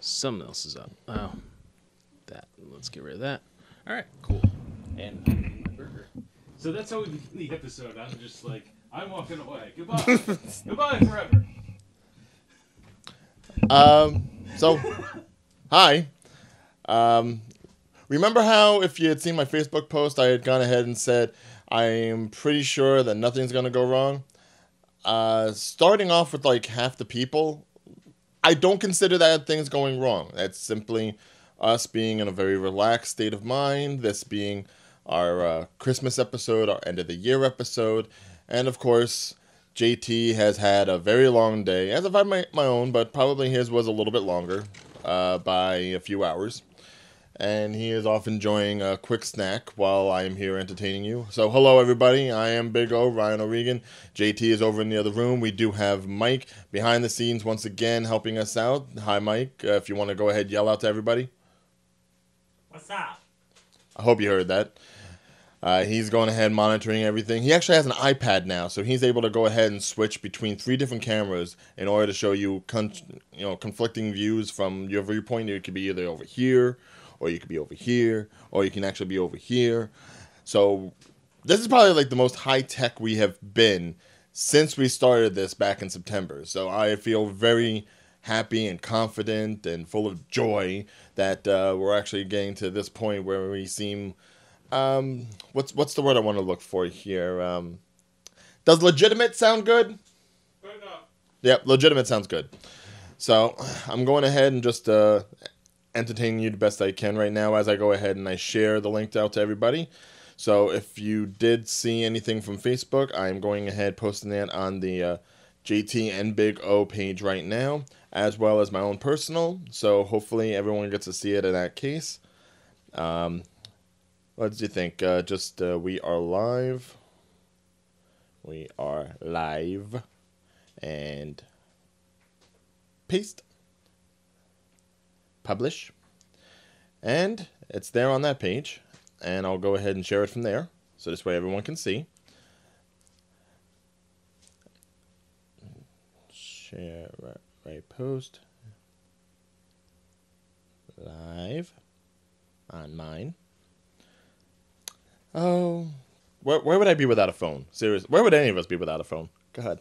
Something else is up. Oh, that. Let's get rid of that. All right, cool. And my burger. So that's how we begin the episode. I'm just like, I'm walking away. Goodbye. Goodbye forever. Um, so, hi. Um, remember how if you had seen my Facebook post, I had gone ahead and said I am pretty sure that nothing's gonna go wrong. Uh, starting off with like half the people, I don't consider that things going wrong. That's simply us being in a very relaxed state of mind. This being our uh, Christmas episode, our end of the year episode, and of course, JT has had a very long day, as I've had my, my own, but probably his was a little bit longer uh, by a few hours. And he is off enjoying a quick snack while I am here entertaining you. So, hello, everybody. I am Big O, Ryan O'Regan. JT is over in the other room. We do have Mike behind the scenes once again helping us out. Hi, Mike. Uh, if you want to go ahead, yell out to everybody. What's up? I hope you heard that. Uh, he's going ahead monitoring everything. He actually has an iPad now, so he's able to go ahead and switch between three different cameras in order to show you, con- you know, conflicting views from your viewpoint. It could be either over here, or you could be over here, or you can actually be over here. So this is probably like the most high tech we have been since we started this back in September. So I feel very happy and confident and full of joy that uh, we're actually getting to this point where we seem um, what's what's the word I want to look for here? Um, does legitimate sound good? Yep, legitimate sounds good. So I'm going ahead and just uh, entertaining you the best I can right now as I go ahead and I share the link out to everybody. So if you did see anything from Facebook, I'm going ahead posting that on the uh, JT and Big O page right now, as well as my own personal. So hopefully everyone gets to see it in that case. Um, what did you think? Uh, just uh, we are live. We are live, and paste, publish, and it's there on that page. And I'll go ahead and share it from there, so this way everyone can see. Share right, post live on mine. Oh, where, where would I be without a phone? Serious, where would any of us be without a phone? God,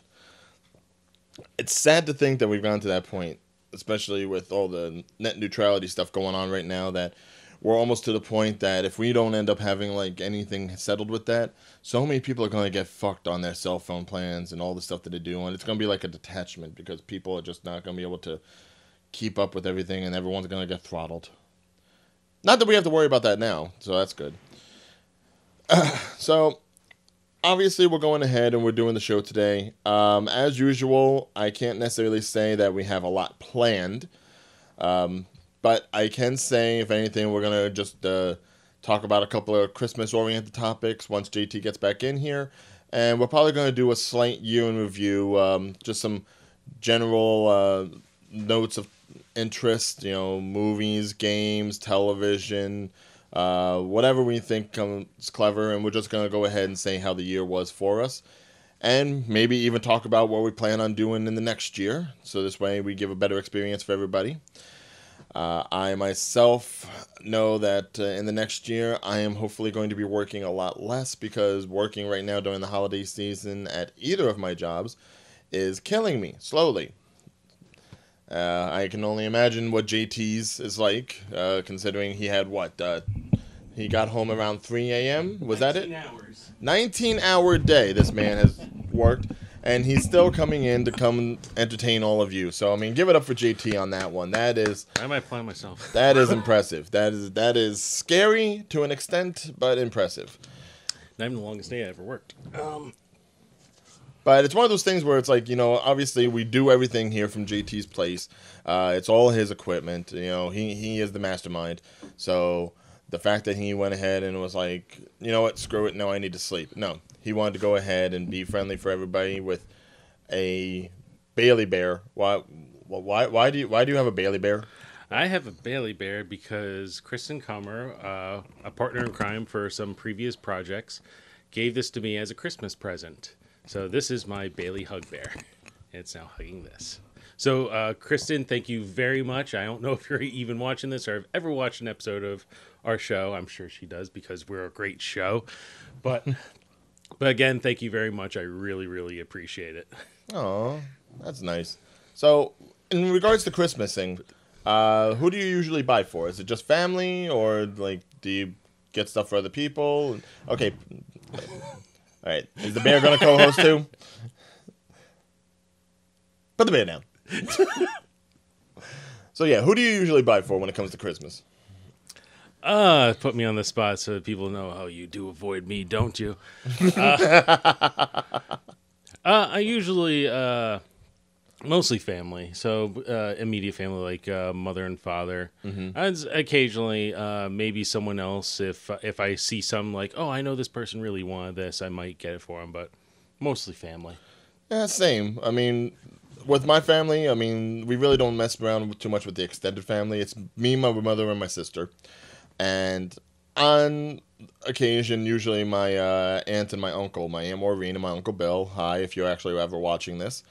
it's sad to think that we've gone to that point, especially with all the net neutrality stuff going on right now. That we're almost to the point that if we don't end up having like anything settled with that, so many people are going to get fucked on their cell phone plans and all the stuff that they do, and it's going to be like a detachment because people are just not going to be able to keep up with everything, and everyone's going to get throttled. Not that we have to worry about that now, so that's good. so obviously we're going ahead and we're doing the show today. Um, as usual, I can't necessarily say that we have a lot planned, um, but I can say, if anything, we're gonna just uh, talk about a couple of Christmas-oriented topics once JT gets back in here, and we're probably gonna do a slight year in review, um, just some general uh, notes of interest, you know, movies, games, television uh, whatever we think comes clever, and we're just going to go ahead and say how the year was for us. And maybe even talk about what we plan on doing in the next year. So this way we give a better experience for everybody. Uh, I myself know that uh, in the next year I am hopefully going to be working a lot less because working right now during the holiday season at either of my jobs is killing me slowly. Uh, I can only imagine what JT's is like, uh, considering he had what? Uh, he got home around 3 a.m. Was that it? hours. 19 hour day this man has worked, and he's still coming in to come entertain all of you. So I mean, give it up for JT on that one. That is I might plan myself. that is impressive. That is that is scary to an extent, but impressive. Not even the longest day I ever worked. Um, But it's one of those things where it's like, you know, obviously we do everything here from JT's place. Uh, it's all his equipment. You know, he, he is the mastermind. So the fact that he went ahead and was like, you know what, screw it, no, I need to sleep. No, he wanted to go ahead and be friendly for everybody with a Bailey bear. Why, why, why do you, why do you have a Bailey bear? I have a Bailey Bear because Kristen Comer, uh, a partner in crime for some previous projects, gave this to me as a Christmas present. So this is my Bailey Hug Bear. It's now hugging this. So, uh, Kristen, thank you very much. I don't know if you're even watching this or have ever watched an episode of our show. I'm sure she does because we're a great show. But, but again, thank you very much. I really, really appreciate it. Oh, that's nice. So, in regards to Christmasing, uh, who do you usually buy for? Is it just family, or like do you get stuff for other people? Okay, all right. Is the bear gonna co-host too? Put the bear down. so yeah, who do you usually buy for when it comes to Christmas? Uh, put me on the spot so that people know how you do avoid me, don't you? Uh, uh, I usually, uh, mostly family. So, uh, immediate family, like uh, mother and father. And s- occasionally, uh, maybe someone else. If if I see some like, oh, I know this person really wanted this, I might get it for them. But mostly family. Yeah, same. I mean, with my family, I mean, we really don't mess around too much with the extended family. It's me, my mother, and my sister. And on occasion, usually my uh, aunt and my uncle, my aunt Maureen and my uncle Bill. Hi, if you're actually ever watching this.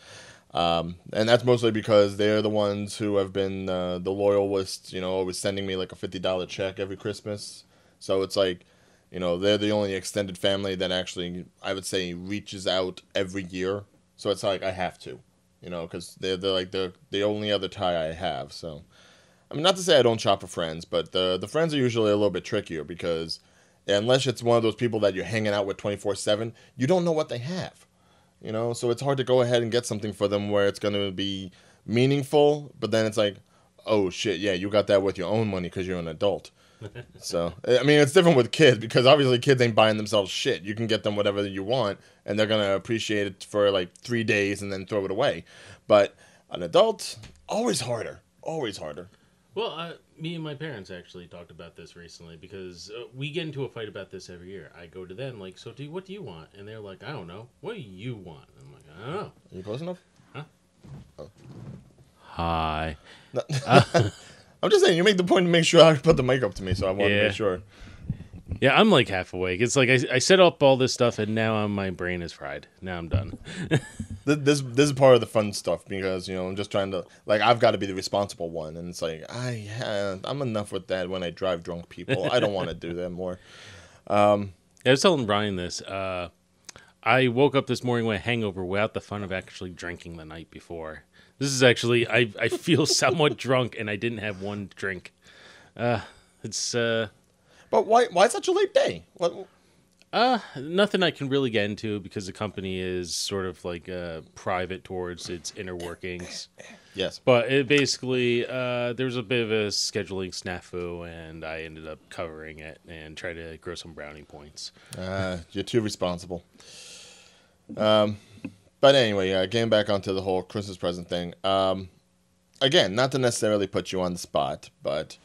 Um, and that's mostly because they're the ones who have been uh, the loyalists, you know, always sending me like a $50 check every Christmas. So it's like, you know, they're the only extended family that actually, I would say, reaches out every year. So it's like I have to, you know, because they're, they're like the, the only other tie I have. So, I mean, not to say I don't shop for friends, but the, the friends are usually a little bit trickier because unless it's one of those people that you're hanging out with 24 7, you don't know what they have you know? So it's hard to go ahead and get something for them where it's going to be meaningful but then it's like oh shit yeah you got that with your own money because you're an adult. So i mean it's different with kids because obviously kids ain't buying themselves shit. You can get them whatever you want and they're going to appreciate it for like three days and then throw it away. But an adult always harder. Always harder Well, uh, me and my parents actually talked about this recently because uh, we get into a fight about this every year. I go to them like, "So, do you, what do you want?" And they're like, "I don't know. What do you want?" I'm like, "I don't know." are you close enough Huh? Oh. Hi. No. i'm just saying you make the point to make sure i put the mic up to me so i want to make sure Yeah, I'm like half awake. It's like I, I set up all this stuff and now I'm, my brain is fried. Now I'm done. This this is part of the fun stuff because you know I'm just trying to like I've got to be the responsible one, and it's like I uh, I'm enough with that when I drive drunk people. I don't want to do that more. I was telling Brian this. Uh, I woke up this morning with a hangover without the fun of actually drinking the night before. This is actually I, I feel somewhat drunk and I didn't have one drink. Uh, it's uh, But why why such a late day? What, uh nothing I can really get into because the company is sort of like uh, private towards its inner workings. yes, But it basically, uh, there was a bit of a scheduling snafu, and I ended up covering it and tried to grow some brownie points. uh, you're too responsible. Um, but anyway, uh, getting back onto the whole Christmas present thing. Um, again, not to necessarily put you on the spot, but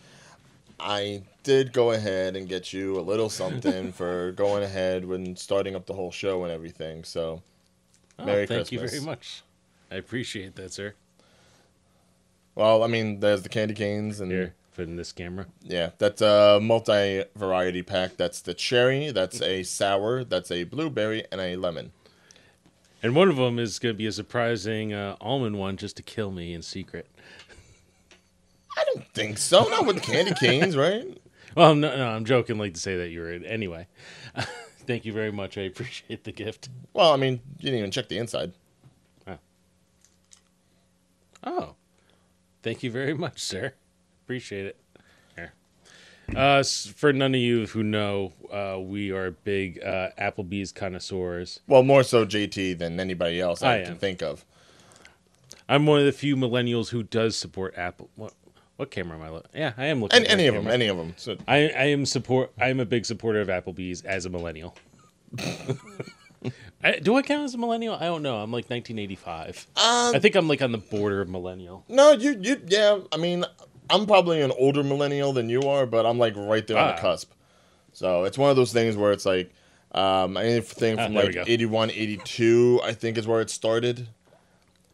I did go ahead and get you a little something for going ahead when starting up the whole show and everything. So, Oh, Merry thank you very much. I appreciate that, sir. well, I mean, there's the candy canes and Here, put in this camera. yeah, that's a multi variety pack. That's the cherry, that's a sour, that's a blueberry, and a lemon. And one of them is going to be a surprising uh, almond one just to kill me in secret. I don't think so. Not with candy canes, right? Well, no, no, I'm joking, like to say that you're in. Anyway, thank you very much. I appreciate the gift. Well, I mean, you didn't even check the inside. Oh, thank you very much, sir. Appreciate it. Here. Uh, for none of you who know, uh, we are big uh, Applebee's connoisseurs. Well, more so JT than anybody else I, I can think of. I'm one of the few millennials who does support Apple. What, what camera am I looking? Yeah, I am looking. Any that of them, any of them. So, I, I am support. I am a big supporter of Applebee's as a millennial. I, do I count as a millennial? I don't know. I'm like 1985. uh, I think I'm like on the border of millennial. no, you, you, yeah. I mean, I'm probably an older millennial than you are, but I'm like right there on the Ah. cusp. So it's one of those things where it's like, um, anything Ah, from we like 81, 82, I think is where it started.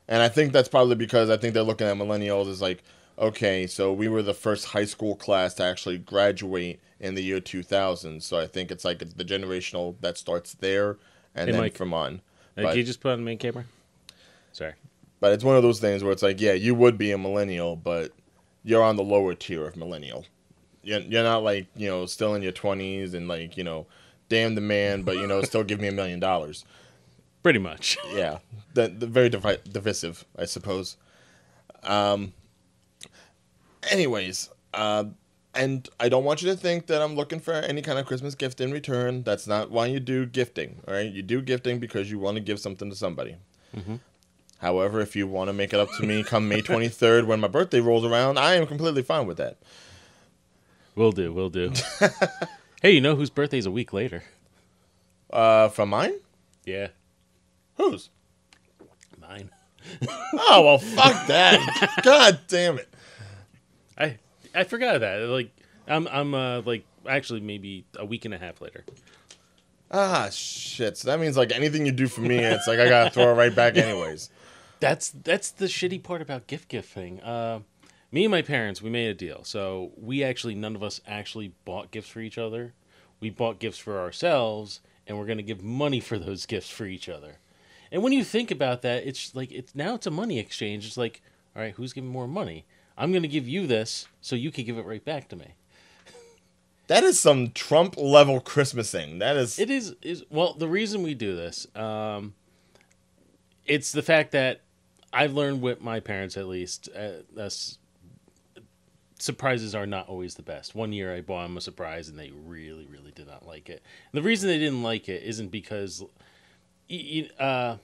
And I think that's probably because I think they're looking at millennials as like, okay, so we were the first high school class to actually graduate in the year 2000. So I think it's like the generational that starts there and Hey, then Mike. from on. But- can you just put on the main camera? Sorry. But it's one of those things where it's like, yeah, you would be a millennial, but you're on the lower tier of millennial. You're, you're not like, you know, still in your 20s and like, you know, damn the man, but, you know, still give me a million dollars. Pretty much. Yeah. The, the very divi- divisive, I suppose. Um, anyways, uh, and I don't want you to think that I'm looking for any kind of Christmas gift in return. That's not why you do gifting, all right? You do gifting because you want to give something to somebody. However, if you want to make it up to me come May 23rd when my birthday rolls around, I am completely fine with that. Will do. Will do. hey, you know whose birthday's a week later? Uh, from mine? Yeah, Whose? mine. Oh, well, fuck that. God damn it. I forgot that. Like I'm I'm uh like actually maybe a week and a half later. Ah, shit. So that means like anything you do for me, it's like I gotta throw it right back anyways. That's that's the shitty part about gift gifting. Uh, me and my parents, we made a deal. So we actually none of us actually bought gifts for each other. We bought gifts for ourselves, and we're gonna give money for those gifts for each other. And when you think about that, it's like it's now it's a money exchange. It's like, all right, who's giving more money? I'm gonna give you this, so you can give it right back to me. That is some Trump level Christmasing. That is. It is is well the reason we do this. Um, it's the fact that I've learned with my parents at least. Uh, that's, surprises are not always the best. One year I bought them a surprise and they really really did not like it. And the reason they didn't like it isn't because uh,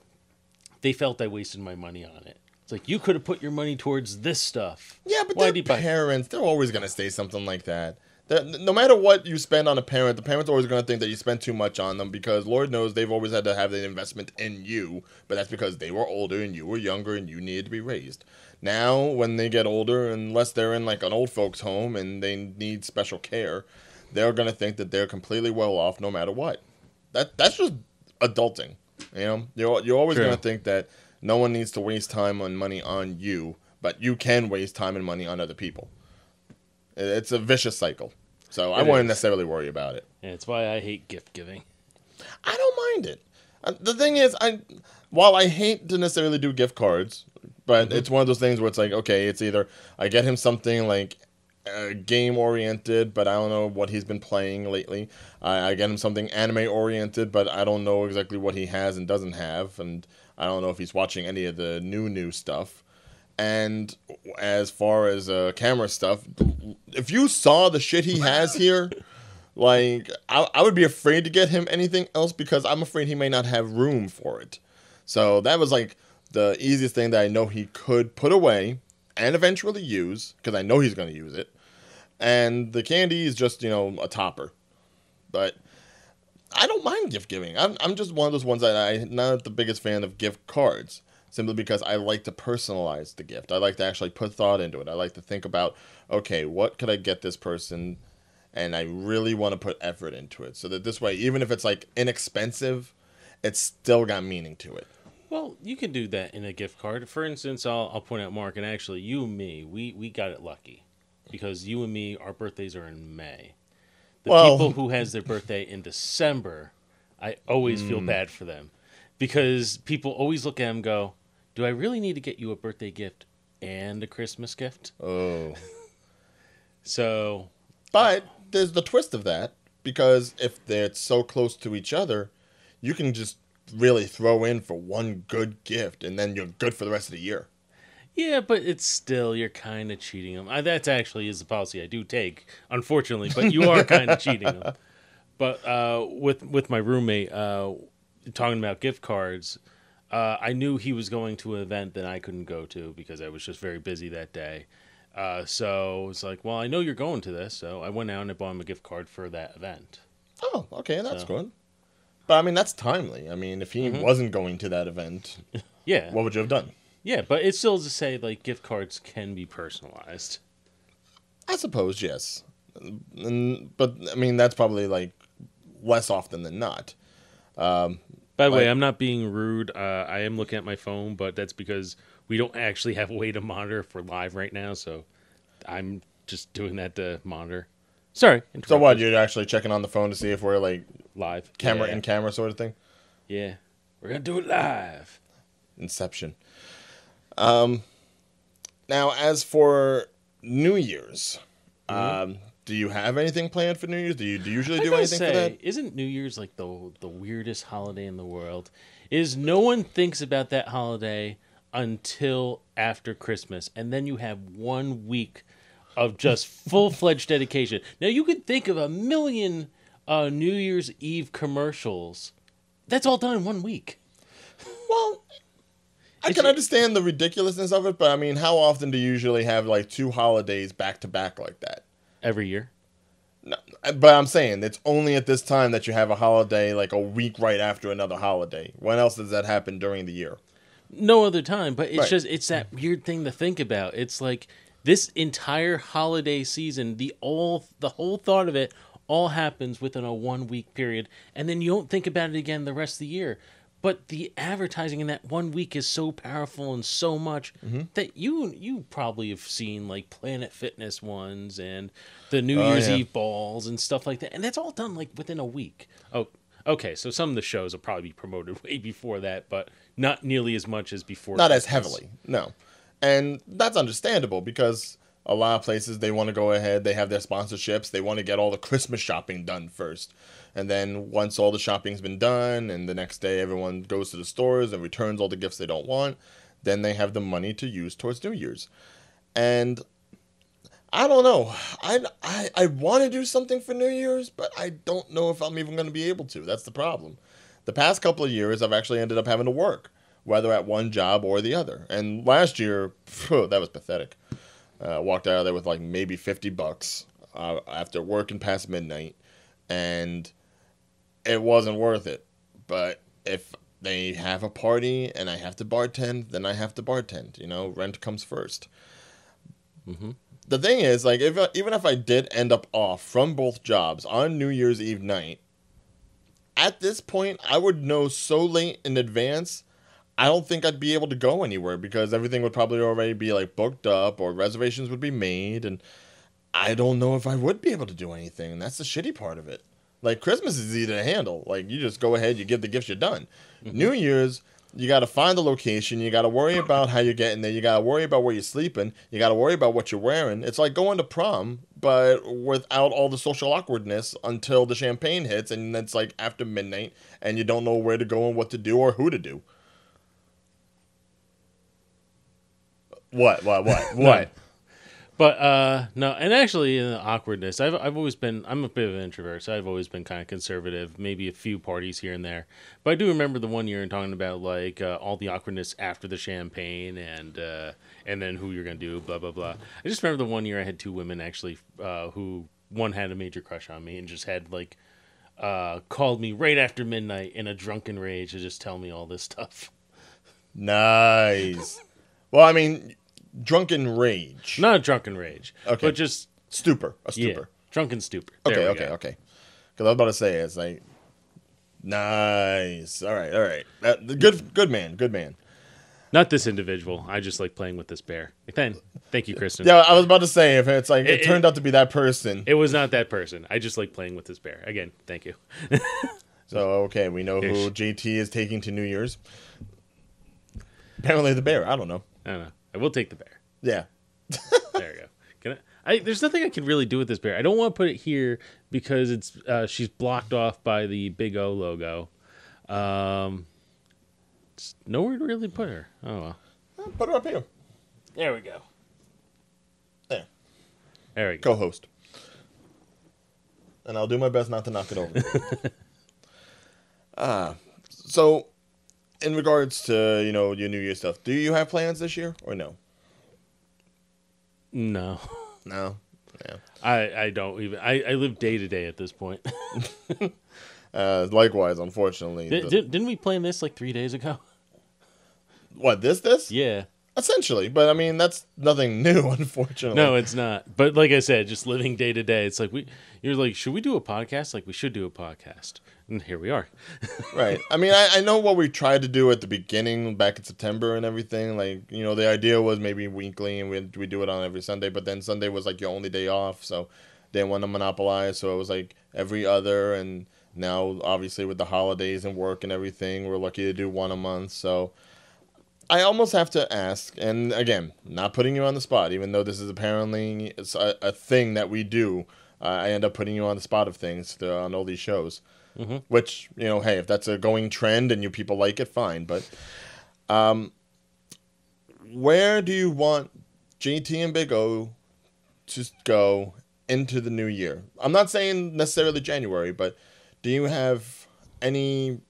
they felt I wasted my money on it. It's like you could have put your money towards this stuff. Yeah, but Why their do buy- parents, they're always going to say something like that. They're- no matter what you spend on a parent, the parent's are always going to think that you spent too much on them because Lord knows they've always had to have an investment in you, but that's because they were older and you were younger and you needed to be raised. Now, when they get older, unless they're in like an old folks' home and they need special care, they're going to think that they're completely well off no matter what. That That's just adulting. You know, you're, you're always True. going to think that no one needs to waste time and money on you, but you can waste time and money on other people. It's a vicious cycle. So I It wouldn't is. necessarily worry about it. And it's why I hate gift giving. I don't mind it. Uh, The thing is, I while I hate to necessarily do gift cards, but it's one of those things where it's like, okay, it's either I get him something like uh, game oriented, but I don't know what he's been playing lately. I, I get him something anime oriented, but I don't know exactly what he has and doesn't have, and I don't know if he's watching any of the new new stuff. And as far as uh, camera stuff, if you saw the shit he has here, like I, I would be afraid to get him anything else because I'm afraid he may not have room for it. So that was like the easiest thing that I know he could put away and eventually use because I know he's going to use it. And the candy is just you know a topper, but I don't mind gift giving. I'm I'm just one of those ones that I'm not the biggest fan of gift cards. Simply because I like to personalize the gift. I like to actually put thought into it. I like to think about, okay, what could I get this person and I really want to put effort into it so that this way, even if it's like inexpensive, it's still got meaning to it. Well, you can do that in a gift card. For instance, I'll, I'll point out Mark, and actually, you and me, we, we got it lucky because you and me, our birthdays are in May. The Well- people who has their birthday in December, I always feel Hmm. bad for them because people always look at them and go, "Do I really need to get you a birthday gift and a Christmas gift?" Oh, So but there's the twist of that because if they're so close to each other, you can just really throw in for one good gift and then you're good for the rest of the year. Yeah, but it's still you're kind of cheating them. I, that's actually is the policy I do take, unfortunately. But you are kind of cheating them. But uh, with with my roommate uh, talking about gift cards, uh, I knew he was going to an event that I couldn't go to because I was just very busy that day. Uh, so it's like, well, I know you're going to this, so I went out and I bought him a gift card for that event. Oh, okay, that's So- good. But I mean, that's timely. I mean, if he wasn't going to that event, Yeah, what would you have done? Yeah, but it's still to say like gift cards can be personalized. I suppose yes, Mm, but I mean that's probably like less often than not. Um, By the way, I'm not being rude. Uh, I am looking at my phone, but that's because we don't actually have a way to monitor for live right now. So I'm just doing that to monitor. Sorry. so what? You're actually checking on the phone to see if we're like live camera yeah. in camera sort of thing. Yeah, we're gonna do it live. Inception. Um, now as for New Year's, um, do you have anything planned for New Year's? Do you, do you usually I do anything say, for that? Isn't New Year's like the the weirdest holiday in the world? Is no one thinks about that holiday until after Christmas, and then you have one week of just full fledged dedication. Now you could think of a million uh, New Year's Eve commercials. That's all done in one week. Well, I can understand the ridiculousness of it, but I mean, how often do you usually have like two holidays back to back like that? Every year. No, but I'm saying it's only at this time that you have a holiday like a week right after another holiday. When else does that happen during the year? no other time but it's Right. just it's that weird thing to think about it's like this entire holiday season the all the whole thought of it all happens within a one week period and then you don't think about it again the rest of the year but the advertising in that one week is so powerful and so much Mm-hmm. that you you probably have seen like planet fitness ones and the new Oh, year's yeah. eve balls and stuff like that and that's all done like within a week oh okay so some of the shows will probably be promoted way before that but not nearly as much as before Not as heavily, no. And that's understandable because a lot of places they want to go ahead, they have their sponsorships, they want to get all the Christmas shopping done first. And then once all the shopping's been done and the next day everyone goes to the stores and returns all the gifts they don't want, then they have the money to use towards New Year's. And I don't know. I, I, I want to do something for New Year's, but I don't know if I'm even going to be able to. That's the problem. The past couple of years, I've actually ended up having to work, whether at one job or the other. And last year, phew, that was pathetic. Uh, walked out of there with like maybe 50 bucks uh, after working past midnight, and it wasn't worth it. But if they have a party and I have to bartend, then I have to bartend. You know, rent comes 1st mm-hmm. The thing is, like, if even if I did end up off from both jobs on New Year's Eve night, at this point, I would know so late in advance. I don't think I'd be able to go anywhere because everything would probably already be like booked up or reservations would be made, and I don't know if I would be able to do anything. And that's the shitty part of it. Like Christmas is easy to handle. Like you just go ahead, you give the gifts, you're done. Mm-hmm. New Year's, you got to find the location. You got to worry about how you're getting there. You got to worry about where you're sleeping. You got to worry about what you're wearing. It's like going to prom, but without all the social awkwardness until the champagne hits, and it's like after midnight, and you don't know where to go and what to do or who to do. What? What? What? What? But uh no, and actually in the awkwardness, I've I've always been I'm a bit of an introvert, so I've always been kind of conservative, maybe a few parties here and there. But I do remember the one year and talking about like uh, all the awkwardness after the champagne and uh and then who you're to do blah blah blah. I just remember the one year I had two women actually uh who one had a major crush on me and just had like uh called me right after midnight in a drunken rage to just tell me all this stuff. Nice. Well, I mean, drunken rage. Not a drunken rage, Okay. but just Stupor. A yeah, stupor. drunken stupor. There Okay, okay, go. okay. Because I was about to say it's like nice. All right, all right. Uh, that, good, good man, good man. Not this individual. I just like playing with this bear. Then, thank you, Kristen. Yeah, I was about to say if it's like it, It- turned out to be that person. It was not that person. I just like playing with this bear. Again, thank you. so okay, we know who JT is taking to New Year's. Apparently the bear. I don't know. I don't know. I will take the bear. Yeah. There you go. Can I, I? There's nothing I can really do with this bear. I don't want to put it here because it's uh, she's blocked off by the Big O logo. Um, it's nowhere to really put her. Oh well. Put her up here. There we go. There. There we go. Co-host. And I'll do my best not to knock it over. Ah, so in regards to you know your New Year stuff, do you have plans this year or no? No, No. Yeah. I I don't even. I I live day to day at this point. Uh, likewise, unfortunately. Did, the- did, didn't we plan this like three days ago? what this this? Yeah. Essentially, but I mean that's nothing new, unfortunately. No, it's not. But like I said, just living day to day, it's like we you're like, should we do a podcast? Like we should do a podcast. And here we are. right. I mean, I, I know what we tried to do at the beginning, back in September and everything. Like, you know, the idea was maybe weekly and we we do it on every Sunday, but then Sunday was like your only day off, so they didn't want to monopolize. So it was like every other, and now obviously with the holidays and work and everything, we're lucky to do one a month. So I almost have to ask, and again, not putting you on the spot, even though this is apparently a, a thing that we do. Uh, I end up putting you on the spot of things to, on all these shows, Mhm. which you know, hey, if that's a going trend and you people like it, fine. But um, where do you want JT and Big O to go into the new year? I'm not saying necessarily January, but do you have any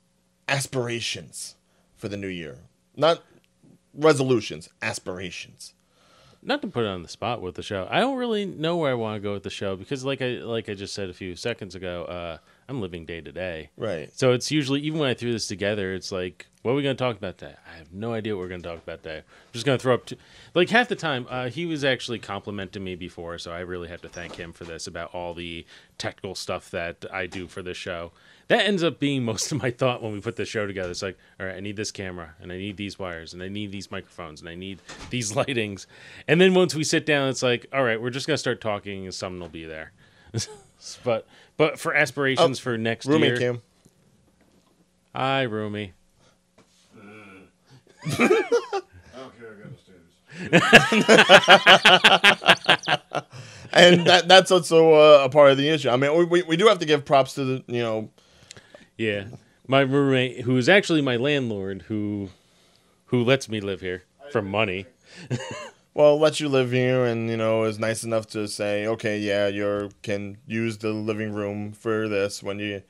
aspirations for the new year? Not resolutions, aspirations. not to put it on the spot with the show. I don't really know where I want to go with the show because, like I like I just said a few seconds ago, uh, I'm living day to day. Right. So it's usually even when I threw this together, it's like, what are we going to talk about today? I have no idea what we're going to talk about today. I'm just going to throw up, to, like half the time. Uh, he was actually complimenting me before, so I really have to thank him for this about all the technical stuff that I do for this show. That ends up being most of my thought when we put the show together. It's like, all right, I need this camera, and I need these wires, and I need these microphones, and I need these lightings. And then once we sit down, it's like, all right, we're just going to start talking, and something will be there. but but for aspirations for next Roommate year, Cam. Hi, Roomy. I don't care. I got the status. and that that's also uh, a part of the issue. I mean, we, we, we do have to give props to the you know Yeah, my roommate, who is actually my landlord, who who lets me live here for money. well lets you live here and you know is nice enough to say okay yeah you can use the living room for this when you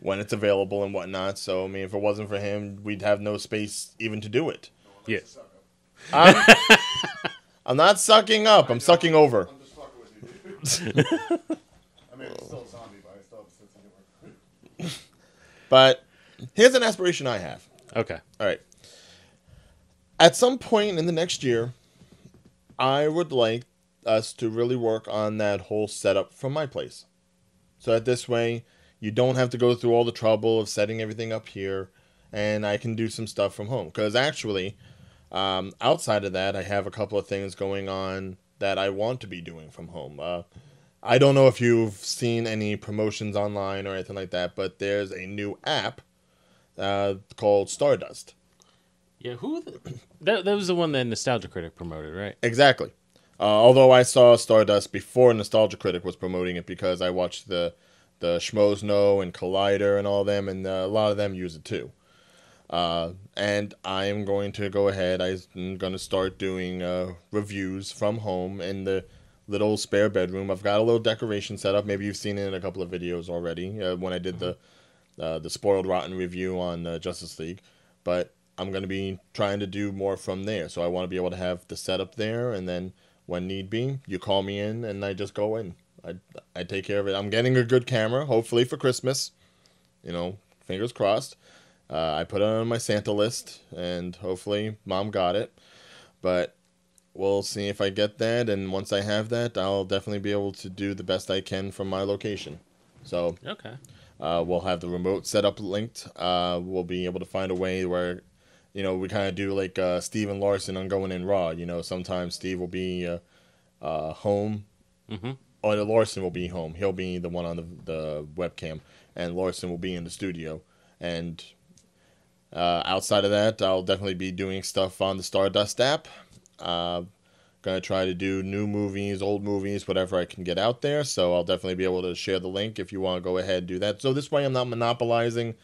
when it's available and whatnot. So I mean, if it wasn't for him, we'd have no space even to do it. Yes. I'm, I'm not sucking up. I'm sucking over. I'm just fucking with you, dude. I mean, it's still a zombie, but I still have a sense of humor. But here's an aspiration I have. Okay. All right. At some point in the next year, I would like us to really work on that whole setup from my place. So that this way, you don't have to go through all the trouble of setting everything up here, and I can do some stuff from home. Because actually, um, outside of that, I have a couple of things going on that I want to be doing from home. Uh, I don't know if you've seen any promotions online or anything like that, but there's a new app uh, called Stardust. Yeah. Who? The, that that was the one that Nostalgia Critic promoted, right? Exactly. Uh, although I saw Stardust before Nostalgia Critic was promoting it because I watched the the Schmoes Know and Collider and all them, and uh, a lot of them use it too. Uh, and I am going to go ahead. I'm going to start doing uh, reviews from home and the little spare bedroom. I've got a little decoration set up. Maybe you've seen it in a couple of videos already uh, when I did the uh, the spoiled rotten review on uh, Justice League. But I'm going to be trying to do more from there. So I want to be able to have the setup there, and then when need be, you call me in, and I just go in. I I take care of it. I'm getting a good camera, hopefully for Christmas. You know, fingers crossed. Uh, I put it on my Santa list, and hopefully, Mom got it. But we'll see if I get that, and once I have that, I'll definitely be able to do the best I can from my location. So Okay. uh, we'll have the remote setup linked. Uh, we'll be able to find a way where, you know, we kind of do like uh, Steve and Larson on Going in Raw. You know, sometimes Steve will be uh, uh, home, Mhm. or Larson will be home. He'll be the one on the, the webcam, and Larson will be in the studio. And uh, outside of that, I'll definitely be doing stuff on the Stardust app. Uh, gonna try to do new movies, old movies, whatever I can get out there. So I'll definitely be able to share the link if you want to go ahead and do that. So this way, I'm not monopolizing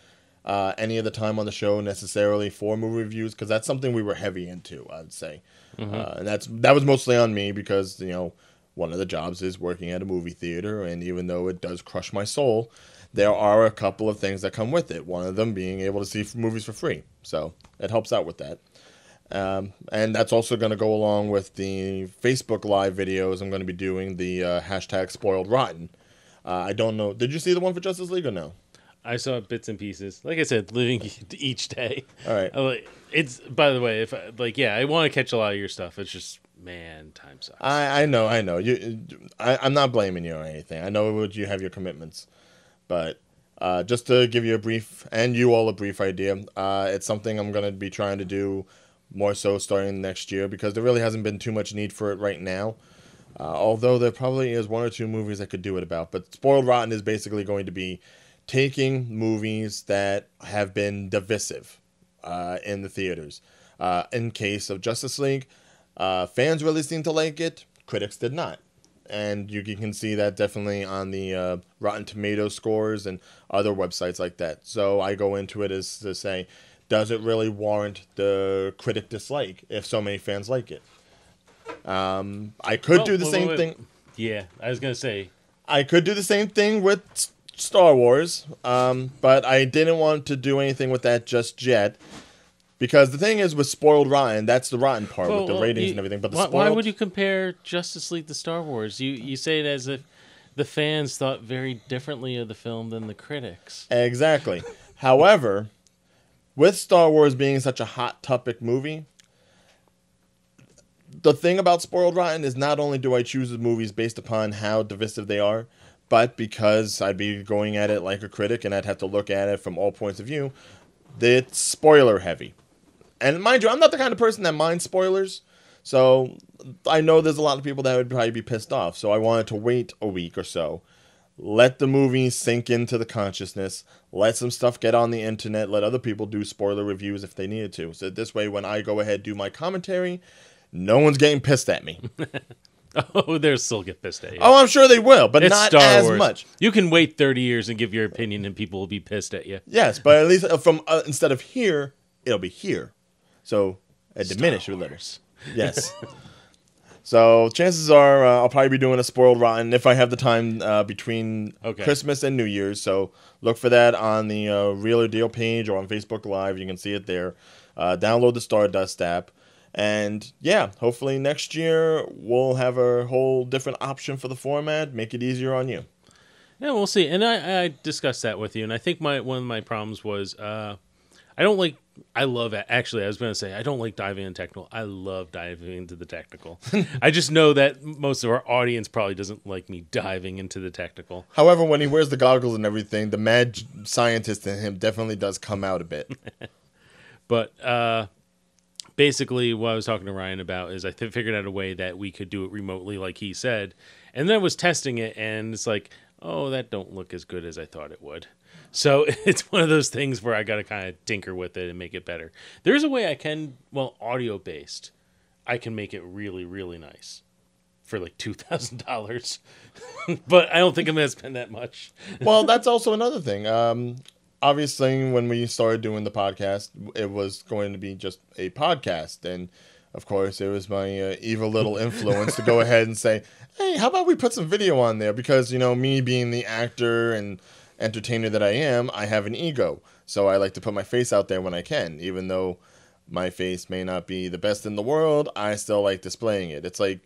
uh, any of the time on the show necessarily for movie reviews because that's something we were heavy into. I'd say, uh, and that's that was mostly on me because you know one of the jobs is working at a movie theater, and even though it does crush my soul, there are a couple of things that come with it. One of them being able to see movies for free, so it helps out with that. Um, and that's also going to go along with the Facebook Live videos I'm going to be doing, the uh, hashtag spoiled rotten. Uh, I don't know. Did you see the one for Justice League or no? I saw bits and pieces. Like I said, living each day. All right. It's by the way, if I, like yeah, I want to catch a lot of your stuff. It's just man, time sucks. I, I know, I know. You, I, I'm not blaming you or anything. I know you have your commitments, but uh, just to give you a brief and you all a brief idea, uh, it's something I'm gonna be trying to do more so starting next year because there really hasn't been too much need for it right now. Uh, although there probably is one or two movies I could do it about, but Spoiled Rotten is basically going to be taking movies that have been divisive uh, in the theaters. Uh, in case of Justice League, uh, fans really seemed to like it. Critics did not, and you can see that definitely on the uh, Rotten Tomato scores and other websites like that. So I go into it as to say, does it really warrant the critic dislike if so many fans like it? Um, I could Well, do the wait, same wait, thing. Yeah, I was gonna say. I could do the same thing with Star Wars, um, but I didn't want to do anything with that just yet. Because the thing is, with spoiled Rotten, that's the rotten part with the well, ratings you- and everything. But the why, spoiled, why would you compare Justice League to Star Wars? You you say it as if the fans thought very differently of the film than the critics. exactly? However, with Star Wars being such a hot topic movie, the thing about spoiled rotten is not only do I choose the movies based upon how divisive they are, but because I'd be going at it like a critic and I'd have to look at it from all points of view, it's spoiler heavy. And mind you, I'm not the kind of person that minds spoilers. So I know there's a lot of people that would probably be pissed off. So I wanted to wait a week or so, let the movie sink into the consciousness, let some stuff get on the internet, let other people do spoiler reviews if they needed to. So this way, when I go ahead do my commentary, no one's getting pissed at me. Oh, they'll still get pissed at you. oh, I'm sure they will, but it's not Star as Wars. much. You can wait thirty years and give your opinion, and people will be pissed at you. Yes, but at least uh, from uh, instead of here, it'll be here. So a diminish a little. Yes. so chances are uh, I'll probably be doing a spoiled rotten if I have the time uh, between Okay. Christmas and New Year's. So look for that on the uh, Real or Deal page or on Facebook Live. You can see it there. Uh, download the Stardust app. And yeah, hopefully next year we'll have a whole different option for the format, make it easier on you. Yeah, we'll see. And I, I discussed that with you, and I think my one of my problems was uh, I don't like. I love it. Actually, I was going to say I don't like diving into technical. I love diving into the technical. I just know that most of our audience probably doesn't like me diving into the technical. However, when he wears the goggles and everything, the mad scientist in him definitely does come out a bit. But uh, basically, what I was talking to Ryan about is I th- figured out a way that we could do it remotely, like he said, and then I was testing it, and it's like, oh, that don't look as good as I thought it would. So it's one of those things where I got to kind of tinker with it and make it better. There's a way I can, well, audio based, I can make it really, really nice for like two thousand dollars, but I don't think I'm gonna spend that much. well, that's also another thing. Um, obviously, when we started doing the podcast, it was going to be just a podcast, and of course, it was my uh, evil little influence to go ahead and say, "Hey, how about we put some video on there?" Because you know, me being the actor and entertainer that I am, I have an ego, so I like to put my face out there when I can, even though my face may not be the best in the world. I still like displaying it. It's like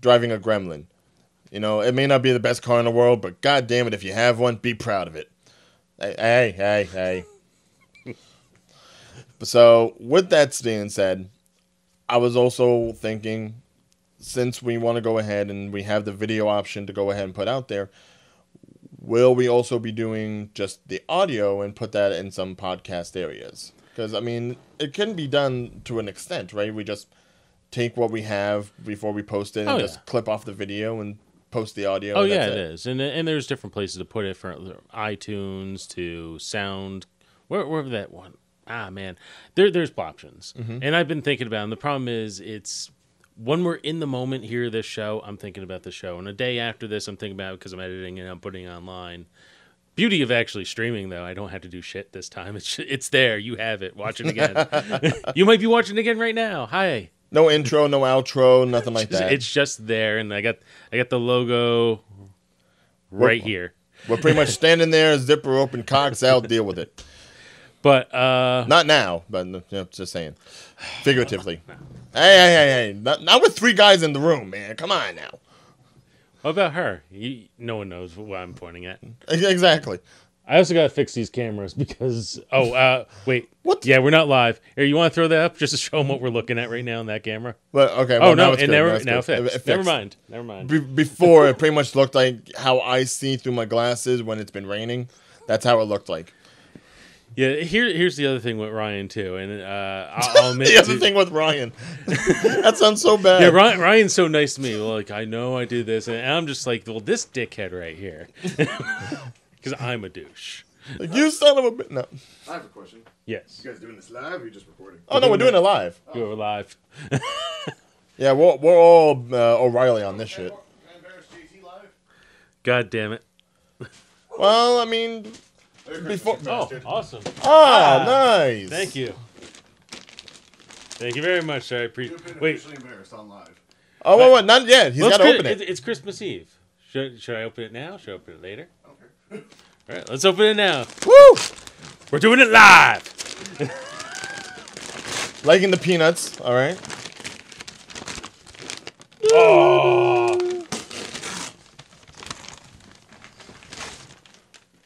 driving a Gremlin. You know, it may not be the best car in the world, but god damn it, if you have one, be proud of it. Hey, hey, hey, hey. so, with that being said, I was also thinking, since we want to go ahead and we have the video option to go ahead and put out there, will we also be doing just the audio and put that in some podcast areas? Because, I mean, it can be done to an extent, right? We just take what we have before we post it and Oh, yeah. just clip off the video and post the audio. Oh yeah, that's it is, and and there's different places to put it from iTunes to Sound, where wherever that one. Ah man, there there's options, and I've been thinking about. it, And the problem is, it's when we're in the moment here, this show, I'm thinking about the show, and a day after this, I'm thinking about because I'm editing and I'm putting it online. Beauty of actually streaming, though, I don't have to do shit this time. It's it's there. You have it. Watch it again. you might be watching it again right now. Hi. No intro, no outro, nothing like that. It's just there, and I got I got the logo right here. We're pretty much standing there, zipper open, cocks out, deal with it. But uh, Not now, but you know, just saying, figuratively. Hey, hey, hey, hey! Not, not with three guys in the room, man. Come on now. what about her? You, no one knows what I'm pointing at. Exactly. I also gotta fix these cameras because oh uh wait What? yeah we're not live here you want to throw that up just to show them what we're looking at right now on that camera But okay. oh no now it's it good. never it's now good. fixed. It- it never mind never mind Be- before it pretty much looked like how I see through my glasses when it's been raining. That's how it looked like. Yeah here here's the other thing with Ryan too and uh I'll, I'll admit The other to- thing with Ryan, that sounds so bad. yeah Ryan, Ryan's so nice to me like I know I did this and I'm just like well this dickhead right here because I'm a douche Like, you son of a bitch. No. I have a question. Yes, You guys doing this live or you just recording? Oh no, we're doing it live. you're live. Yeah, we're we're all uh, O'Reilly on this shit. Can I embarrass JT live? God damn it! Well, I mean, Merry Before- Oh, awesome! ah, nice. Thank you. Thank you very much, sir. I appreciate. been Wait, embarrassed on live. Oh, wait, wait, not yet. He's well, got to it's open Chri- it. It's, it's Christmas Eve. Should, should I open it now? Should I open it later? Okay. All right, let's open it now. Woo! We're doing it live. Liking the peanuts. All right. Oh.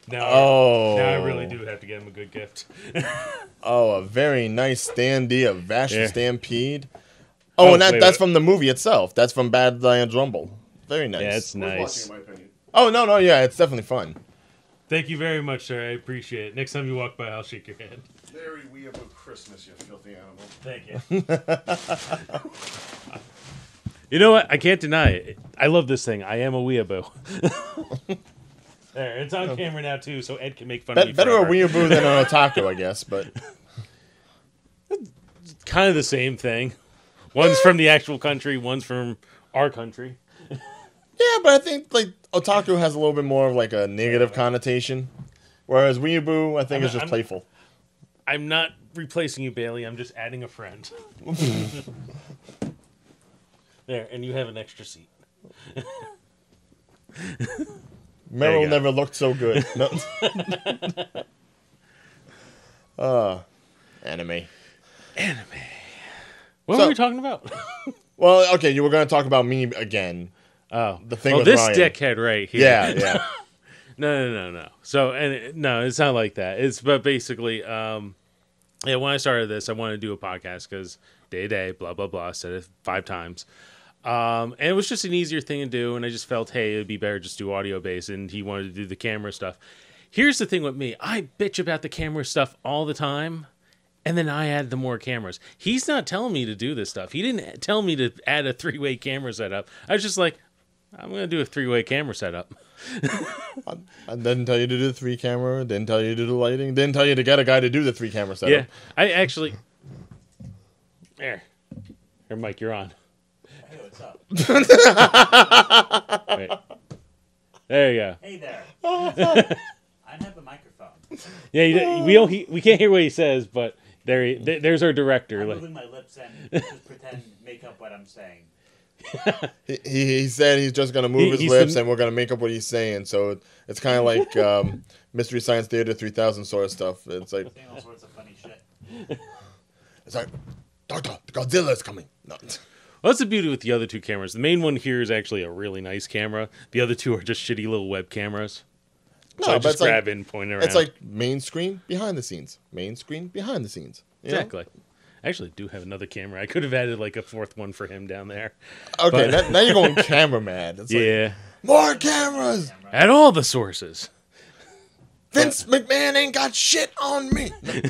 Now, Oh. now I really oh. do have to get him a good gift. Oh, a very nice standee of Vash the Yeah. Stampede. Oh, Oh, and that, wait, that's wait. from the movie itself. That's from Badlands Rumble. Very nice. Yeah, it's nice. watching, in my opinion. Oh no, no, yeah, it's definitely fun. Thank you very much, sir. I appreciate it. Next time you walk by, I'll shake your hand. Very we about Christmas, you filthy animal. Thank you. you know what? I can't deny it. I love this thing. I am a weeaboo. there, it's on camera now too, so Ed can make fun of me. better a forever. weeaboo than an otaku, I guess. But Kind of the same thing. One's from the actual country. One's from our country. yeah, but I think like otaku has a little bit more of like a negative connotation, whereas weeaboo I think I'm- is just I'm- playful. I'm not replacing you, Bailey. I'm just adding a friend. there, and you have an extra seat. Meryl go. never looked so good. No. uh, anime. What So- were we talking about? Well, okay, you were going to talk about me again. Oh, The thing oh, with this Ryan. dickhead right here. Yeah, yeah. No, no, no, no. So, and it, no, it's not like that. It's but basically, um, yeah. When I started this, I wanted to do a podcast because day to day, blah blah blah. Said it five times, um, and it was just an easier thing to do. And I just felt, hey, it'd be better just do audio based. And he wanted to do the camera stuff. Here's the thing with me: I bitch about the camera stuff all the time. And then I add the more cameras. He's not telling me to do this stuff. He didn't tell me to add a three way camera setup. I was just like, I'm gonna do a three way camera setup. I didn't tell you to do the three camera. Didn't tell you to do the lighting. Didn't tell you to get a guy to do the three camera setup. Yeah, I actually. There, here, Mike, you're on. Hey, what's up? Wait. There you go. Hey there. I have a microphone. Yeah, you, we don't. He, we can't hear what he says, but there, he, there there's our director. I'm Like, moving my lips and just pretend make up what I'm saying. He, he, he said he's just gonna move He- his lips the- and we're gonna make up what he's saying. So it, it's kind of like um, Mystery Science Theater 3000 sort of stuff. It's like Saying all sorts of funny shit. it's like Doctor Godzilla's coming. No. Well, that's the beauty with the other two cameras. The main one here is actually a really nice camera. The other two are just shitty little web cameras. So No, I but just it's like grab it point around. it's like main screen behind the scenes, main screen behind the scenes. you know? exactly. I actually do have another camera. I could have added like a fourth one for him down there. Okay, But- now, you're going camera mad. It's like, yeah, more cameras. at all the sources. Vince McMahon ain't got shit on me.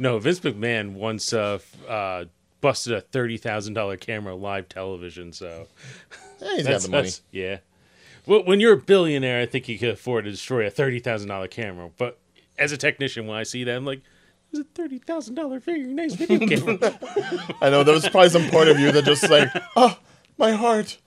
No, Vince McMahon once uh, uh, busted a thirty thousand dollar camera live television. So Yeah, he's got the money. yeah. Well, when you're a billionaire, I think you could afford to destroy a thirty thousand dollar camera. But as a technician, when I see that, I'm like, "It's a thirty thousand dollar very nice video camera." I know there was probably some point of you that just like, oh, my heart,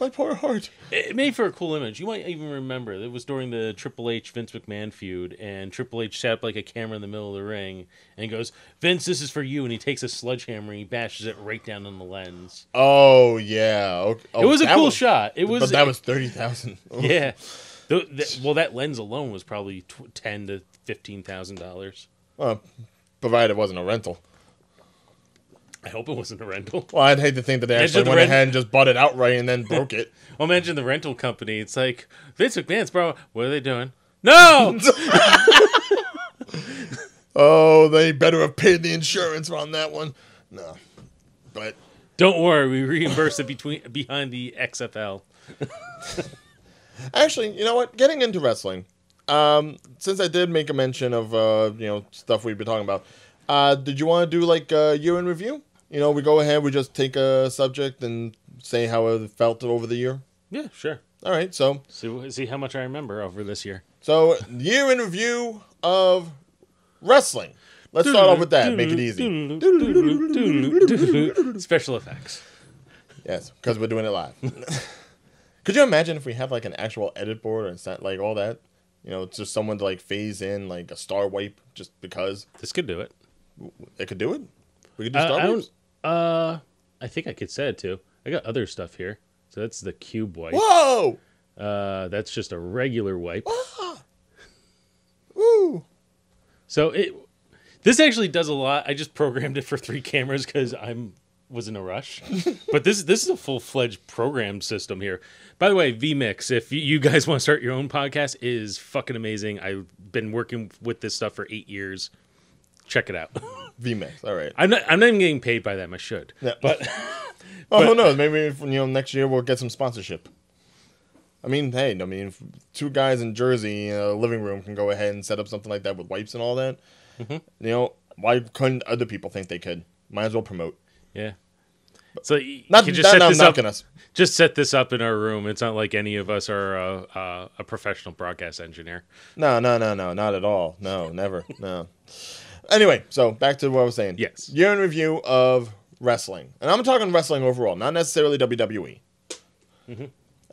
my poor heart. it made for a cool image. You might even remember it was during the Triple H Vince McMahon feud, and Triple H set up like a camera in the middle of the ring, and goes, "Vince, this is for you," and he takes a sledgehammer and he bashes it right down on the lens. Oh yeah, okay. oh, it was a cool shot. It was, but that was thirty thousand. yeah. Th- th- well, that lens alone was probably tw- ten to fifteen thousand dollars. Well, provided it wasn't a rental. I hope it wasn't a rental. Well, I'd hate to think that they Imagine actually the went rent- ahead and just bought it outright and then broke it. Well, imagine the rental company. It's like they Vince McMahon's bro. What are they doing? No, Oh, they better have paid the insurance on that one. No, but don't worry. We reimburse it between behind the XFL. actually, you know what? Getting into wrestling, um, since I did make a mention of uh, you know stuff we've been talking about, uh, did you want to do like a year in review? You know, we go ahead, we just take a subject and say how it felt over the year. Yeah, sure. All right. So See, see how much I remember over this year. so year in review of wrestling. Let's start off with that. Make it easy. Special effects. Yes, because we're doing it live. Could you imagine if we had like an actual edit board or set like all that? You know, it's just someone to like phase in like a star wipe just because This could do it. it could do it. We could do Uh, Star I. Wars. Uh, I think I could say it too. I got other stuff here. So that's the cube wipe. Whoa! Uh, that's just a regular wipe. Woo! So it. This actually does a lot. I just programmed it for three cameras because I'm was in a rush. but this this is a full fledged program system here. By the way, vMix, if you- you guys want to start your own podcast, is fucking amazing. I've been working with this stuff for eight years. Check it out. vMix. All right. I'm not. I'm not even getting paid by them. I should. Yeah. But Oh, who knows? Maybe if, you know next year we'll get some sponsorship. I mean, hey, I mean, if two guys in Jersey in a living room can go ahead and set up something like that with wipes and all that. Mm-hmm. You know, why couldn't other people think they could? Might as well promote. yeah. So you Not can that just set I'm this up. Just set this up in our room. It's not like any of us are a, a, a professional broadcast engineer. No, no, no, no, not at all. No, never. No. Anyway, so back to what I was saying. Yes. Year in review of wrestling, and I'm talking wrestling overall, not necessarily WWE.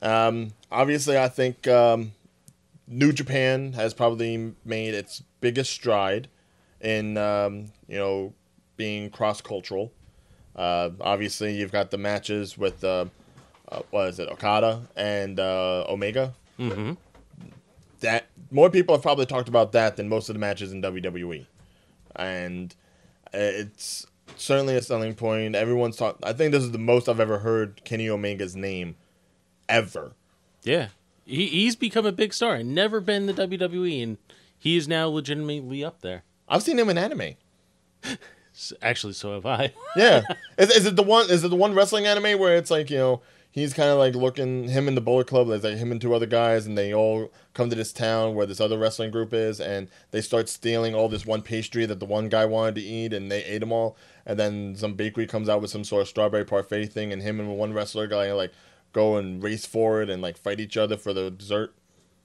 Um, obviously, I think um, New Japan has probably made its biggest stride in um, you know being cross cultural. Uh, obviously, you've got the matches with uh, uh, what is it, Okada and uh, Omega Mm-hmm. that more people have probably talked about that than most of the matches in WWE, and uh, it's certainly a selling point. Everyone's talk. I think this is the most I've ever heard Kenny Omega's name ever. Yeah, he, he's become a big star. And never been in the WWE, and he is now legitimately up there. I've seen him in anime. Actually, so have I. Yeah, is, is it the one? Is it the one wrestling anime where it's like you know he's kind of like looking him in the Bullet Club. There's like him and two other guys, and they all come to this town where this other wrestling group is, and they start stealing all this one pastry that the one guy wanted to eat, and they ate them all. And then some bakery comes out with some sort of strawberry parfait thing, and him and one wrestler guy like go and race for it and like fight each other for the dessert.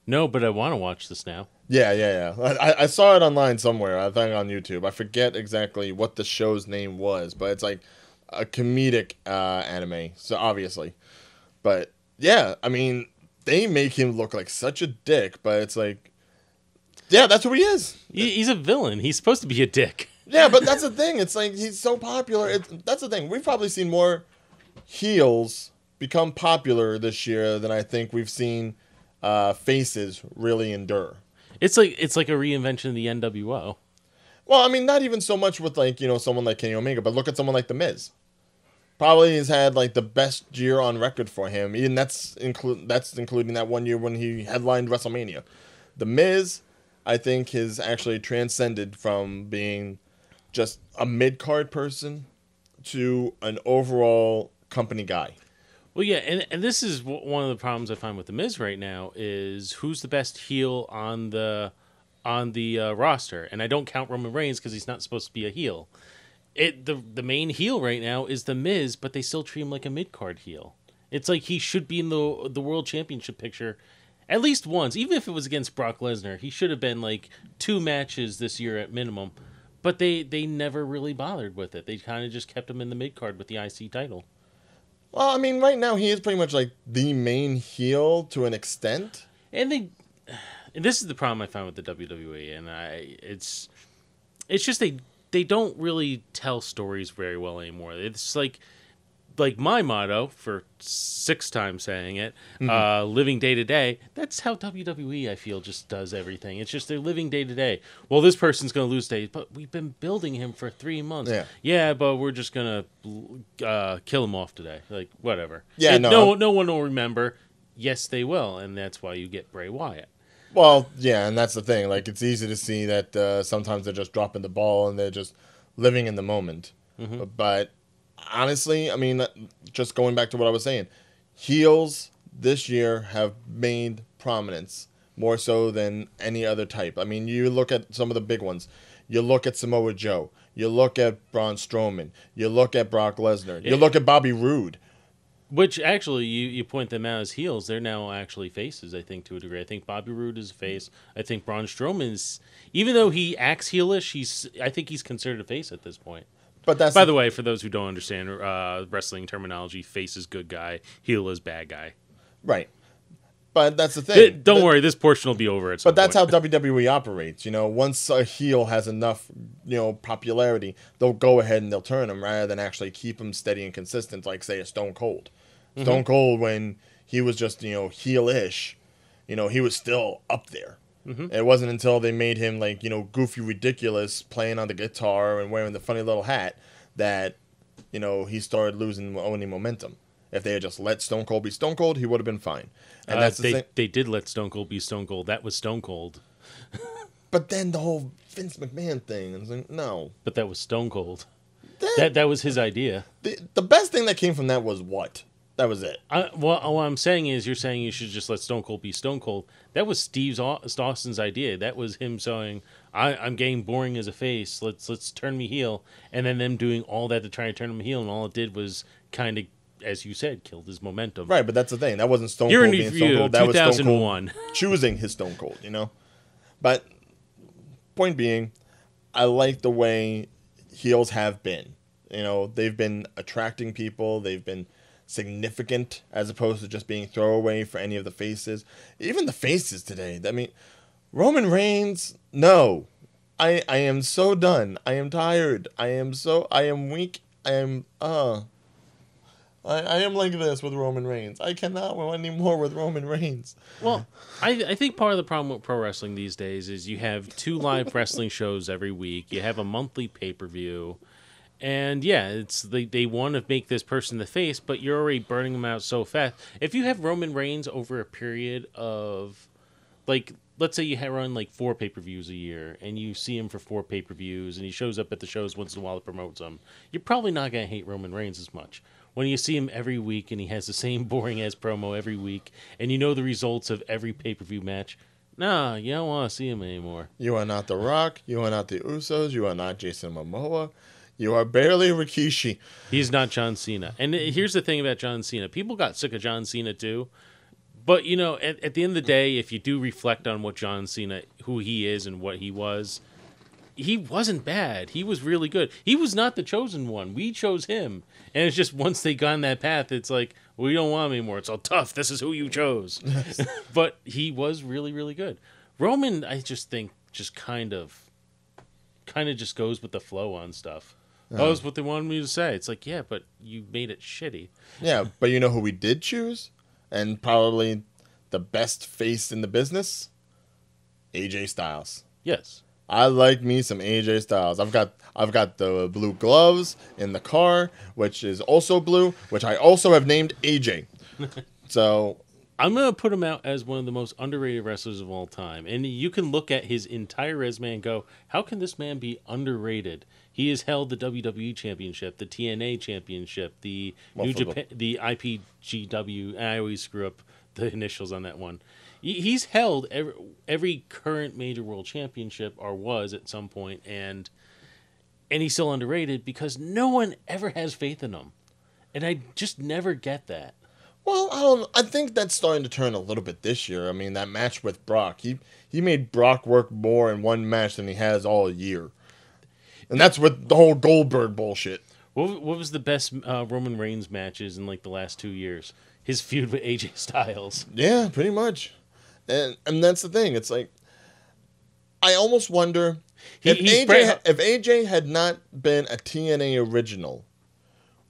no, but I want to watch this now. Yeah, yeah, yeah. I, I- I saw it online somewhere. I think on YouTube. I forget exactly what the show's name was, but it's like a comedic uh, anime. So obviously, but yeah, I mean, they make him look like such a dick, but it's like, yeah, that's who he is. He, he's a villain. He's supposed to be a dick. Yeah, but that's the thing. It's like he's so popular. It's, that's the thing. We've probably seen more heels become popular this year than I think we've seen uh, faces really endure. It's like it's like a reinvention of the NWO. Well, I mean, not even so much with like you know someone like Kenny Omega, but look at someone like The Miz. Probably has had like the best year on record for him, and that's include that's including that one year when he headlined WrestleMania. The Miz, I think, has actually transcended from being just a mid card person to an overall company guy. Well, yeah, and and this is one of the problems I find with the Miz right now is who's the best heel on the on the uh, roster, and I don't count Roman Reigns because he's not supposed to be a heel. It the the main heel right now is the Miz, but they still treat him like a mid card heel. It's like he should be in the the world championship picture at least once, even if it was against Brock Lesnar. He should have been like two matches this year at minimum. But they, they never really bothered with it. They kind of just kept him in the mid card with the IC title. Well, I mean, right now he is pretty much like the main heel to an extent. and they and this is the problem I find with the WWE and I it's it's just they they don't really tell stories very well anymore. It's like like my motto for six times saying it, uh, living day to day. That's how WWE I feel just does everything. It's just they're living day to day. Well, this person's gonna lose days, but we've been building him for three months. Yeah. yeah, but we're just gonna uh, kill him off today. Like whatever. Yeah, no. no, no one will remember. Yes, they will, and that's why you get Bray Wyatt. Well, yeah, and that's the thing. Like, it's easy to see that uh, sometimes they're just dropping the ball and they're just living in the moment. But honestly, I mean, just going back to what I was saying, heels this year have made prominence more so than any other type. I mean, you look at some of the big ones. You look at Samoa Joe. You look at Braun Strowman. You look at Brock Lesnar. You look at Bobby Roode. Which actually, you, you point them out as heels. They're now actually faces, I think, to a degree. I think Bobby Roode is a face. I think Braun Strowman's, even though he acts heelish, he's I think he's considered a face at this point. But that's By the way, for those who don't understand uh, wrestling terminology, face is good guy, heel is bad guy. right. But that's the thing. Th- don't Th- worry, this portion will be over at some But that's point. how WWE operates. You know, once a heel has enough, you know, popularity, they'll go ahead and they'll turn him rather than actually keep him steady and consistent, like say a Stone Cold. Mm-hmm. Stone Cold, when he was just you know heelish, you know, he was still up there. Mm-hmm. It wasn't until they made him like you know goofy, ridiculous, playing on the guitar and wearing the funny little hat that you know he started losing any momentum. If they had just let Stone Cold be Stone Cold, he would have been fine. And Uh, that's the they, thing. they did let Stone Cold be Stone Cold. That was Stone Cold, But then the whole Vince McMahon thing, it's like, no. but that was Stone Cold. That, That that was his idea. the, the best thing that came from that was what? That was it. I, well, what I'm saying is, you're saying you should just let Stone Cold be Stone Cold. That was Steve Au- Austin's idea. That was him saying, I, "I'm getting boring as a face. Let's let's turn me heel." And then them doing all that to try and turn him heel, and all it did was kind of, as you said, killed his momentum. Right, but that's the thing. That wasn't Stone You're Cold in being Stone Cold. That was Stone Cold 2001. choosing his Stone Cold, you know? But point being, I like the way heels have been. You know, they've been attracting people, they've been significant as opposed to just being throwaway for any of the faces. Even the faces today. I mean, Roman Reigns, no. I I am so done. I am tired. I am so I am weak. I am uh I, I am like this with Roman Reigns. I cannot anymore with Roman Reigns. Well, I, I think part of the problem with pro wrestling these days is you have two live wrestling shows every week. You have a monthly pay per view, and yeah, it's they they want to make this person the face, but you're already burning them out so fast. If you have Roman Reigns over a period of, like, let's say you run like four pay per views a year, and you see him for four pay per views, and he shows up at the shows once in a while to promote them, you're probably not gonna hate Roman Reigns as much. When you see him every week and he has the same boring ass promo every week, and you know the results of every pay per view match, nah, you don't want to see him anymore. You are not The Rock. You are not the Usos. You are not Jason Momoa. You are barely Rikishi. He's not John Cena. And here's the thing about John Cena people got sick of John Cena too. But, you know, at, at the end of the day, if you do reflect on what John Cena, who he is and what he was, he wasn't bad. He was really good. He was not the chosen one. We chose him. And it's just once they got on that path, it's like, we don't want him anymore. It's all tough. This is who you chose. but he was really, really good. Roman, I just think, just kind of, kind of just goes with the flow on stuff. Oh, was what they wanted me to say. It's like, yeah, but you made it shitty. Yeah, but you know who we did choose? And probably the best face in the business? AJ Styles. Yes. I like me some AJ Styles. I've got I've got the blue gloves in the car, which is also blue, which I also have named AJ. so I'm going to put him out as one of the most underrated wrestlers of all time. And you can look at his entire resume and go, how can this man be underrated? He has held the WWE Championship, the TNA Championship, the Well, New Japan, the IPGW. I always screw up the initials on that one. He's held every, every current major world championship, or was at some point, and and he's still underrated because no one ever has faith in him, and I just never get that. Well, I don't. I think that's starting to turn a little bit this year. I mean, that match with Brock, he he made Brock work more in one match than he has all year, and that's with the whole Goldberg bullshit. What, what was the best uh, Roman Reigns matches in like the last two years? His feud with AJ Styles. Yeah, pretty much, and and that's the thing. It's like I almost wonder He- if AJ ha- if AJ had not been a TNA original,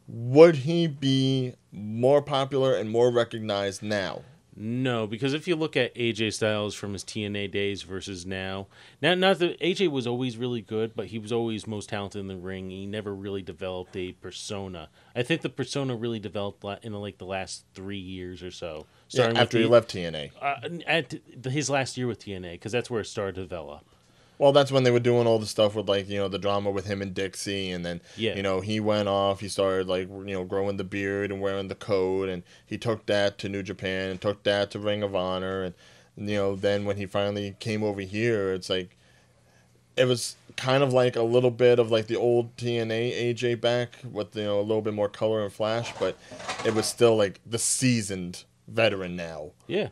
would he be more popular and more recognized now? No, because if you look at AJ Styles from his TNA days versus now, now not that AJ was always really good, but he was always most talented in the ring. He never really developed a persona. I think the persona really developed in like the last three years or so. Yeah, after he left TNA. uh, at his last year with TNA, because that's where it started to develop. Well, that's when they were doing all the stuff with like you know the drama with him and Dixie, and then Yeah. you know he went off. He started like you know growing the beard and wearing the coat, and he took that to New Japan and took that to Ring of Honor, and you know then when he finally came over here, it's like it was kind of like a little bit of like the old TNA AJ back with you know a little bit more color and flash, but it was still like the seasoned veteran now. Yeah.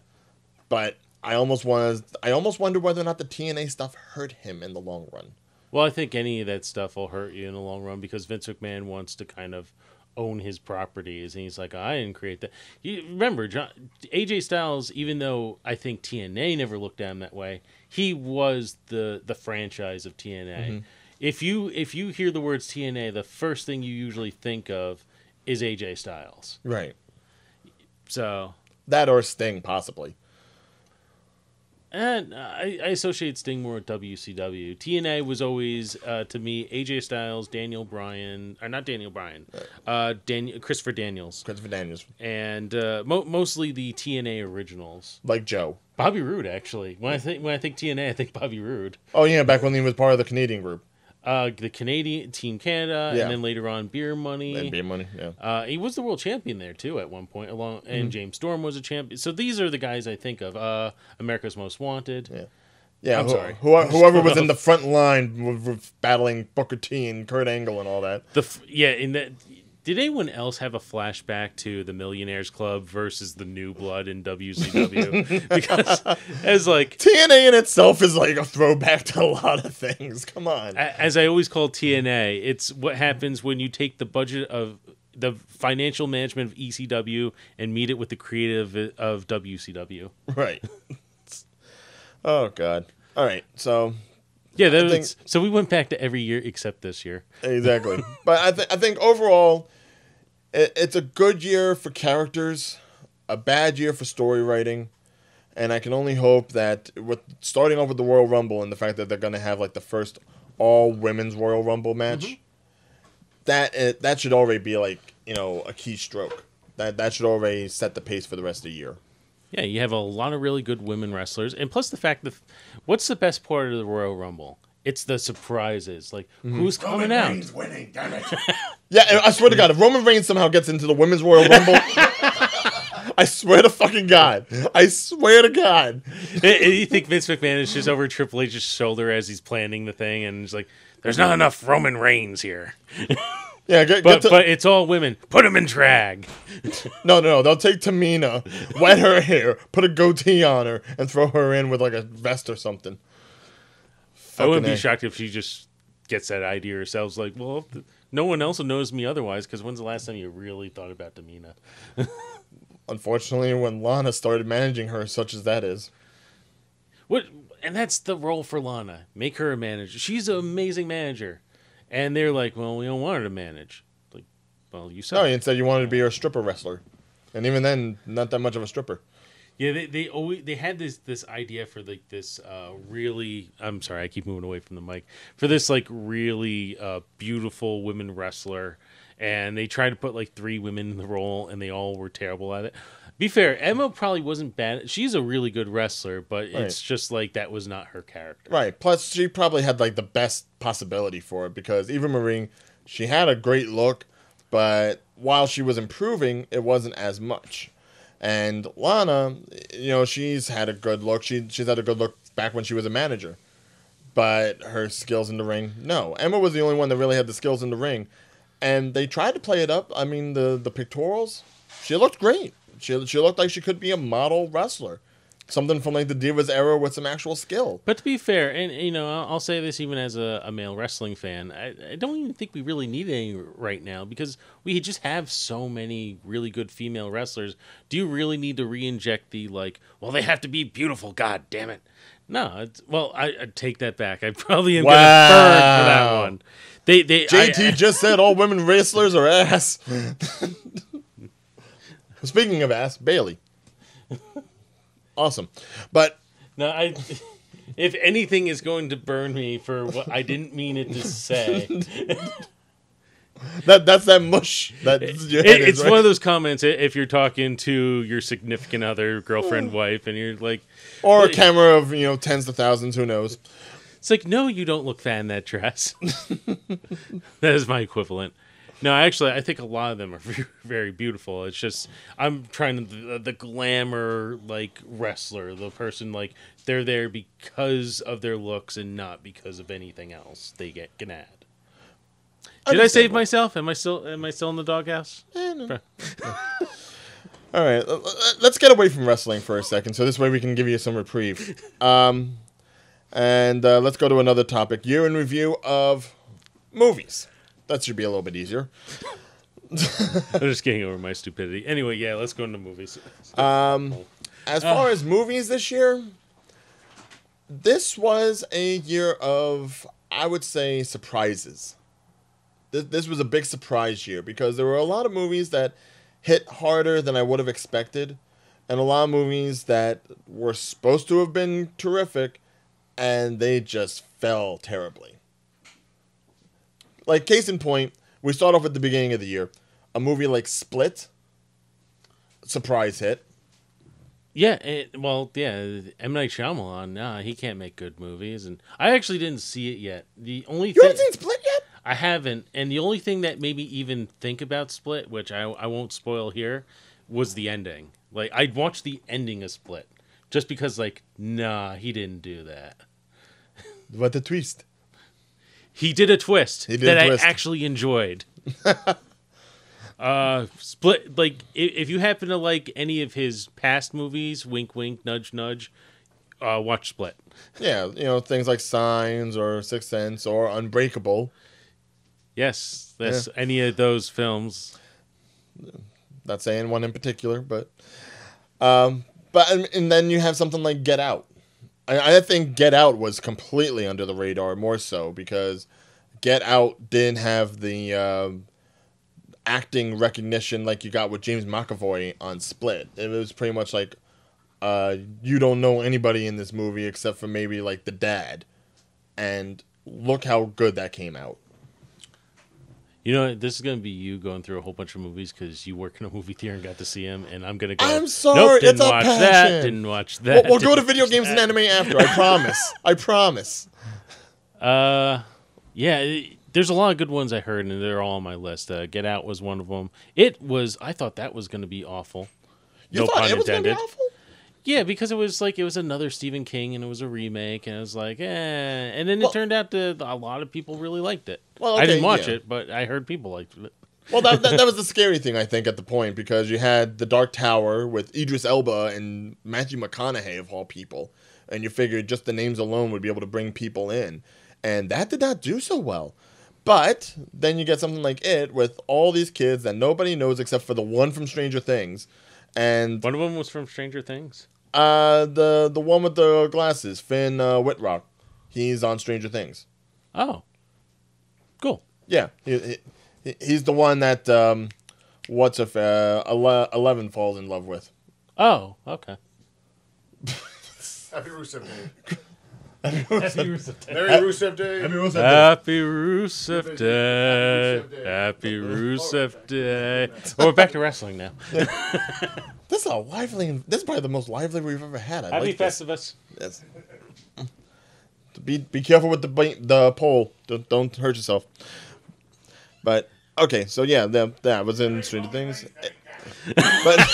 But I almost was I almost wonder whether or not the TNA stuff hurt him in the long run. Well, I think any of that stuff will hurt you in the long run because Vince McMahon wants to kind of own his properties, and he's like, I didn't create that. You remember, John, AJ Styles, even though I think TNA never looked at him that way, he was the the franchise of TNA. Mm-hmm. If you if you hear the words TNA, the first thing you usually think of is AJ Styles. Right. So That or Sting possibly. And I, I associate Sting more with WCW. TNA was always uh, to me AJ Styles, Daniel Bryan, or not Daniel Bryan, uh, Daniel Christopher Daniels, Christopher Daniels, and uh, mo- mostly the TNA originals. like Joe. Bobby Roode, actually. When I think when I think TNA, I think Bobby Roode. Oh yeah, back when he was part of the Canadian group. Uh, the Canadian Team Canada, Yeah. and then later on Beer Money. And Beer Money, yeah. Uh, he was the world champion there too at one point, along and James Storm was a champion. So these are the guys I think of. Uh, America's Most Wanted. Yeah. Yeah, I'm who- sorry. who- whoever was in the front line with, with battling Booker T and Kurt Angle and all that. The f- yeah, in that. Did anyone else have a flashback to the Millionaires Club versus the New Blood in WCW? because as like TNA in itself is like a throwback to a lot of things. Come on. as I always call TNA, it's what happens when you take the budget of the financial management of ECW and meet it with the creative uh, of WCW. Right. oh God. All right. So Yeah, that think- was, so we went back to every year except this year. exactly. but I think I think overall, it, it's a good year for characters, a bad year for story writing, and I can only hope that with starting off with the Royal Rumble and the fact that they're gonna have like the first all women's Royal Rumble match, that uh, that should already be like you know a key stroke. That that should already set the pace for the rest of the year. Yeah, you have a lot of really good women wrestlers, and plus the fact that what's the best part of the Royal Rumble? It's the surprises, like mm-hmm. who's coming out. Reigns winning, damn it. Yeah, and I swear to God, if Roman Reigns somehow gets into the women's Royal Rumble, I swear to fucking God, I swear to God, And- and you think Vince McMahon is just over Triple H's shoulder as he's planning the thing, and he's like, "There's not enough Roman Reigns here." yeah, get, But get to, but it's all women. Put them in drag. no, no, no, they'll take Tamina, wet her hair, put a goatee on her, and throw her in with like a vest or something. I wouldn't be A. shocked if she just gets that idea herself. Like, well, th- no one else knows me otherwise. Because when's the last time you really thought about Tamina? Unfortunately, when Lana started managing her, such as that is, What? And that's the role for Lana. Make her a manager. She's an amazing manager. And they're like, well, we don't want her to manage. Like, well, you said. no, instead you wanted to be a stripper wrestler, and even then, not that much of a stripper. Yeah, they they always they had this this idea for like this uh really I'm sorry, I keep moving away from the mic. For this like really uh beautiful women wrestler and they tried to put like three women in the role and they all were terrible at it. Be fair, Emma probably wasn't bad. She's a really good wrestler, but it's just like that was not her character. Right. Plus, she probably had like the best possibility for it because Eva Marie, she had a great look, but while she was improving, it wasn't as much. And Lana, you know, she's had a good look. She she's had a good look back when she was a manager, but her skills in the ring, no. Emma was the only one that really had the skills in the ring, and they tried to play it up. I mean, the the pictorials, she looked great. She she looked like she could be a model wrestler, something from like the Divas era with some actual skill. But to be fair, and you know, I'll, I'll say this even as a, a male wrestling fan, I, I don't even think we really need any right now because we just have so many really good female wrestlers. Do you really need to re-inject the like? Well, they have to be beautiful. God damn it! No, it's, well, I, I take that back. I probably am gonna burn for that one. They they JT I- just said all women wrestlers are ass. Speaking of ass, Bailey. Awesome. But no, I. If anything is going to burn me for what I didn't mean it to say, that that's that mush that It, is, right? one of those comments if you're talking to your significant other, girlfriend, mm. wife, and you're like, or a camera of, you know, tens to thousands, who knows. it's like, no, you don't look fat in that dress. that is my equivalent. No, actually, I think a lot of them are very beautiful. It's just I'm trying to the, the glamour like wrestler, the person like they're there because of their looks and not because of anything else they get can add. Did I save myself? Am I still am I still in the doghouse? Eh, no. All right, let's get away from wrestling for a second, so this way we can give you some reprieve. Um, and uh, let's go to another topic: year in review of movies. That should be a little bit easier. I'm just getting over my stupidity. Anyway, yeah, let's go into movies. Um, as far as movies this year, this was a year of, I would say, surprises. This, this was a big surprise year because there were a lot of movies that hit harder than I would have expected, and a lot of movies that were supposed to have been terrific, and they just fell terribly. Like, case in point, we start off at the beginning of the year. A movie like Split, surprise hit. Yeah, it, well, yeah, M Night Shyamalan. Nah, he can't make good movies, and I actually didn't see it yet. The only You thing haven't seen Split yet? I haven't, and the only thing that made me even think about Split, which I I won't spoil here, was the ending. Like I'd watch the ending of Split, just because like, nah, he didn't do that. What a twist. He did a twist did that a twist. I actually enjoyed. uh, Split, like if, if you happen to like any of his past movies, wink, wink, nudge, nudge, uh, watch Split. Yeah, you know, things like Signs or Sixth Sense or Unbreakable. Yes, that's any of those films. Not saying one in particular, but um but and then you have something like Get Out. I, I think Get Out was completely under the radar more so because Get Out didn't have the um acting recognition like you got with James McAvoy on Split. It was pretty much like uh, you don't know anybody in this movie except for maybe like the dad, and look how good that came out. You know, this is gonna be you going through a whole bunch of movies because you work in a movie theater and got to see him, and I'm gonna go. I'm sorry, Nope, didn't it's watch passion." that. Didn't watch We'll, that. we'll go to video games and anime after. I promise. I promise. Uh, yeah. it- there's a lot of good ones I heard, and they're all on my list. Uh, Get Out was one of them. It was. I thought that was gonna be awful. You no thought pun it was gonna be awful? Yeah, because it was like it was another Stephen King, and it was a remake, and it was like, eh. And then Well- it turned out that a lot of people really liked it. Well, I didn't watch yeah. it, but I heard people liked it. Well, that, that, that was the scary thing, I think, at the point, because you had The Dark Tower with Idris Elba and Matthew McConaughey, of all people. And you figured just the names alone would be able to bring people in. And that did not do so well. But then you get something like it with all these kids that nobody knows except for the one from Stranger Things. And One of them was from Stranger Things. Uh, the the one with the glasses, Finn uh, Whitrock, he's on Stranger Things. Oh, cool. Yeah, he, he, he's the one that um, what's if uh, Eleven falls in love with. Oh, okay. Happy Rusev Day. Happy Rusev Day. Merry Rusev Day. Happy Rusev Happy Day. Rusev Day. Happy Rusev Day. Well, we're back to wrestling now. This is a lively. This is probably the most lively we've ever had. I Happy like this. Festivus. Yes. Be be careful with the the pole. Don't, don't hurt yourself. But okay, so yeah, that that was in Stranger Things. But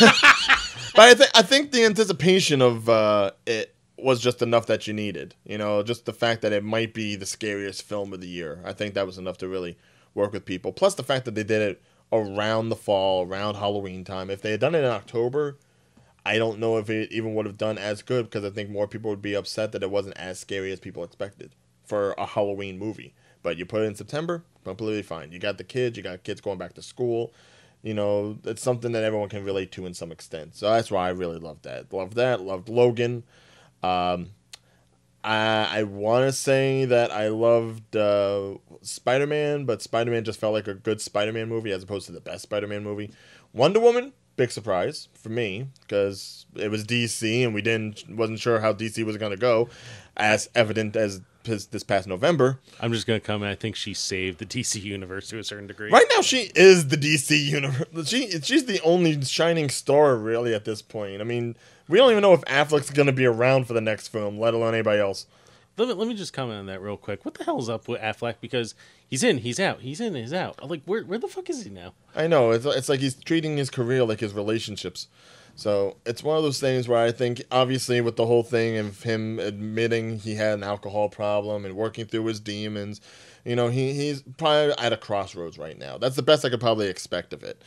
but I think I think the anticipation of uh, it was just enough that you needed. You know, just the fact that it might be the scariest film of the year. I think that was enough to really work with people. Plus the fact that they did it around the fall, around Halloween time. If they had done it in October, I don't know if it even would have done as good because I think more people would be upset that it wasn't as scary as people expected for a Halloween movie. But you put it in September, completely fine. You got the kids, you got kids going back to school. You know, it's something that everyone can relate to in some extent. So that's why I really loved that. Loved that. Loved Logan. Um, I I want to say that I loved uh, Spider Man, but Spider Man just felt like a good Spider Man movie as opposed to the best Spider Man movie. Wonder Woman, big surprise for me because it was DC and we didn't wasn't sure how DC was gonna go, as evident as this, this past November. I'm just gonna come and I think she saved the DC universe to a certain degree. Right now, she is the DC universe. She she's the only shining star really at this point. I mean, we don't even know if Affleck's gonna be around for the next film, let alone anybody else. let me, let me just comment on that real quick. What the hell's up with Affleck? Because he's in, he's out, he's in, he's out. I'm like, where where the fuck is he now? I know it's it's like he's treating his career like his relationships. So it's one of those things where I think, obviously, with the whole thing of him admitting he had an alcohol problem and working through his demons, you know, he, he's probably at a crossroads right now. That's the best I could probably expect of it.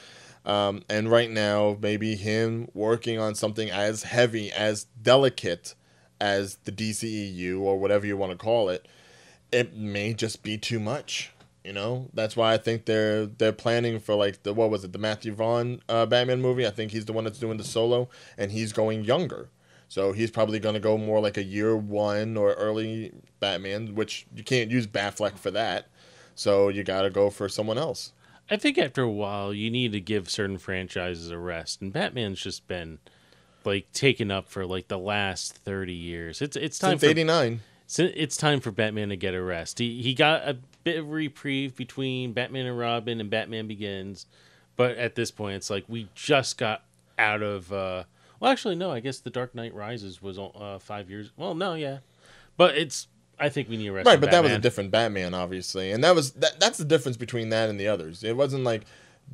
Um, and right now, maybe him working on something as heavy, as delicate as the DCEU or whatever you want to call it, it may just be too much. You know, that's why I think they're they're planning for like the what was it the Matthew Vaughn uh, Batman movie? I think he's the one that's doing the solo, and he's going younger, so he's probably going to go more like a year one or early Batman, which you can't use Batfleck for that, so you got to go for someone else. I think after a while, you need to give certain franchises a rest, and Batman's just been like taken up for like the last thirty years. It's it's time Since for '89, So it's time for Batman to get a rest. He he got a bit of reprieve between Batman and Robin and Batman Begins, but at this point, it's like we just got out of. Uh, well, actually, no. I guess The Dark Knight Rises was uh, five years. Well, no, yeah, but it's. I think we need a rest. right? But that was a different Batman, obviously, and that was that. That's the difference between that and the others. It wasn't like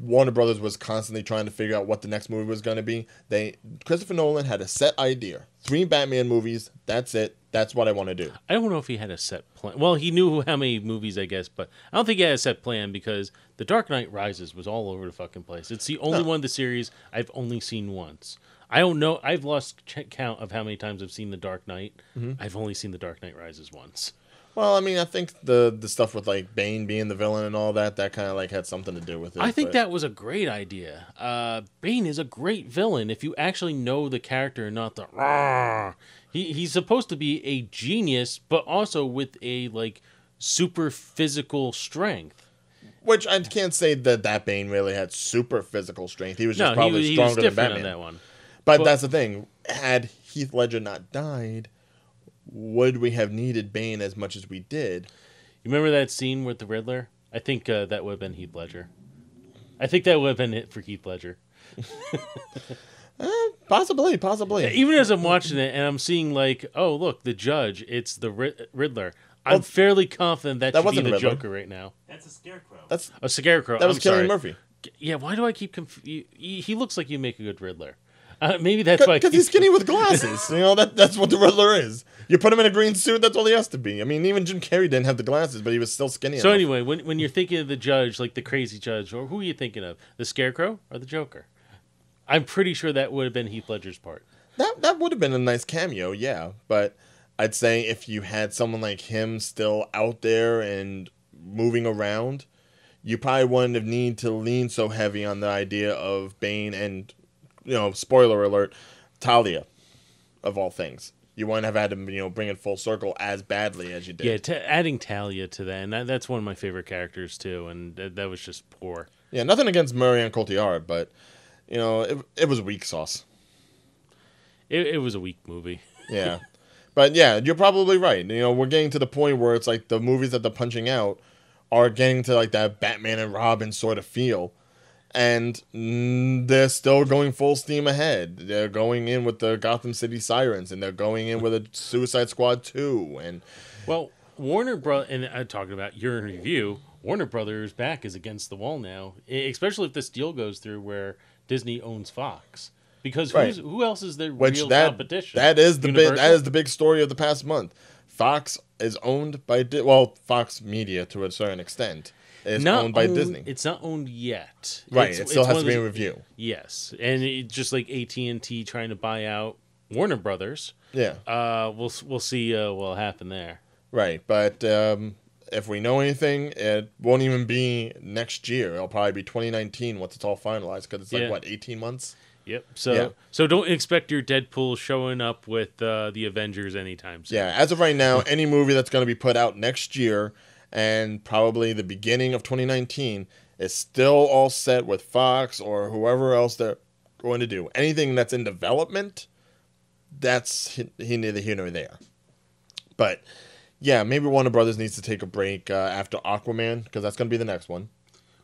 Warner Brothers was constantly trying to figure out what the next movie was going to be. They Christopher Nolan had a set idea: three Batman movies. That's it. That's what I want to do. I don't know if he had a set plan. Well, he knew how many movies, I guess, but I don't think he had a set plan because The Dark Knight Rises was all over the fucking place. It's the only No. one of the series I've only seen once. I don't know. I've lost count of how many times I've seen The Dark Knight. Mm-hmm. I've only seen The Dark Knight Rises once. Well, I mean, I think the the stuff with like Bane being the villain and all that, that kind of like had something to do with it. I think but- that was a great idea. Uh, Bane is a great villain if you actually know the character and not the. "Rawr." He he's supposed to be a genius, but also with a like super physical strength. Which I can't say that that Bane really had super physical strength. He was just No, probably he, he stronger than different on Batman. that one. But Well- that's the thing. Had Heath Ledger not died, would we have needed Bane as much as we did? You remember that scene with the Riddler? I think uh, that would have been Heath Ledger. I think that would have been it for Heath Ledger. Possibly, possibly. Even as I'm watching it and I'm seeing like, oh look, the judge, it's the Rid- Riddler. I'm Well, fairly confident that, that should be wasn't the Riddler. Joker right now. That's a scarecrow. That's A Scarecrow. that was I'm Cillian sorry. Murphy. Yeah, why do I keep conf- he, he looks like you make a good Riddler. Uh, maybe that's why. Because he's skinny with glasses. you know that that's what the Riddler is. You put him in a green suit, that's all he has to be. I mean, even Jim Carrey didn't have the glasses, but he was still skinny. So enough. anyway, when when you're thinking of the judge, like the crazy judge, or who are you thinking of? The Scarecrow or the Joker? I'm pretty sure that would have been Heath Ledger's part. That that would have been a nice cameo, yeah. But I'd say if you had someone like him still out there and moving around, you probably wouldn't have need to lean so heavy on the idea of Bane and you know, spoiler alert, Talia, of all things. You wouldn't have had to you know bring it full circle as badly as you did. Yeah, t- adding Talia to that, and that, that's one of my favorite characters too, and that, that was just poor. Yeah, nothing against Marion Cotillard, but you know, it, it was weak sauce. It, it was a weak movie. Yeah. but yeah, you're probably right. You know, we're getting to the point where it's like the movies that they're punching out are getting to like that Batman and Robin sort of feel. And they're still going full steam ahead. They're going in with the Gotham City Sirens and they're going in with a Suicide Squad 2 and Well, Warner Bros. and I'm talking about your review. Warner Brothers back is against the wall now, especially if this deal goes through where Disney owns Fox. Because Right. who else is their which real that competition? that is the big that is the big story of the past month. Fox is owned by Di- well, Fox Media to a certain extent is not owned by owned- Disney. It's not owned yet. Right, It's- it still has to be in review. Yes, and it, just like AT and T trying to buy out Warner Brothers, Yeah. uh, we'll we'll see uh, what'll happen there. Right, but um, if we know anything, it won't even be next year. It'll probably be 2019 once it's all finalized because it's like Yeah. what 18 months. Yep. So Yeah. so don't expect your Deadpool showing up with uh, the Avengers anytime soon. Yeah, as of right now, any movie that's going to be put out next year and probably the beginning of 2019 is still all set with Fox or whoever else they're going to do. Anything that's in development, that's he, he neither here nor there. But yeah, maybe Warner Brothers needs to take a break uh, after Aquaman because that's going to be the next one.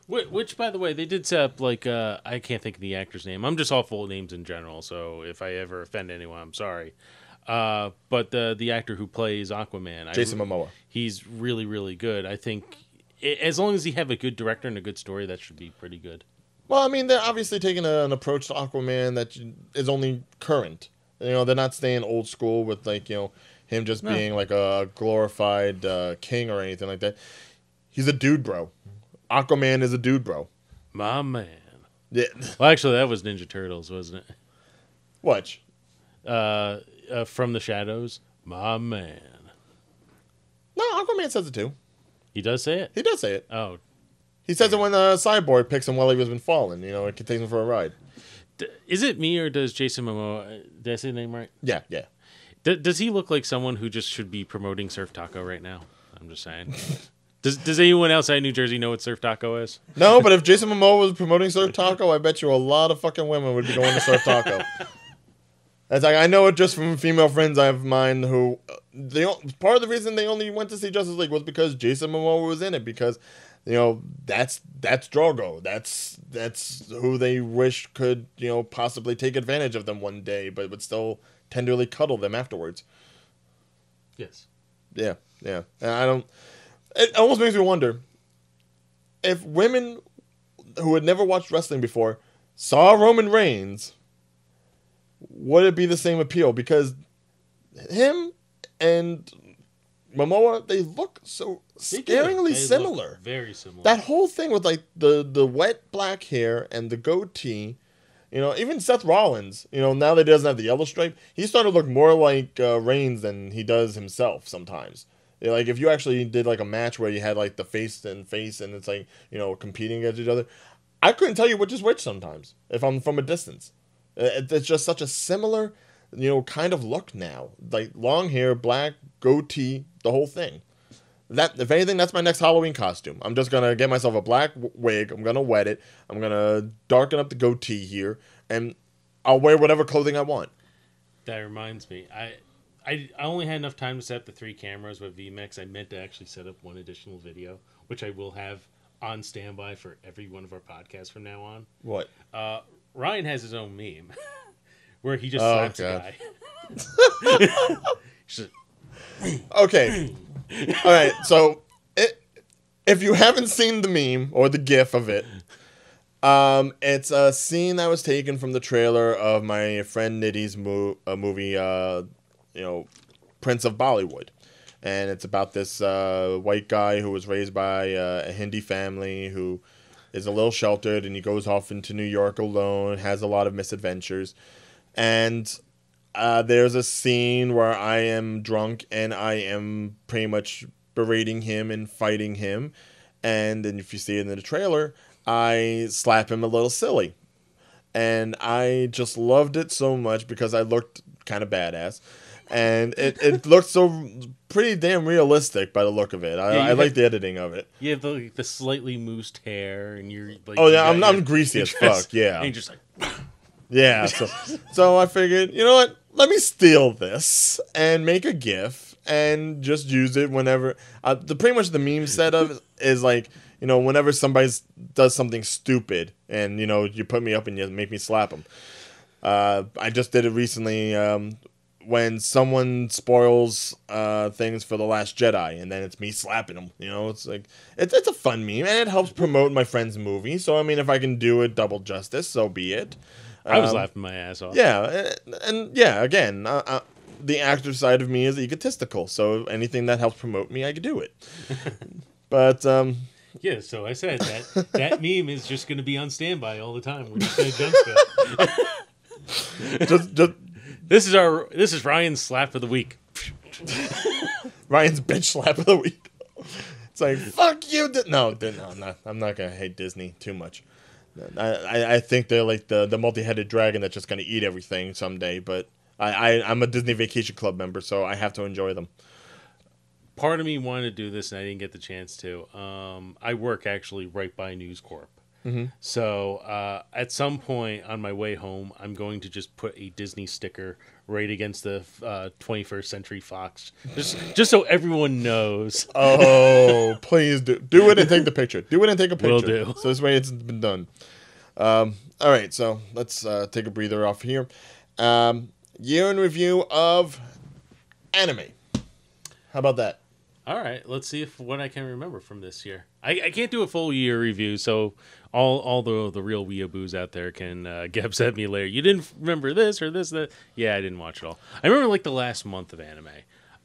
Which, which, by the way, they did set up like uh, I can't think of the actor's name. I'm just awful at names in general, so if I ever offend anyone, I'm sorry. Uh, but the the actor who plays Aquaman, I- Jason Momoa. he's really really good. I think i- as long as he have a good director and a good story, that should be pretty good. Well, I mean, they're obviously taking a, an approach to Aquaman that is only current. You know, they're not staying old school with like you know him just No. being like a glorified uh, king or anything like that. He's a dude, bro. Aquaman is a dude, bro. My man. Yeah. Well, actually, that was Ninja Turtles, wasn't it? What? Uh, uh, from the shadows, my man. No, Aquaman says it too. He does say it. He does say it. Oh, He says it when the Cyborg picks him while he was been falling. You know, it takes him for a ride. D- is it me or does Jason Momoa? uh, Did I say the name right? Yeah, yeah. D- does he look like someone who just should be promoting Surf Taco right now? I'm just saying. does Does anyone outside New Jersey know what Surf Taco is? No, but if Jason Momoa was promoting Surf Taco, I bet you a lot of fucking women would be going to Surf Taco. That's like I know it just from female friends I have mine who uh, they part of the reason they only went to see Justice League was because Jason Momoa was in it because you know that's that's Drogo that's that's who they wish could you know possibly take advantage of them one day but would still tenderly cuddle them afterwards. Yes. Yeah, yeah. And I don't. It almost makes me wonder if women who had never watched wrestling before saw Roman Reigns, would it be the same appeal? Because him and Momoa, they look so scaringly similar. Very similar. That whole thing with like the the wet black hair and the goatee, you know, even Seth Rollins, you know, now that he doesn't have the yellow stripe, he's starting to look more like uh, Reigns than he does himself sometimes. Like if you actually did like a match where you had like the face and face and it's like you know competing against each other, I couldn't tell you which is which sometimes if I'm from a distance. Uh, It's just such a similar, you know, kind of look now. Like long hair, black goatee, the whole thing. That if anything, that's my next Halloween costume. I'm just gonna get myself a black wig. I'm gonna wet it. I'm gonna darken up the goatee here, and I'll wear whatever clothing I want. That reminds me, I, I, I only had enough time to set up the three cameras with vMix. I meant to actually set up one additional video, which I will have on standby for every one of our podcasts from now on. What? Uh, Ryan has his own meme where he just Oh, slaps God. a guy. Okay. All right. So, it, if you haven't seen the meme or the GIF of it, um, it's a scene that was taken from the trailer of my friend Nitty's mo- uh, movie, uh, you know, Prince of Bollywood, and it's about this uh, white guy who was raised by uh, a Hindi family who is a little sheltered, and he goes off into New York alone, has a lot of misadventures, and uh, there's a scene where I am drunk and I am pretty much berating him and fighting him. And then if you see it in the trailer, I slap him a little silly. And I just loved it so much because I looked kind of badass. And it, it looked so pretty damn realistic by the look of it. I, Yeah, I like the editing of it. you have the, like, the slightly moosed hair, and you're like, Oh, yeah, I'm, I'm greasy as fuck. Yeah. and you're just like, Yeah. So, so I figured, you know what? Let me steal this and make a GIF and just use it whenever. Uh, the pretty much the meme setup is like, you know, whenever somebody does something stupid and you know you put me up and you make me slap them. Uh, I just did it recently um, when someone spoils uh, things for the Last Jedi, and then it's me slapping them. You know, it's like it's it's a fun meme, and it helps promote my friend's movie. So I mean, if I can do it double justice, so be it. I was Um, laughing my ass off. yeah, and, and yeah, again, uh, uh, the actor side of me is egotistical, so anything that helps promote me, I could do it. but um, Yeah, so I said that that meme is just going to be on standby all the time when you say just, just This is our this is Ryan's slap of the week. Ryan's bitch slap of the week. It's like fuck you. Di-. No, no, I'm not. I'm not gonna hate Disney too much. I, I, think they're like the, the multi-headed dragon that's just gonna eat everything someday. But I, I I'm a Disney Vacation Club member, so I have to enjoy them. Part of me wanted to do this and I didn't get the chance to. Um, I work actually right by News Corp. So uh, at some point on my way home, I'm going to just put a Disney sticker right against the uh, 21st Century Fox, just just so everyone knows. Oh, please do do it and take the picture. Do it and take a picture. Will do. So this way it's been done. Um, all right, so let's uh, take a breather off here. Um, year in review of anime. How about that? All right, let's see if what I can remember from this year. I, I can't do a full year review, so all all the the real weeaboos out there can uh, get upset at me later. You didn't remember this or this that? Yeah, I didn't watch it all. I remember like the last month of anime.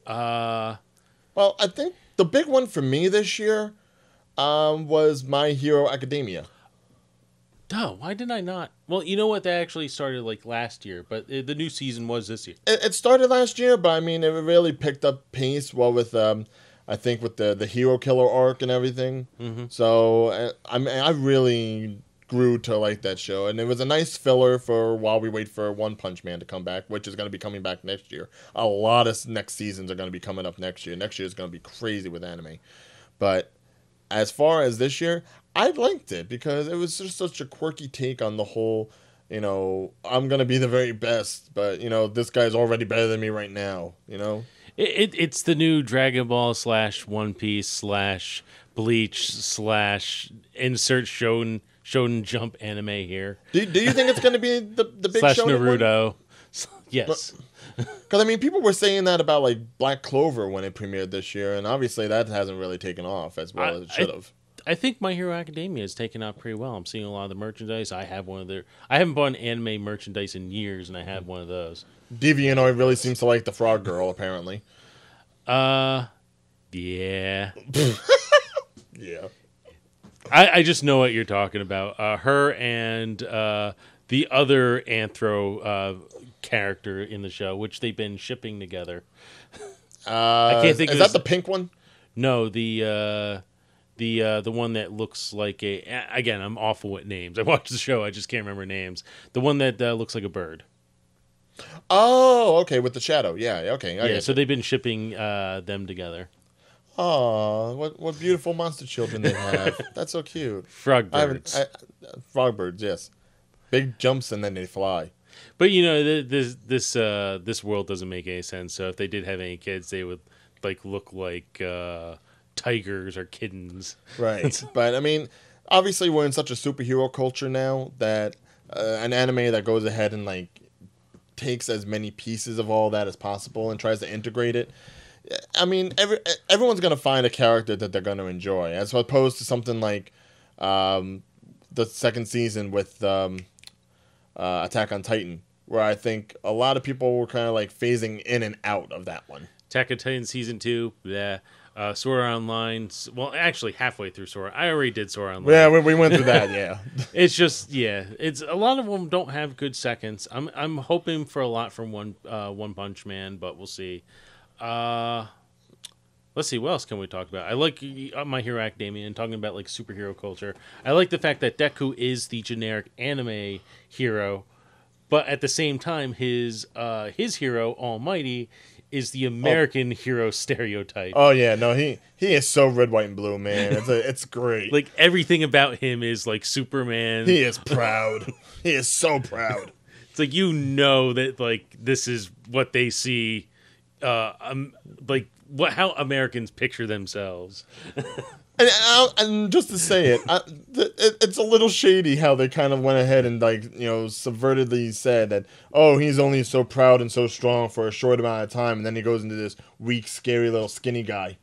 Uh, Well, I think the big one for me this year um, was My Hero Academia. duh, why did I not? Well, you know what? That actually started like last year, but uh, the new season was this year. It, it started last year, but I mean, it really picked up pace well with, um, I think, with the the hero killer arc and everything. Mhm. So uh, I mean, I really grew to like that show, and it was a nice filler for while we wait for One Punch Man to come back, which is going to be coming back next year. A lot of next seasons are going to be coming up next year. Next year is going to be crazy with anime, but as far as this year, I liked it because it was just such a quirky take on the whole. You know, I'm gonna be the very best, but you know, this guy's already better than me right now. You know, It, it it's the new Dragon Ball slash One Piece slash Bleach slash insert Shonen Shonen Jump anime here do, do you think it's gonna be the the big slash shonen one? Naruto. Yes, Because I mean, people were saying that about like Black Clover when it premiered this year, and obviously that hasn't really taken off as well I- as it should have. I think My Hero Academia is taking off pretty well. I'm seeing a lot of the merchandise. I have one of their. I haven't bought anime merchandise in years, and I have one of those. Devianoid really seems to like the Frog Girl, apparently. Uh, yeah. Yeah. I, I just know what you're talking about. Uh, her and uh, the other anthro uh, character in the show, which they've been shipping together. Uh, can't think is that the pink one? No, the uh, the uh, the one that looks like a. a- Again, I'm awful with names. I watched the show. I just can't remember names. The one that uh, looks like a bird. Oh, okay, with the shadow. Yeah, okay. I yeah, so you. they've been shipping uh, them together. Oh, what what beautiful monster children they have. That's so cute. Frog I. I, frog birds, yes. Big jumps and then they fly. But you know, this this uh, this world doesn't make any sense. So if they did have any kids, they would like look like uh, tigers or kittens. Right. but I mean, obviously we're in such a superhero culture now that uh, an anime that goes ahead and like takes as many pieces of all that as possible and tries to integrate it. I mean, every everyone's gonna find a character that they're gonna enjoy, as opposed to something like um, the second season with um, uh, Attack on Titan, where I think a lot of people were kind of like phasing in and out of that one. Attack on Titan season two, yeah. Uh, Sword Art Online. Well, actually, halfway through Sora, I already did Sora Online. Yeah, we, we went through that. Yeah. It's just yeah, it's a lot of them don't have good seconds. I'm I'm hoping for a lot from one uh, One Punch Man, but we'll see. Uh, let's see what else can we talk about. I like My Hero Academia and talking about like superhero culture. I like the fact that Deku is the generic anime hero, but at the same time, his uh, his hero All Might is the American hero stereotype. Oh yeah, no, he he is so red, white, and blue, man. It's a, it's great. like everything about him is like Superman. he is proud. he is so proud. it's like you know that like this is what they see uh um, like what how americans picture themselves And, and, and just to say it, I, th- it, it's a little shady how they kind of went ahead and like you know subvertedly said that oh he's only so proud and so strong for a short amount of time, and then he goes into this weak, scary little skinny guy.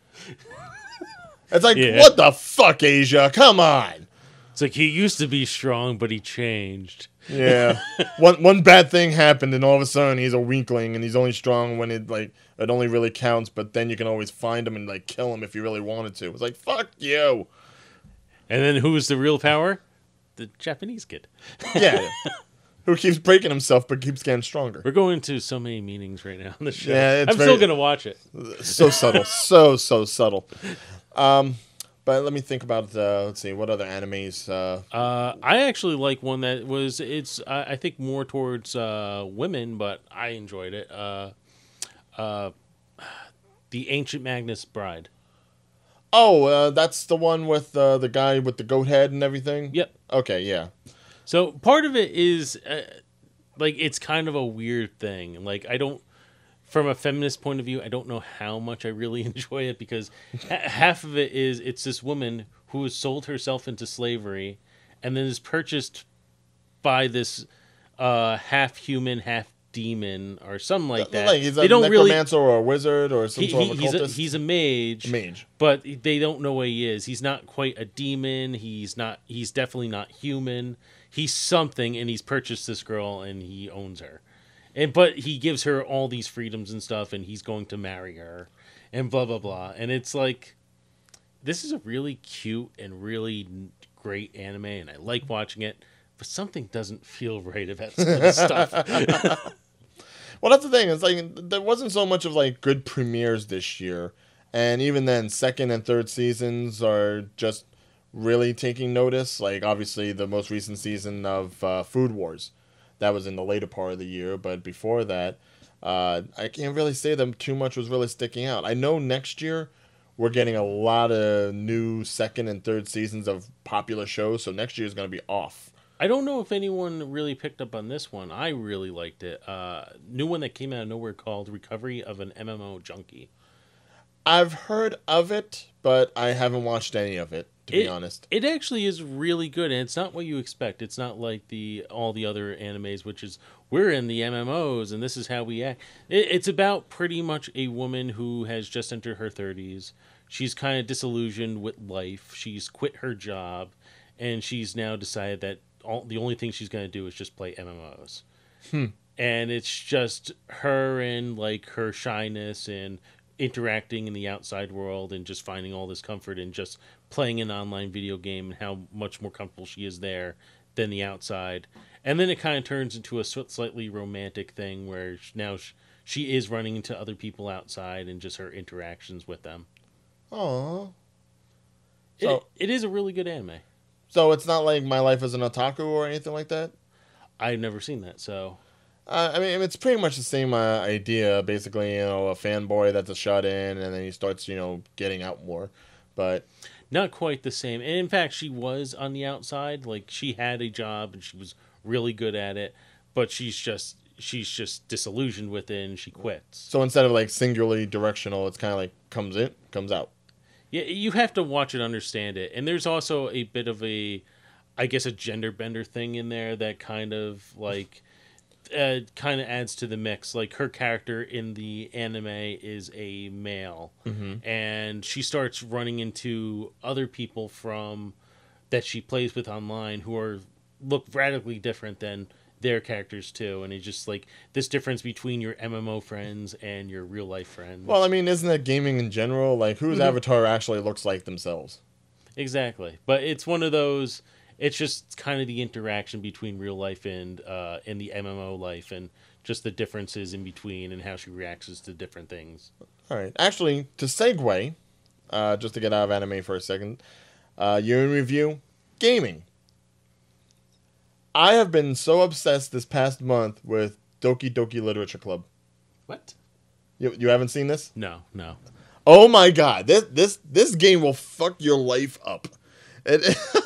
It's like Yeah. what the fuck, Asia? Come on. it's like he used to be strong but he changed Yeah. one one bad thing happened, and all of a sudden he's a weakling, and he's only strong when it like it only really counts. But then you can always find him and like kill him if you really wanted to. It's like fuck you. and then who is the real power the japanese kid Yeah. Who keeps breaking himself but keeps getting stronger. we're going to so many meanings right now on the show Yeah, it's i'm very- still gonna watch it So subtle, so so subtle. Um, but let me think about uh, let's see what other animes. Uh, uh i actually like one that was it's i, I think more towards uh women but i enjoyed it uh uh the ancient magnus bride oh, uh, that's the one with uh, the guy with the goat head and everything. yep Okay, yeah. So part of it is uh, like it's kind of a weird thing. Like I don't, from a feminist point of view, I don't know how much I really enjoy it because ha- half of it is it's this woman who has sold herself into slavery, and then is purchased by this uh, half human, half demon or something like that. Like he's a they don't really. necromancer or a wizard or some He, sort he- of he's, a, he's a mage, mage. but they don't know what he is. He's not quite a demon. He's not. He's definitely not human. He's something, and he's purchased this girl, and he owns her. And but he gives her all these freedoms and stuff, and he's going to marry her, and blah blah blah. And it's like, this is a really cute and really great anime, and I like watching it. But something doesn't feel right about some of stuff. Well, that's the thing. It's like there wasn't so much of like good premieres this year, and even then, second and third seasons are just really taking notice. Like obviously, the most recent season of uh, Food Wars, that was in the later part of the year, but before that, uh, I can't really say that too much was really sticking out. I know next year we're getting a lot of new second and third seasons of popular shows, so next year is going to be off. I don't know if anyone really picked up on this one. I really liked it. Uh, new one that came out of nowhere called "Recovery of an MMO Junkie." I've heard of it, but I haven't watched any of it. To be honest. It actually is really good, and it's not what you expect. It's not like the all the other animes, which is we're in the MMOs and this is how we act. It, it's about pretty much a woman who has just entered her thirties. She's kind of disillusioned with life. She's quit her job, and she's now decided that all the only thing she's going to do is just play MMOs. Hmm. And it's just her and like her shyness and interacting in the outside world and just finding all this comfort in just playing an online video game and how much more comfortable she is there than the outside. And then it kind of turns into a slightly romantic thing where now sh- she is running into other people outside and just her interactions with them. Aww. It, So- it is a really good anime. So it's not like My Life as an Otaku or anything like that. I've never seen that, so Uh, I mean, it's pretty much the same uh, idea. Basically, you know, a fanboy that's a shut in, and then he starts, you know, getting out more. But not quite the same. And in fact, she was on the outside. Like she had a job and she was really good at it, but she's just she's just disillusioned with it and she quits. so instead of like singularly directional, it's kind of like comes in, comes out. Yeah, you have to watch it, understand it. And there's also a bit of a, I guess, a gender bender thing in there that kind of like, uh, kind of adds to the mix. Like her character in the anime is a male, and she starts running into other people from that she plays with online who are look radically different than their characters too and it's just like this difference between your mmo friends and your real life friends Well, I mean, isn't that gaming in general? Like, whose avatar actually looks like themselves? Exactly, but it's one of those. It's just kind of the interaction between real life and uh, and the MMO life, and just the differences in between, and how she reacts to different things. All right. Actually, to segue, uh, just to get out of anime for a second, uh, year in review, gaming. I have been so obsessed this past month with Doki Doki Literature Club. What? You, you haven't seen this? No, no. Oh my god, this this this game will fuck your life up. It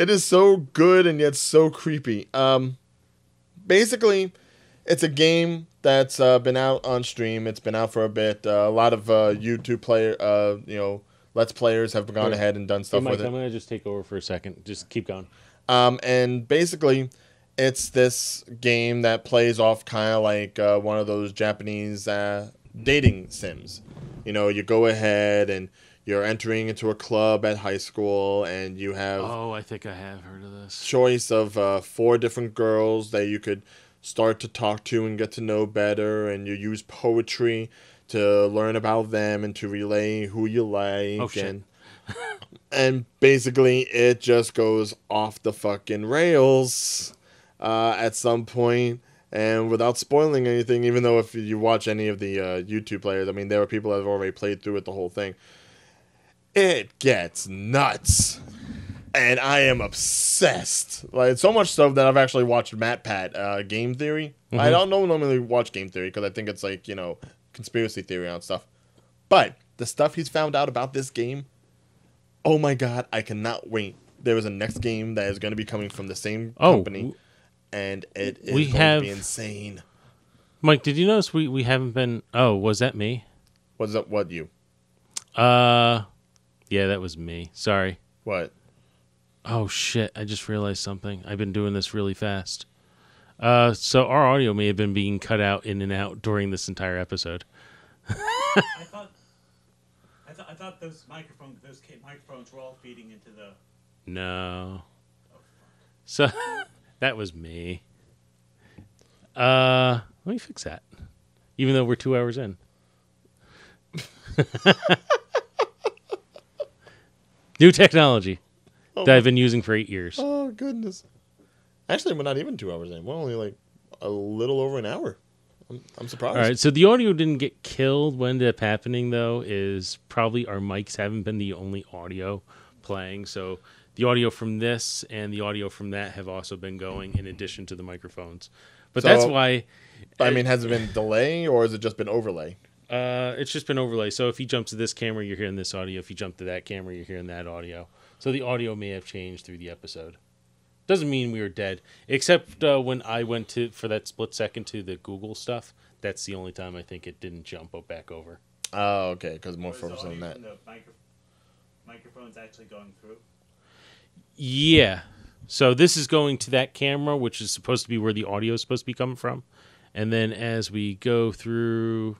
it is so good and yet so creepy. Um, basically, it's a game that's uh, been out on stream. It's been out for a bit. Uh, a lot of uh, YouTube player, uh, you know, let's players have gone ahead and done Hey, stuff Mike, with it. I'm gonna just take over for a second. Just keep going. Um, and basically, it's this game that plays off kind of like uh, one of those Japanese uh, dating sims. You know, you go ahead and you're entering into a club at high school, and you have Oh, I think I have heard of this. choice of uh, four different girls that you could start to talk to and get to know better, and you use poetry to learn about them and to relay who you like. Oh. And, and basically, it just goes off the fucking rails uh, at some point. And without spoiling anything, even though if you watch any of the uh, YouTube players, I mean, there are people that have already played through it, the whole thing. It gets nuts and I am obsessed. Like so much so that I've actually watched MatPat uh, Game Theory. I don't normally watch Game Theory because I think it's like you know conspiracy theory on stuff. But the stuff he's found out about this game, oh my god, I cannot wait. There is a next game that is going to be coming from the same Oh, company, and it is we going have- to be insane. Mike, did you notice we we haven't been? Oh, was that me? What's that What you? Uh, yeah, that was me. Sorry. What? Oh shit! I just realized something. I've been doing this really fast. Uh, so our audio may have been being cut out in and out during this entire episode. I thought, I thought, I thought those microphone, those ca- microphones were all feeding into the. No. So that was me. Uh, let me fix that. Even though we're two hours in. New technology Oh, that I've been using for eight years. Oh goodness. Actually, we're not even two hours in. We're only like a little over an hour. I'm, I'm surprised. All right, so the audio didn't get killed. What ended up happening though is probably our mics haven't been the only audio playing. So the audio from this and the audio from that have also been going in addition to the microphones. But that's why I mean, has it been delay or has it just been overlay? Uh, it's just been overlay. So if you jump to this camera, you're hearing this audio. If you jump to that camera, you're hearing that audio. So the audio may have changed through the episode. Doesn't mean we were dead, except uh, when I went to for that split second to the Google stuff. That's the only time I think it didn't jump o- back over. Oh, okay, because more was focus on that. from the micro- microphones actually going through. Yeah. So this is going to that camera, which is supposed to be where the audio is supposed to be coming from. And then as we go through,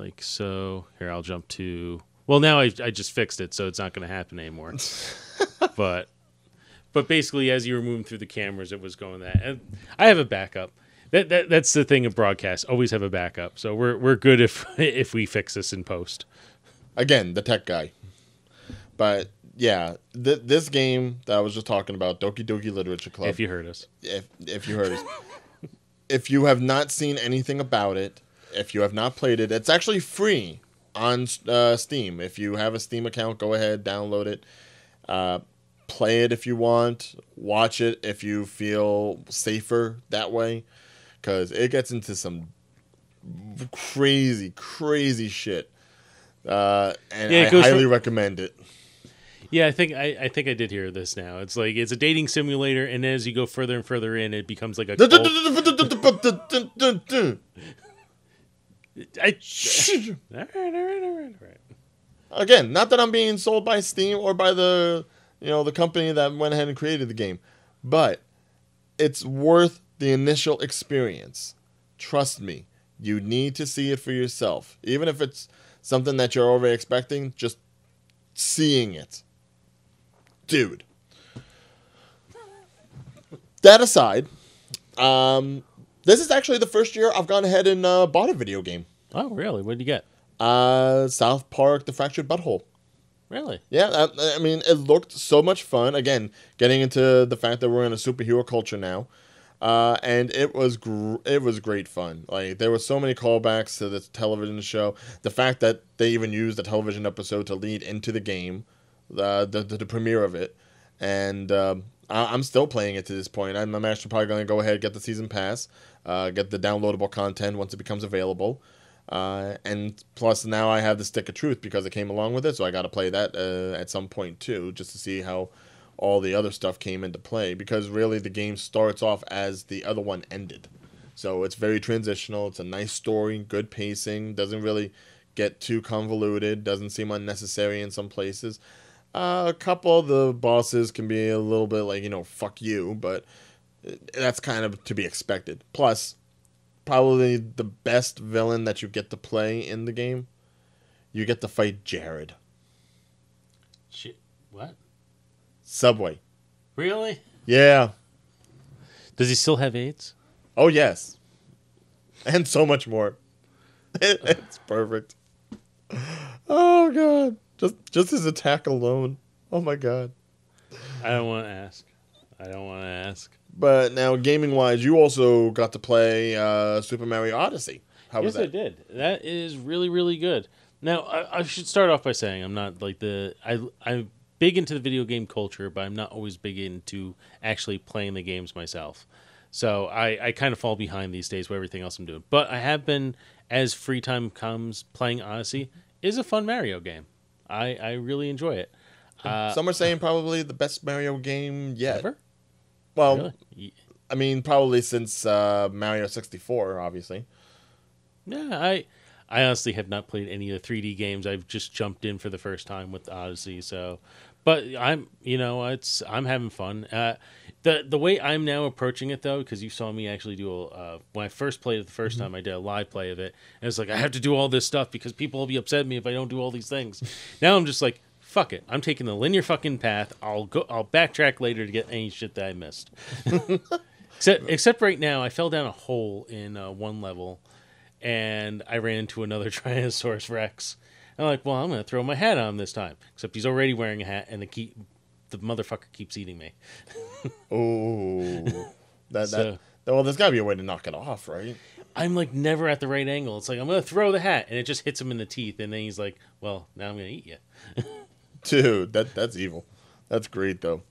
like so, here I'll jump to. Well, now I, I just fixed it, so it's not going to happen anymore. but but basically, as you were moving through the cameras, it was going that. And I have a backup. That, that that's the thing of broadcast. Always have a backup. So we're we're good if if we fix this in post. Again, the tech guy. But yeah, th- this game that I was just talking about, Doki Doki Literature Club. If you heard us, if if you heard us. if you have not seen anything about it, if you have not played it, it's actually free on uh, Steam. If you have a Steam account, go ahead, download it. Uh, play it if you want. Watch it if you feel safer that way, because it gets into some crazy, crazy shit. Uh, and Yeah, I highly from- recommend it. Yeah, I think I, I think I did hear this now. It's like it's a dating simulator, and as you go further and further in, it becomes like a. cult- I, all right, all right, all right, all right. Again, not that I'm being sold by Steam or by the you know the company that went ahead and created the game, but it's worth the initial experience. Trust me, you need to see it for yourself. Even if it's something that you're already expecting, just seeing it. Dude. That aside, um, this is actually the first year I've gone ahead and uh, bought a video game. Oh, really? What did you get? Uh, South Park: The Fractured But Whole. Really? Yeah, I, I mean, it looked so much fun. Again, getting into the fact that we're in a superhero culture now, uh, and it was gr- it was great fun. Like there were so many callbacks to the television show. The fact that they even used the television episode to lead into the game, uh, the, the the premiere of it, and um, I, I'm still playing it to this point. I'm, I'm actually probably going to go ahead and get the season pass, uh, get the downloadable content once it becomes available. Uh, and plus now I have the stick of truth because it came along with it, so I got to play that uh, at some point too, just to see how all the other stuff came into play. Because really, the game starts off as the other one ended, so it's very transitional. It's a nice story, good pacing, doesn't really get too convoluted, doesn't seem unnecessary in some places. Uh, a couple of the bosses can be a little bit like you know fuck you, but uh, that's kind of to be expected. Plus, probably the best villain that you get to play in the game. You get to fight Jared. Shit. What? Subway. Really? Yeah. Does he still have AIDS? Oh yes. And so much more. it's perfect. Oh god. Just just his attack alone. Oh my god. I don't want to ask. I don't want to ask. But now gaming wise, you also got to play uh, Super Mario Odyssey. How was yes, I that? did. That is really, really good. Now, I, I should start off by saying I'm not like the I I'm big into the video game culture, but I'm not always big into actually playing the games myself. So I, I kind of fall behind these days with everything else I'm doing. But I have been, as free time comes, playing Odyssey is a fun Mario game. I, I really enjoy it. Uh, Some are saying probably the best Mario game yet. ever? Well, Really? I mean, probably since uh, Mario 64, obviously. Yeah, I I honestly have not played any of the 3D games. I've just jumped in for the first time with Odyssey. So, but I'm you know it's I'm having fun. Uh, the the way I'm now approaching it though, because you saw me actually do a uh, when I first played it the 1st time, I did a live play of it, and it's like I have to do all this stuff because people will be upset at me if I don't do all these things. now I'm just like. Fuck it! I'm taking the linear fucking path. I'll go. I'll backtrack later to get any shit that I missed. except, except right now, I fell down a hole in uh, one level, and I ran into another Tyrannosaurus Rex. I'm like, well, I'm gonna throw my hat on this time. Except he's already wearing a hat, and the keep the motherfucker keeps eating me. Oh, that So- that. Well, there's got to be a way to knock it off, right? I'm like never at the right angle. It's like I'm gonna throw the hat, and it just hits him in the teeth, and then he's like, well, now I'm gonna eat you. Dude, that that's evil. That's great though.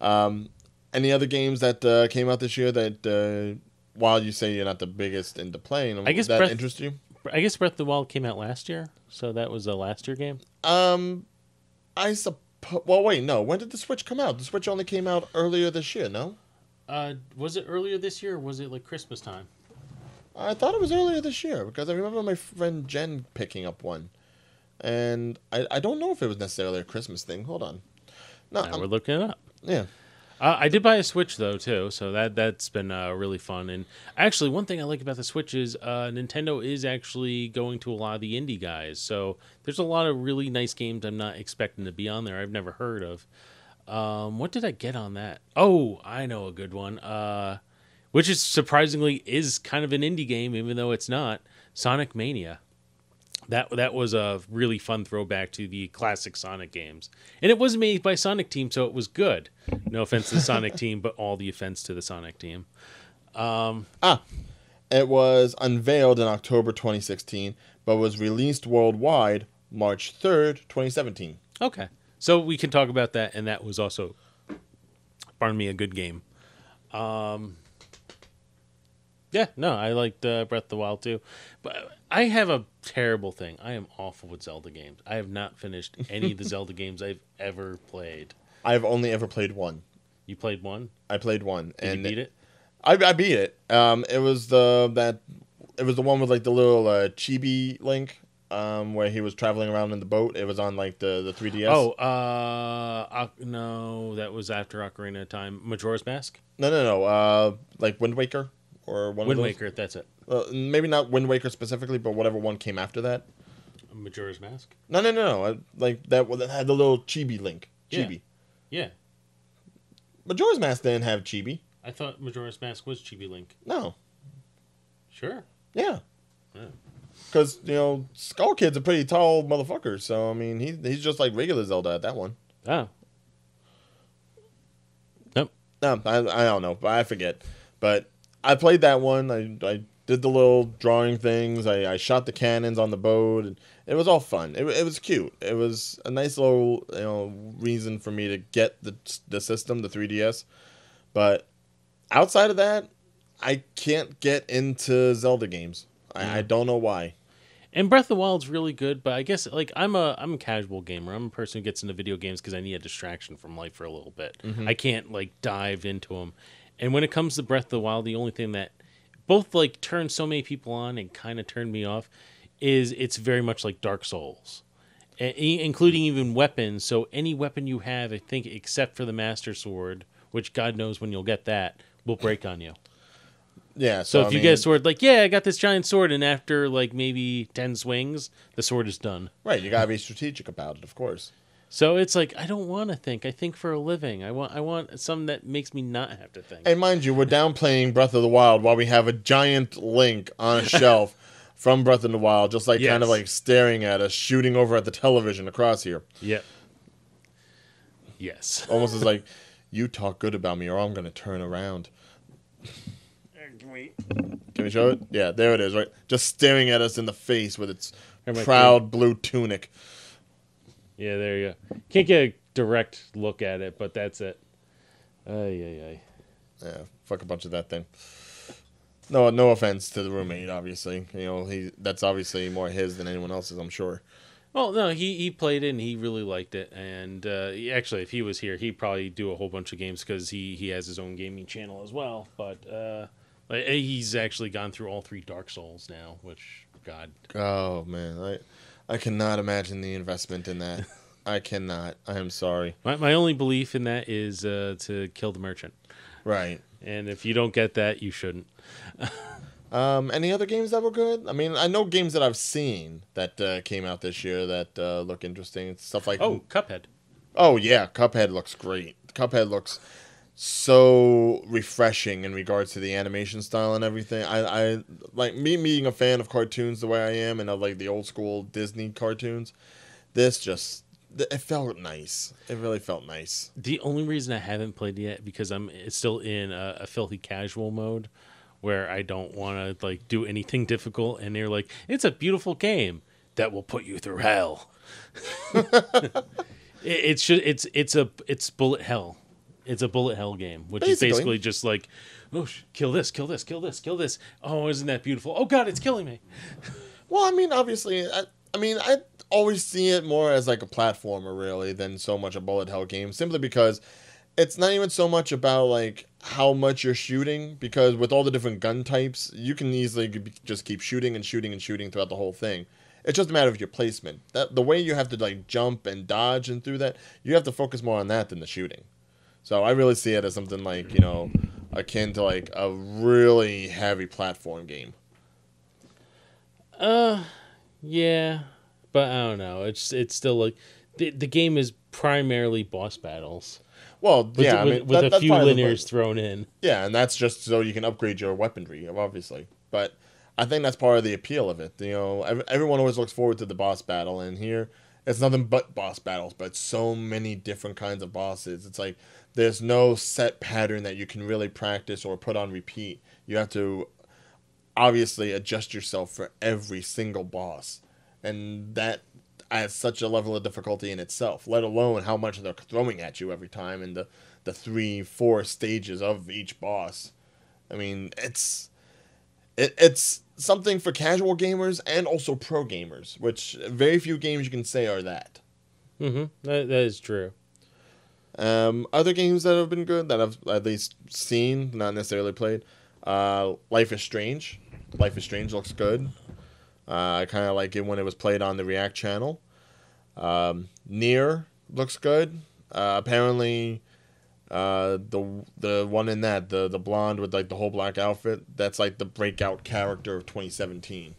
Um, any other games that uh, came out this year that, uh, while you say you're not the biggest into playing, I guess that Breath- interest you? I guess Breath of the Wild came out last year, so that was a last year game. Um, I suppose. Well, wait, no. When did the Switch come out? The Switch only came out earlier this year. No, Uh, was it earlier this year, or was it like Christmas time? I thought it was earlier this year because I remember my friend Jen picking up one, and I I don't know if it was necessarily a Christmas thing. Hold on. No, we're looking it up. yeah. Uh, I did buy a Switch though too, so that that's been uh, really fun. And actually, one thing I like about the Switch is uh, Nintendo is actually going to a lot of the indie guys. So there's a lot of really nice games I'm not expecting to be on there. I've never heard of. Um, what did I get on that? Oh, I know a good one. Uh, which is surprisingly is kind of an indie game, even though it's not. Sonic Mania. That that was a really fun throwback to the classic Sonic games, and it was made by Sonic Team, so it was good. No offense to the Sonic Team, but all the offense to the Sonic Team. Ah. It was unveiled in October 2016, but was released worldwide March 3rd, 2017. Okay, so we can talk about that, and that was also, pardon me, a good game. Um, yeah, no, I liked uh, Breath of the Wild too, but I have a terrible thing. I am awful with Zelda games. I have not finished any of the Zelda games I've ever played. I've only ever played one. You played one? I played one, Did and you beat it? I, I beat it. Um, it was the that it was the one with like the little uh, chibi link, um, where he was traveling around in the boat. It was on like the the 3ds. Oh, uh, no, that was after Ocarina of Time. Majora's Mask, no, no, no. Uh, like Wind Waker or one Wind of those. Waker. That's it. Uh, maybe not Wind Waker specifically, but whatever one came after that. Majora's Mask. No, no, no, no. I, like that one that had the little chibi link. Yeah. Chibi. Yeah, Majora's Mask didn't have chibi. I thought Majora's Mask was Chibi Link. No. Sure. Yeah. Yeah. Because you know, Skull Kid's a pretty tall motherfucker, so I mean, he he's just like regular Zelda at that one. Oh. Nope. No, I, I don't know, but I forget. But I played that one. I, I did the little drawing things. I, I shot the cannons on the boat. And it was all fun. It, it was cute. It was a nice little you know reason for me to get the the system, the 3DS. But outside of that, I can't get into Zelda games. I, I mm. don't know why. And Breath of the Wild's really good, but I guess like I'm a I'm a casual gamer. I'm a person who gets into video games because I need a distraction from life for a little bit. Mm-hmm. I can't like dive into them. And when it comes to Breath of the Wild, the only thing that both like turned so many people on and kind of turned me off is it's very much like Dark Souls, I- including even weapons. So any weapon you have, I think, except for the Master Sword, which God knows when you'll get that, will break on you. Yeah. So So, if I you get a sword, like, yeah, I got this giant sword, and after like maybe ten swings, the sword is done. right, you gotta be strategic about it, of course. So it's like I don't want to think. I think for a living. I want I want something that makes me not have to think. And mind you, we're downplaying Breath of the Wild while we have a giant link on a shelf from Breath of the Wild, just like kind of like staring at us, shooting over at the television across here. Yep. Yes. Almost as like, you talk good about me or I'm going to turn around. Can we show it? Yeah, there it is, right? Just staring at us in the face with its proud blue tunic. Yeah, there you go. Can't get a direct look at it, but that's it. Ay ay ay. Yeah, fuck a bunch of that thing. No, no offense to the roommate. Obviously, you know he. That's obviously more his than anyone else's. I'm sure. Well, no, he, he played it and he really liked it. And uh, actually, if he was here, he'd probably do a whole bunch of games because he, he has his own gaming channel as well. But uh, he's actually gone through all three Dark Souls now, which God. Oh man, I I cannot imagine the investment in that. I cannot. I am sorry. My my only belief in that is uh, to kill the merchant. Right. And if you don't get that, you shouldn't. Um, any other games that were good? I mean, I know games that I've seen that uh, came out this year that uh, look interesting. Stuff like Oh, Cuphead. Oh yeah, Cuphead looks great. Cuphead looks so refreshing in regards to the animation style and everything. I, I like me being a fan of cartoons the way I am and of like the old school Disney cartoons. This just it felt nice. It really felt nice. The only reason I haven't played yet because I'm still in a, a filthy casual mode where I don't want to like do anything difficult and they're like it's a beautiful game that will put you through hell. it, it should it's it's a it's bullet hell. It's a bullet hell game, which Basically. is basically just like oh kill this, kill this, kill this, kill this. Oh, isn't that beautiful? Oh god, it's killing me. Well, I mean, obviously, I, I mean, I always see it more as like a platformer, really, than so much a bullet hell game. Simply because it's not even so much about like how much you're shooting, because with all the different gun types, you can easily just keep shooting and shooting and shooting throughout the whole thing. It's just a matter of your placement. That the way you have to like jump and dodge and through that, you have to focus more on that than the shooting. So I really see it as something like you know, akin to like a really heavy platform game. Uh, yeah, but I don't know. It's it's still like the the game is primarily boss battles Well, with, yeah, I with, mean, with that- a few linears thrown in. Yeah, and that's just so you can upgrade your weaponry, obviously. But I think that's part of the appeal of it. You know, everyone always looks forward to the boss battle, and here it's nothing but boss battles, but so many different kinds of bosses. It's like there's no set pattern that you can really practice or put on repeat. You have to obviously adjust yourself for every single boss, and that adds such a level of difficulty in itself. Let alone how much they're throwing at you every time, and the the three, four stages of each boss. I mean, it's it, it's something for casual gamers and also pro gamers, which very few games you can say are that. Mm-hmm. That, that is true. Um, other games that have been good that I've at least seen, not necessarily played. Uh, Life is Strange. Life is Strange looks good. Uh, I kind of like it when it was played on the React channel. Um, NieR looks good. Uh, apparently, uh, the the one in that the the blonde with like the whole black outfit that's like the breakout character of 2017.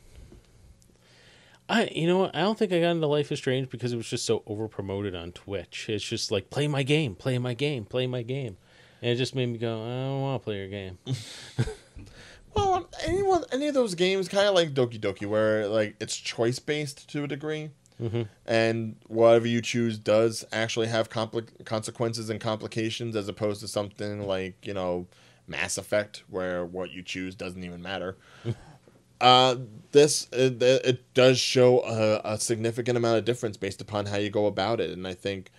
I you know what? I don't think I got into Life is Strange because it was just so over promoted on Twitch. It's just like play my game, play my game, play my game. And it just made me go, I don't want to play your game. Well, anyone, any of those games, kind of like Doki Doki, where like it's choice based to a degree, Mhm. and whatever you choose does actually have compli- consequences and complications, as opposed to something like you know Mass Effect, where what you choose doesn't even matter. uh, this it, it does show a, a significant amount of difference based upon how you go about it, and I think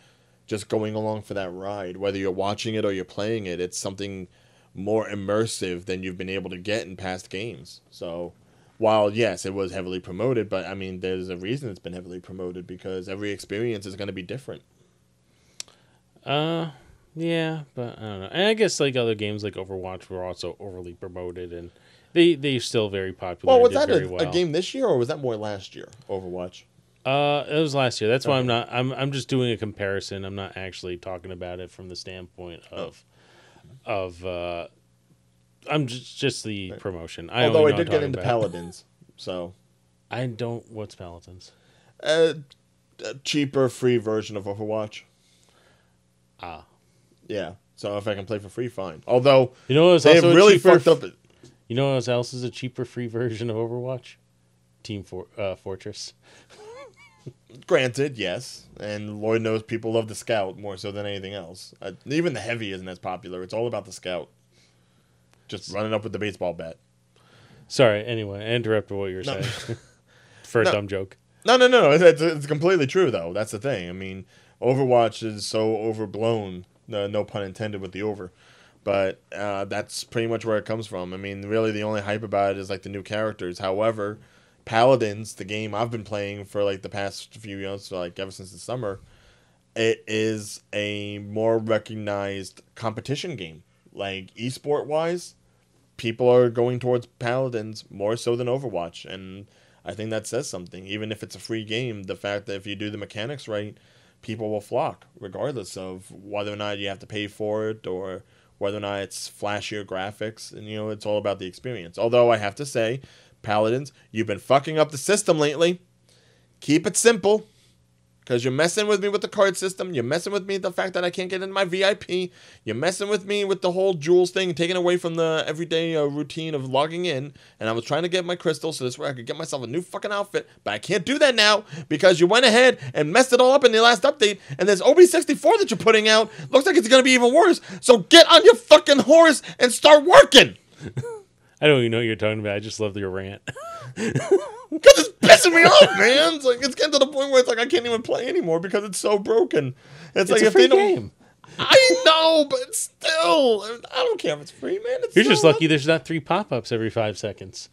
just going along for that ride, whether you're watching it or you're playing it, it's something more immersive than you've been able to get in past games. So, while yes, it was heavily promoted, but I mean, there's a reason it's been heavily promoted because every experience is going to be different. Uh, yeah, but I don't know. And I guess like other games like Overwatch were also overly promoted, and they they're still very popular. Well, was that a, well. a game this year or was that more last year? Overwatch. Uh, it was last year. That's why I'm not. I'm I'm just doing a comparison. I'm not actually talking about it from the standpoint of of. uh I'm just just the Right. promotion. I Although I did get into about- Paladins, so I don't. What's Paladins? uh, a cheaper, free version of Overwatch. Ah, Yeah. So if I can play for free, fine. Although you know what was they a really fucked up. You know what else is a cheaper free version of Overwatch? Team For- uh, Fortress. Granted, yes, and Lord knows people love the Scout more so than anything else. Uh, even the Heavy isn't as popular. It's all about the Scout. Just running up with the baseball bat. Sorry. Anyway, I interrupted what you were No. saying for a No. dumb joke. No, no, no, no. It's, it's completely true though. That's the thing. I mean, Overwatch is so overblown. No, no pun intended with the over. But uh, that's pretty much where it comes from. I mean, really, the only hype about it is like the new characters. However, Paladins, the game I've been playing for like the past few years, like ever since the summer, it is a more recognized competition game. Like esport wise, people are going towards Paladins more so than Overwatch, and I think that says something. Even if it's a free game, the fact that if you do the mechanics right, people will flock, regardless of whether or not you have to pay for it or whether or not it's flashier graphics. And you know, it's all about the experience. Although I have to say, Paladins, you've been fucking up the system lately. Keep it simple. Because you're messing with me with the card system. You're messing with me with the fact that I can't get into my VIP. You're messing with me with the whole jewels thing, taken away from the everyday uh, routine of logging in. And I was trying to get my crystal so this way I could get myself a new fucking outfit. But I can't do that now because you went ahead and messed it all up in the last update. And this OB64 that you're putting out looks like it's going to be even worse. So get on your fucking horse and start working. I don't even know what you're talking about. I just love your rant. Because it's pissing me off, man. It's like it's getting to the point where it's like I can't even play anymore because it's so broken. It's, It's like a if free they don't, game. I know, but still, I don't care if it's free, man. It's You're just lucky there's not three pop-ups every five seconds.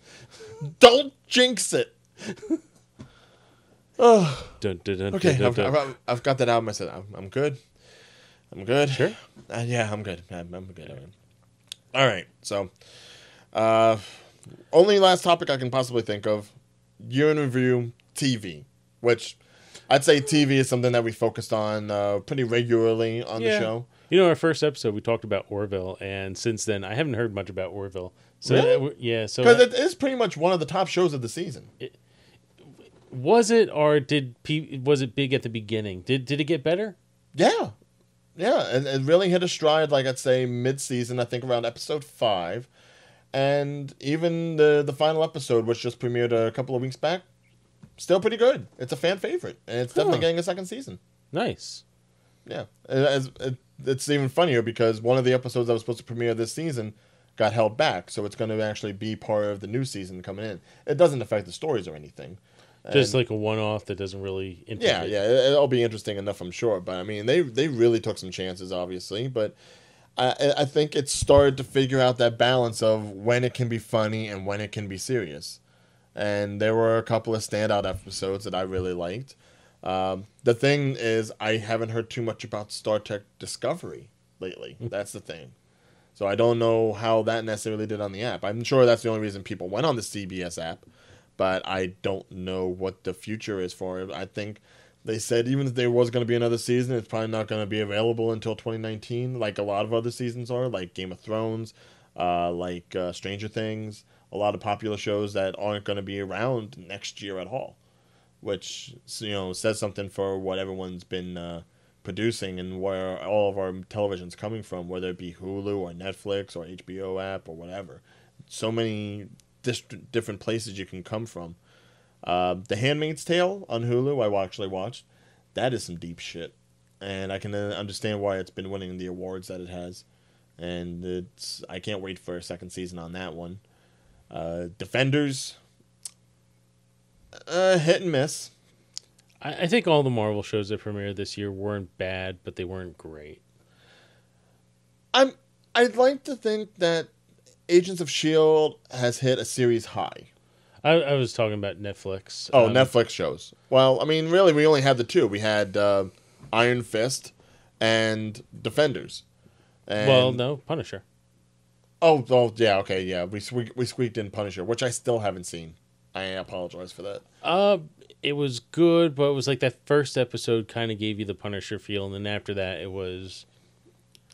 Don't jinx it. oh, Dun, dun, dun, okay. I've. I've, I've got that out. I said I'm, I'm good. I'm good. Sure. Uh, yeah, I'm good. I'm, I'm good. All right. So, uh, only last topic I can possibly think of: year in review TV, which I'd say TV is something that we focused on uh, pretty regularly on the show. You know, our first episode we talked about Orville, and since then I haven't heard much about Orville. So Really? uh, w- yeah, so Because it is pretty much one of the top shows of the season. was it or did P, was it big at the beginning? Did did it get better? Yeah. Yeah. And it really hit a stride, like I'd say, mid season, I think around episode five. And even the, the final episode, which just premiered a couple of weeks back, still pretty good. It's a fan favorite. And it's definitely Huh. getting a second season. Nice. Yeah. It- it's- it- it's even funnier because one of the episodes that was supposed to premiere this season got held back. So it's going to actually be part of the new season coming in. It doesn't affect the stories or anything. Just And- like a one-off that doesn't really. yeah, implicate- yeah, it- it'll be interesting enough, I'm sure. But I mean, they they really took some chances, obviously. But I I think it started to figure out that balance of when it can be funny and when it can be serious. And there were a couple of standout episodes that I really liked. Um, the thing is, I haven't heard too much about Star Trek Discovery lately. That's the thing. So I don't know how that necessarily did on the app. I'm sure that's the only reason people went on the CBS app, but I don't know what the future is for it. I think they said even if there was going to be another season, it's probably not going to be available until 2019, like a lot of other seasons are, like Game of Thrones, uh, like uh, Stranger Things, a lot of popular shows that aren't going to be around next year at all, which you know says something for what everyone's been. Uh, producing and where all of our television's coming from, whether it be Hulu or Netflix or HBO app or whatever. So many dis- different places you can come from. Uh, the Handmaid's Tale on Hulu, I actually watched. That is some deep shit, and I can uh, understand why it's been winning the awards that it has. And it's I can't wait for a second season on that one. Uh, Defenders, uh, hit and miss. I, I think all the Marvel shows that premiered this year weren't bad, but they weren't great. I'm I'd like to think that Agents of Shield has hit a series high. I, I was talking about Netflix. Oh, Um, Netflix shows. Well, I mean, really, we only had the two. We had uh, Iron Fist and Defenders. And, Well, no, Punisher. Oh, oh, yeah, okay, yeah. We sque- we squeaked in Punisher, which I still haven't seen. I apologize for that. Uh, it was good, but it was like that first episode kind of gave you the Punisher feel, and then after that, it was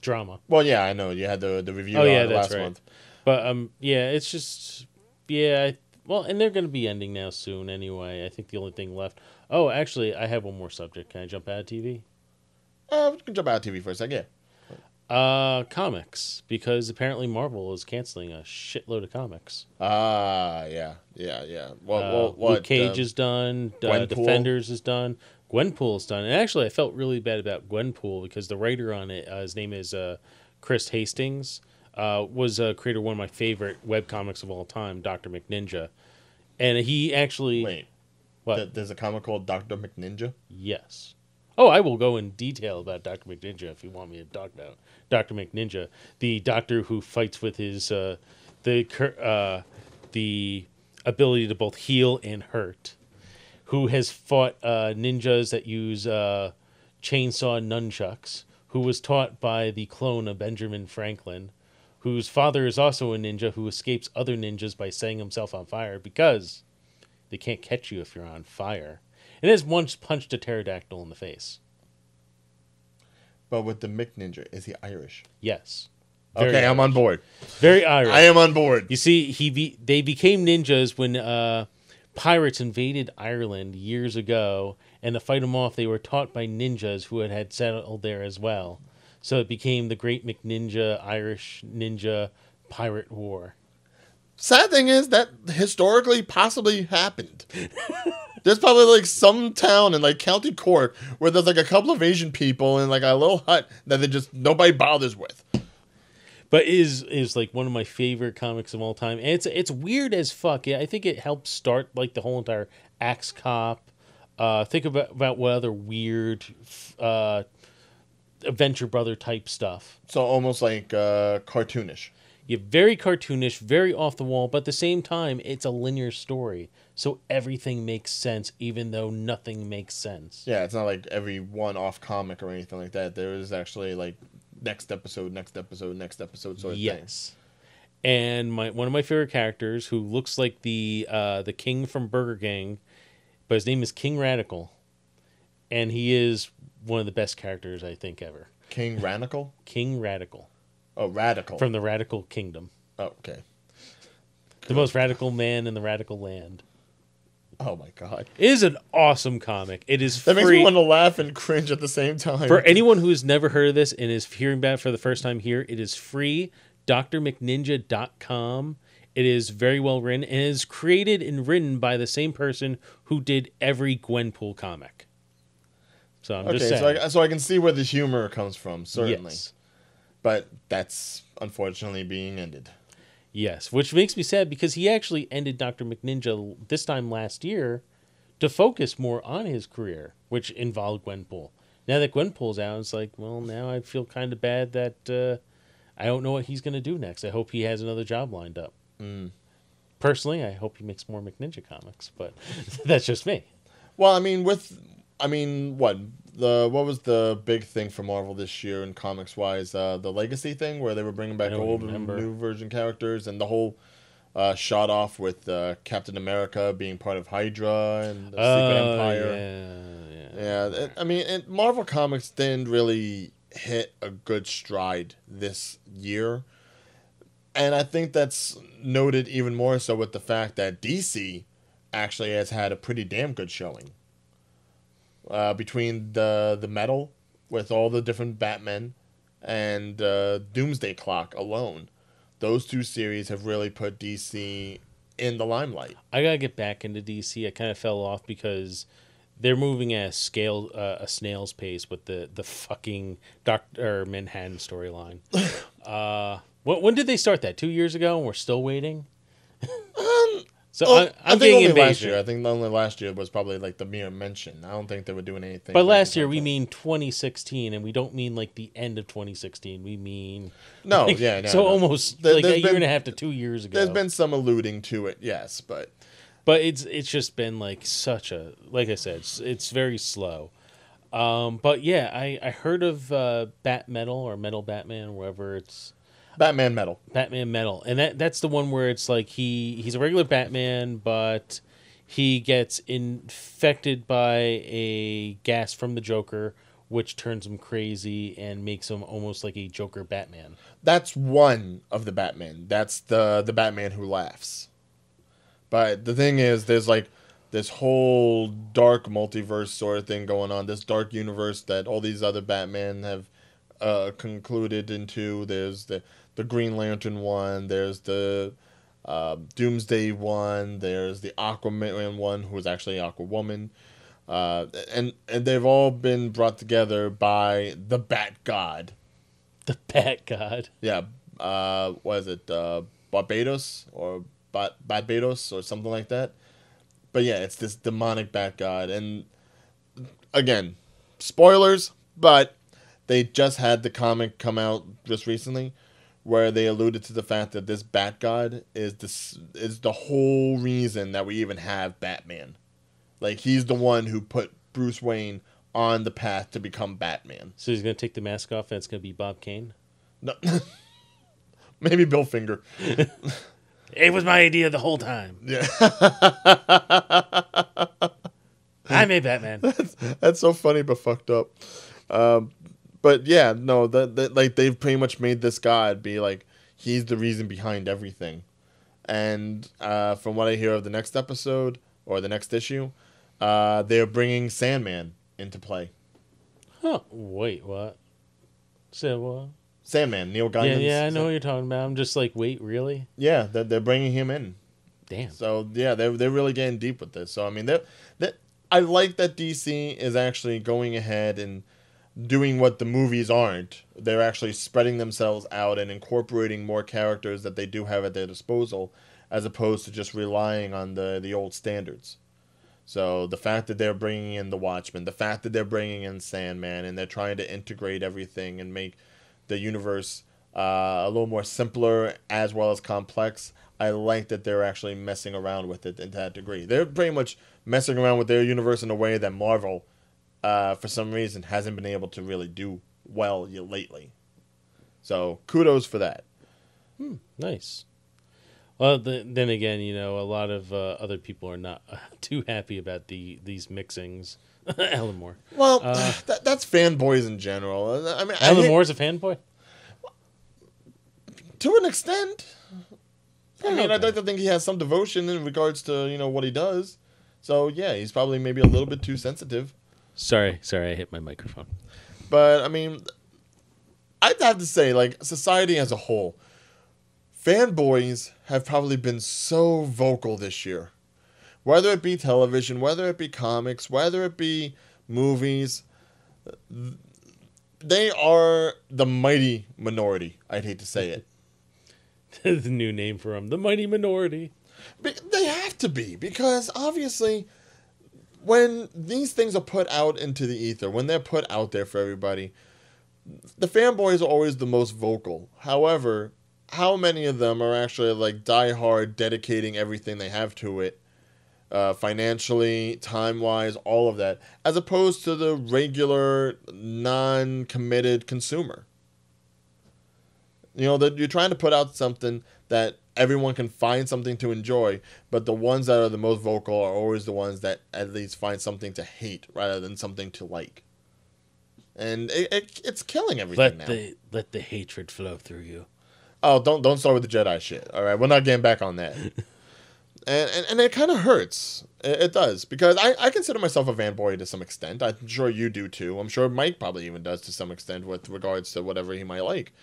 drama. Well, yeah, I know you had the the review. Oh, yeah, that's last right. month. But um, yeah, it's just yeah. I, well, and they're gonna be ending now soon anyway. I think the only thing left. Oh, actually, I have one more subject. Can I jump out of TV? Uh, we can jump out of TV for a second. Yeah. Uh, comics because apparently Marvel is canceling a shitload of comics. Ah, yeah, yeah, yeah. Well, Uh, well, what? Luke Cage um, is done. Uh? Defenders is done. Gwenpool is done. And actually, I felt really bad about Gwenpool because the writer on it, uh, his name is uh, Chris Hastings, uh, was a creator of one of my favorite web comics of all time, Doctor McNinja, and he actually Wait, what? th- there's a comic called Doctor McNinja. Yes. Oh, I will go in detail about Doctor McNinja if you want me to talk about Doctor McNinja, the doctor who fights with his uh, the cur- uh, the ability to both heal and hurt, who has fought uh, ninjas that use uh, chainsaw nunchucks, who was taught by the clone of Benjamin Franklin, whose father is also a ninja who escapes other ninjas by setting himself on fire because They can't catch you if you're on fire. And has once punched a pterodactyl in the face. But with the Mick Ninja, is he Irish? Yes. Very okay, I'm on board. Very Irish. I am on board. You see, he be, they became ninjas when uh, pirates invaded Ireland years ago, and to fight them off, they were taught by ninjas who had, had settled there as well. So it became the Great McNinja Irish Ninja Pirate War. Sad thing is that historically possibly happened. there's probably like some town in like County Cork where there's like a couple of Asian people in like a little hut that they just nobody bothers with. But is is like one of my favorite comics of all time, and it's it's weird as fuck. I think it helped start like the whole entire Axe Cop. Uh, think about about what other weird uh, adventure brother type stuff. So almost like uh, cartoonish. You're very cartoonish, very off the wall, but at the same time, it's a linear story. So everything makes sense, even though nothing makes sense. Yeah, it's not like every one off comic or anything like that. There is actually like next episode, next episode, next episode sort of thing. yes. And my one of my favorite characters, who looks like the uh, the king from Burger King, but his name is King Radical, and he is one of the best characters I think ever. King Radical? King Radical Oh, Radical. from the Radical Kingdom, oh, okay. the most radical man in the radical land. Oh my god. It is an awesome comic. It is That makes me want to laugh and cringe at the same time. For anyone who has never heard of this and is hearing about it for the first time here, it is free. drmcninja.com. It is very well written and is created and written by the same person who did every Gwenpool comic. So I'm okay, just saying. so I, so I can see where the humor comes from, certainly. Yes. But that's unfortunately being ended. Yes, which makes me sad because he actually ended Dr. McNinja this time last year to focus more on his career, which involved Gwenpool. Now that Gwenpool's out, it's like, well, now I feel kind of bad that uh, I don't know what he's going to do next. I hope he has another job lined up. Mm. Personally, I hope he makes more McNinja comics, but that's just me. Well, I mean, with I mean, what the what was the big thing for Marvel this year in comics wise? Uh, the Legacy thing where they were bringing back old and new version characters, and the whole uh, shot off with uh, Captain America being part of Hydra and the Secret Oh, Empire. yeah, yeah. Yeah, it, I mean, it, Marvel Comics didn't really hit a good stride this year. And I think that's noted even more so with the fact that DC actually has had a pretty damn good showing. Uh, between the the metal with all the different Batmen and uh, Doomsday Clock alone, those two series have really put DC in the limelight. I gotta get back into DC. I kind of fell off because they're moving at a scale, uh, a snail's pace with the the fucking Doctor Manhattan storyline. uh, when, when did they start that? Two years ago, and we're still waiting. So Oh, I, I I'm think only last year. I think only last year was probably like the mere mention. I don't think they were doing anything. But last year we mean 2016, and we don't mean like the end of 2016. We mean no, like, yeah, no, so no. almost There- like a there's year and a half to two years ago. There's been some alluding to it, yes, but but it's it's just been like such a like I said, it's, it's very slow. Um, but yeah, I I heard of uh, Bat Metal or Metal Batman, wherever it's Batman Metal. Batman Metal, and that that's the one where it's like he he's a regular Batman, but he gets infected by a gas from the Joker, which turns him crazy and makes him almost like a Joker Batman. That's one of the Batman. That's the the Batman who laughs. But the thing is, there's like this whole dark multiverse sort of thing going on. This dark universe that all these other Batman have uh, concluded into. There's the the Green Lantern one. There's the uh, Doomsday one. There's the Aquaman one, who is actually Aquawoman. Uh, and and they've all been brought together by the Bat God. The Bat God. Yeah, uh, what is it? Uh, Barbatos or ba- Barbatos or something like that. But yeah, it's this demonic bat god, and again, spoilers, but they just had the comic come out just recently, where they alluded to the fact that this bat god is this is the whole reason that we even have Batman. Like he's the one who put Bruce Wayne on the path to become Batman. So he's gonna take the mask off, and it's gonna be Bob Kane. No. Maybe Bill Finger. It was my idea the whole time. Yeah. I made Batman. That's so funny but fucked up. Um, but yeah, no, that like they've pretty much made this god be like he's the reason behind everything. And uh, from what I hear of the next episode or the next issue, uh, they're bringing Sandman into play. Huh. Wait, what? So what? Sandman, Neil Yeah, yeah, I know what you're talking about. I'm just like, wait, really? Yeah, they're, they're bringing him in. Damn. So yeah, they're they're really getting deep with this. So I mean, that that I like that DC is actually going ahead and doing what the movies aren't. They're actually spreading themselves out and incorporating more characters that they do have at their disposal, as opposed to just relying on the the old standards. So the fact that they're bringing in the Watchmen, the fact that they're bringing in Sandman, and they're trying to integrate everything and make the universe uh, a little more simpler as well as complex. I like that they're actually messing around with it to that degree. They're pretty much messing around with their universe in a way that Marvel, uh, for some reason, hasn't been able to really do well lately. So kudos for that. Hmm, Nice. Well, th- then again, you know, a lot of uh, other people are not too happy about the these mixings. Alan Moore. Well, Uh, that, that's fanboys in general. I mean, I Alan hate- Moore's a fanboy. to an extent. I mean, I'd Okay. like to think he has some devotion in regards to you know what he does. So yeah, he's probably maybe a little bit too sensitive. Sorry, sorry, I hit my microphone. But I mean, I'd have to say, like society as a whole, fanboys have probably been so vocal this year. Whether it be television, whether it be comics, whether it be movies, they are the mighty minority. I'd hate to say it. the new name for them, the Mighty Minority. Be- They have to be because obviously, when these things are put out into the ether, when they're put out there for everybody, the fanboys are always the most vocal. However, how many of them are actually like diehard, dedicating everything they have to it, uh, financially, time wise, all of that, as opposed to the regular, non committed consumer? You know, that you're trying to put out something that everyone can find something to enjoy, but the ones that are the most vocal are always the ones that at least find something to hate rather than something to like. And it, it it's killing everything Let now. the let the hatred flow through you. Oh, don't don't start with the Jedi shit. All right, we're not getting back on that. and, and and it kind of hurts. It, it does because I I consider myself a fanboy to some extent. I'm sure you do too. I'm sure Mike probably even does to some extent with regards to whatever he might like.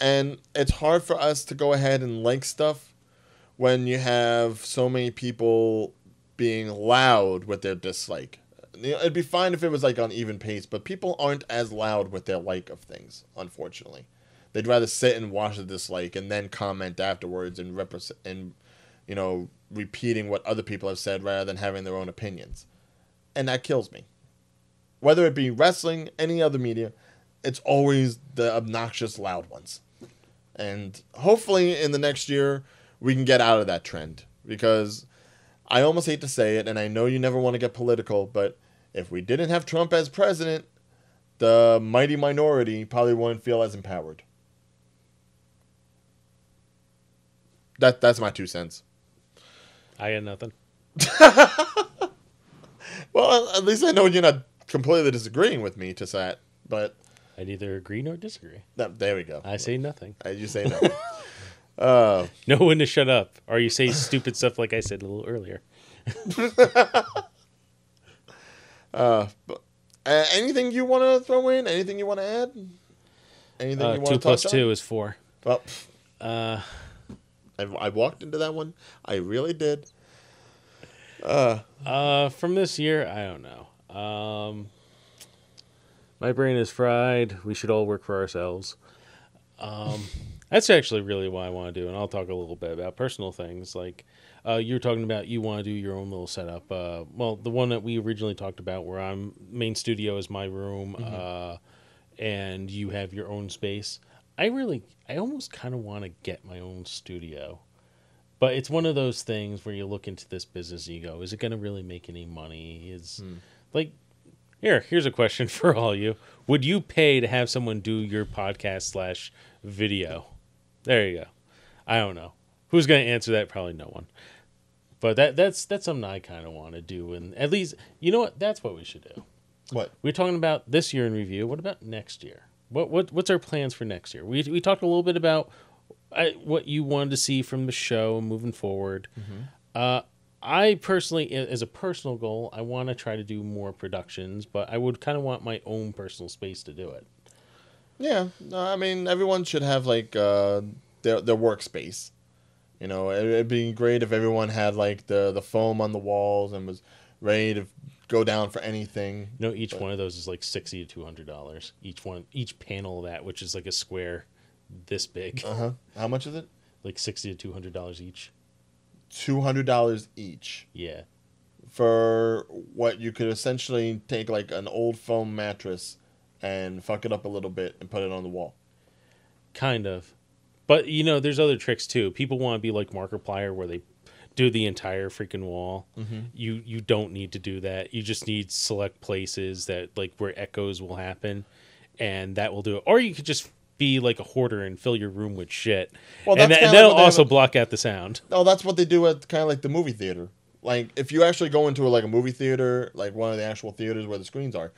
And it's hard for us to go ahead and like stuff when you have so many people being loud with their dislike. You know, it'd be fine if it was like on even pace, but people aren't as loud with their like of things, unfortunately. They'd rather sit and watch the dislike and then comment afterwards and represent and you know repeating what other people have said rather than having their own opinions, and that kills me. Whether it be wrestling, any other media, it's always the obnoxious loud ones. And hopefully in the next year we can get out of that trend because I almost hate to say it and I know you never want to get political, but if we didn't have Trump as president, the mighty minority probably wouldn't feel as empowered. That that's my two cents. I got nothing. Well, at least I know you're not completely disagreeing with me to say that, but I neither agree nor disagree. that, there we go. I say nothing. I you say no. uh, Know when to shut up, or you say stupid stuff like I said a little earlier. uh, but, uh, anything you want to throw in? Anything you want to add? Anything Uh, you want two to plus touch on? two is four. Well, Uh, I, I walked into that one. I really did. Uh, uh, from this year, I don't know. Um, my brain is fried. We should all work for ourselves. Um, that's actually really what I want to do, and I'll talk a little bit about personal things. Like uh, you were talking about, you want to do your own little setup. Uh, well, the one that we originally talked about, where I'm main studio is my room, uh, and you have your own space. I really, I almost kind of want to get my own studio. But it's one of those things where you look into this business and you go, is it going to really make any money? Is like, here, here's a question for all you. Would you pay to have someone do your podcast slash video? There you go. I don't know. Who's going to answer that? Probably no one. But that that's that's something I kind of want to do, and at least you know what? That's what we should do. What? We're talking about this year in review. What about next year? What what what's our plans for next year? We we talked a little bit about uh, what you wanted to see from the show moving forward. Uh, I personally, as a personal goal, I want to try to do more productions, but I would kind of want my own personal space to do it. Yeah, no, I mean everyone should have like uh, their their workspace. You know, it, it'd be great if everyone had like the the foam on the walls and was ready to go down for anything. You know, each one of those is like sixty to two hundred dollars. Each one, each panel of that, which is like a square this big, Uh huh. How much is it? like sixty to two hundred dollars each. Two hundred dollars each Yeah, for what you could essentially take like an old foam mattress and fuck it up a little bit and put it on the wall. kind of. But you know, there's other tricks too. People want to be like Markiplier, where they do the entire freaking wall. Mm-hmm. You you don't need to do that. You just need select places that like where echoes will happen, and that will do it. Or you could just be like a hoarder and fill your room with shit, Well, and, that, and that'll also a- block out the sound. No, that's what they do at kind of like the movie theater. Like if you actually go into a, like a movie theater, like one of the actual theaters where the screens are,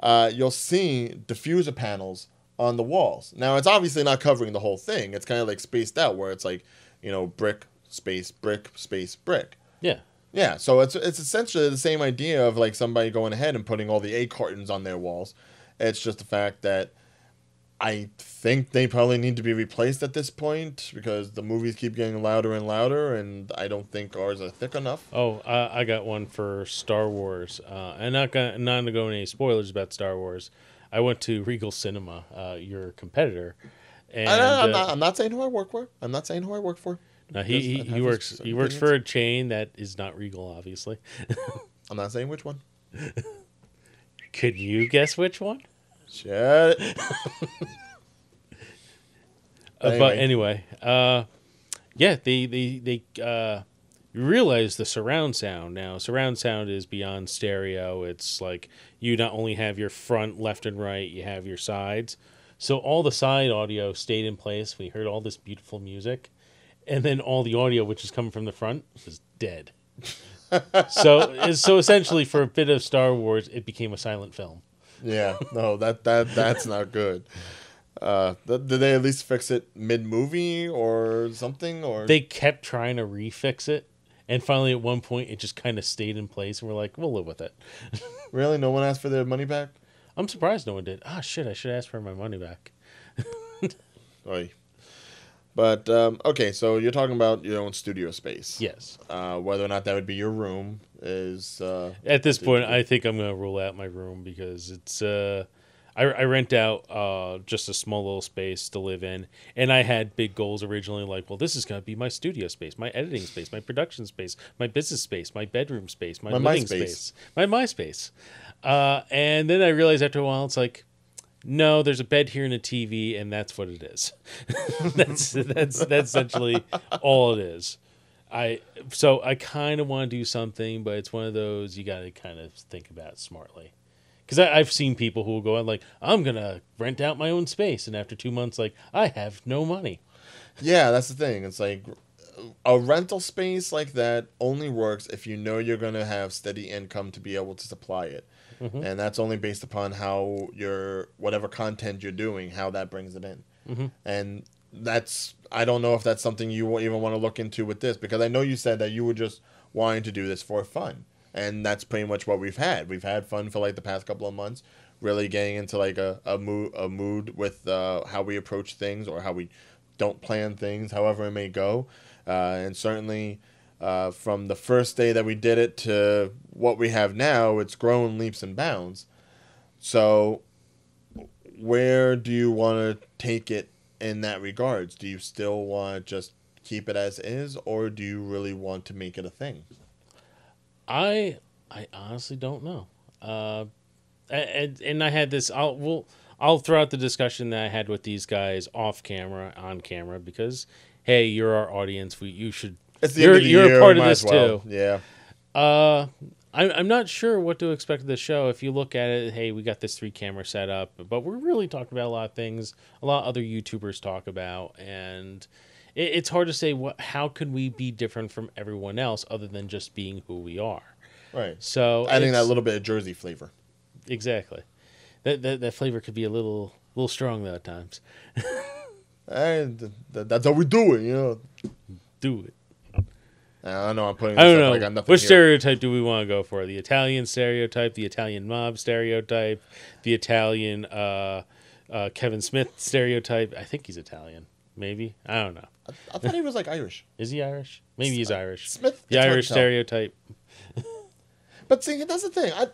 uh, you'll see diffuser panels on the walls. Now it's obviously not covering the whole thing. It's kind of like spaced out where it's like you know brick space brick space brick. Yeah, Yeah, so it's it's essentially the same idea of like somebody going ahead and putting all the A cartons on their walls. It's just the fact that I think they probably need to be replaced at this point because the movies keep getting louder and louder, and I don't think ours are thick enough. Oh, uh, I got one for Star Wars. Uh, I'm not gonna not gonna go into any spoilers about Star Wars. I went to Regal Cinema, uh, your competitor, and I, am uh, not, I'm not saying who I work for. I'm not saying who I work for. no, he he, have he his works he works for a chain that is not Regal, obviously. I'm not saying which one. Could you guess which one? Shut it. Uh, But Anyway. anyway, uh, yeah, they they they uh, you realize the surround sound now. Surround sound is beyond stereo. It's like you not only have your front, left, and right, you have your sides. So all the side audio stayed in place. We heard all this beautiful music, and then all the audio, which is coming from the front, was dead. so so essentially, for a bit of Star Wars, it became a silent film. Yeah, no, that that that's not good. Uh, th- did they at least fix it mid movie or something? Or they kept trying to refix it and finally at one point it just kind of stayed in place and we're like we'll live with it really no one asked for their money back? i'm surprised no one did ah shit i should ask for my money back Oy. But um, okay, so you're talking about your own studio space. yes Uh, whether or not that would be your room is uh, at this point i think i'm gonna rule out my room because it's uh I, I rent out uh, just a small little space to live in, and I had big goals originally. Like, well, this is going to be my studio space, my editing space, my production space, my business space, my bedroom space, my, My living MySpace. space, my MySpace. Uh, and then I realized after a while, it's like, no, there's a bed here and a TV, and that's what it is. that's that's that's essentially all it is. I so I kind of want to do something, but it's one of those you got to kind of think about smartly. Because I've seen people who will go out like, I'm gonna rent out my own space, and after two months, like, I have no money. yeah, that's the thing. It's like a rental space like that only works if you know you're gonna have steady income to be able to supply it, and that's only based upon how your whatever content you're doing, how that brings it in, and that's I don't know if that's something you even want to look into with this because I know you said that you were just wanting to do this for fun, and that's pretty much what we've had. We've had fun for like the past couple of months, really getting into like a a mood a mood with uh, how we approach things or how we don't plan things, however it may go, uh, and certainly. Uh, from the first day that we did it to what we have now, it's grown leaps and bounds. So, where do you want to take it in that regards? Do you still want to just keep it as is, or do you really want to make it a thing? I I honestly don't know. Uh, and and I had this. I'll we'll I'll throw out the discussion that I had with these guys off camera, on camera, because hey, you're our audience. We you should. It's the You're- end of the you're a part of this well. too. Yeah, Uh, I'm I'm not sure what to expect of the show. If you look at it, hey, we got this three camera setup, but we're really talking about a lot of things. A lot of other YouTubers talk about, and it, it's hard to say what how can we be different from everyone else other than just being who we are. Right. So Adding that little bit of Jersey flavor. exactly that, that that flavor could be a little little strong though at times. And th- th- that's how we do it, you know. Do it. I don't know I'm putting. I don't up, know I got nothing which here. stereotype do we want to go for? The Italian stereotype, the Italian mob stereotype, the Italian uh, uh, Kevin Smith stereotype. I think he's Italian. Maybe I don't know. I thought he was like Irish. Is he Irish? Maybe he's Irish. Smith. The Irish stereotype. But see, that's the thing. I,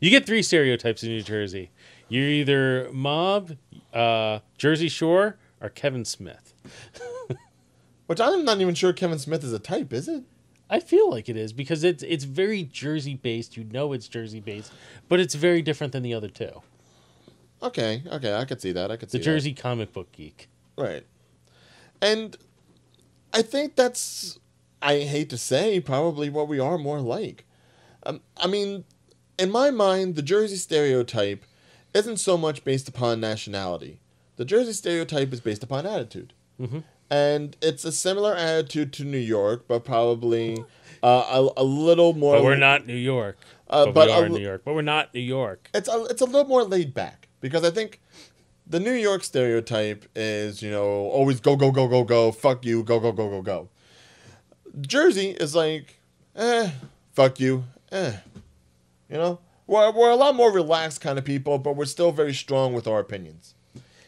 You get three stereotypes in New Jersey. You're either mob, uh, Jersey Shore, or Kevin Smith. which I'm not even sure Kevin Smith is a type, is it? I feel like it is because it's it's very Jersey based. You know it's Jersey based, but it's very different than the other two. Okay, okay, I could see that. I could see The that. Jersey comic book geek. Right. And I think that's, I hate to say, probably what we are more like. Um, I mean, in my mind, the Jersey stereotype isn't so much based upon nationality. The Jersey stereotype is based upon attitude. Mhm. And it's a similar attitude to New York, but probably uh, a, a little more. But we're not New York. Uh, but, but we are New York. But we're not New York. it's a, it's a little more laid back because I think the New York stereotype is you know always go go go go go fuck you go go go go go. Jersey is like eh fuck you eh you know we're we're a lot more relaxed kind of people but we're still very strong with our opinions.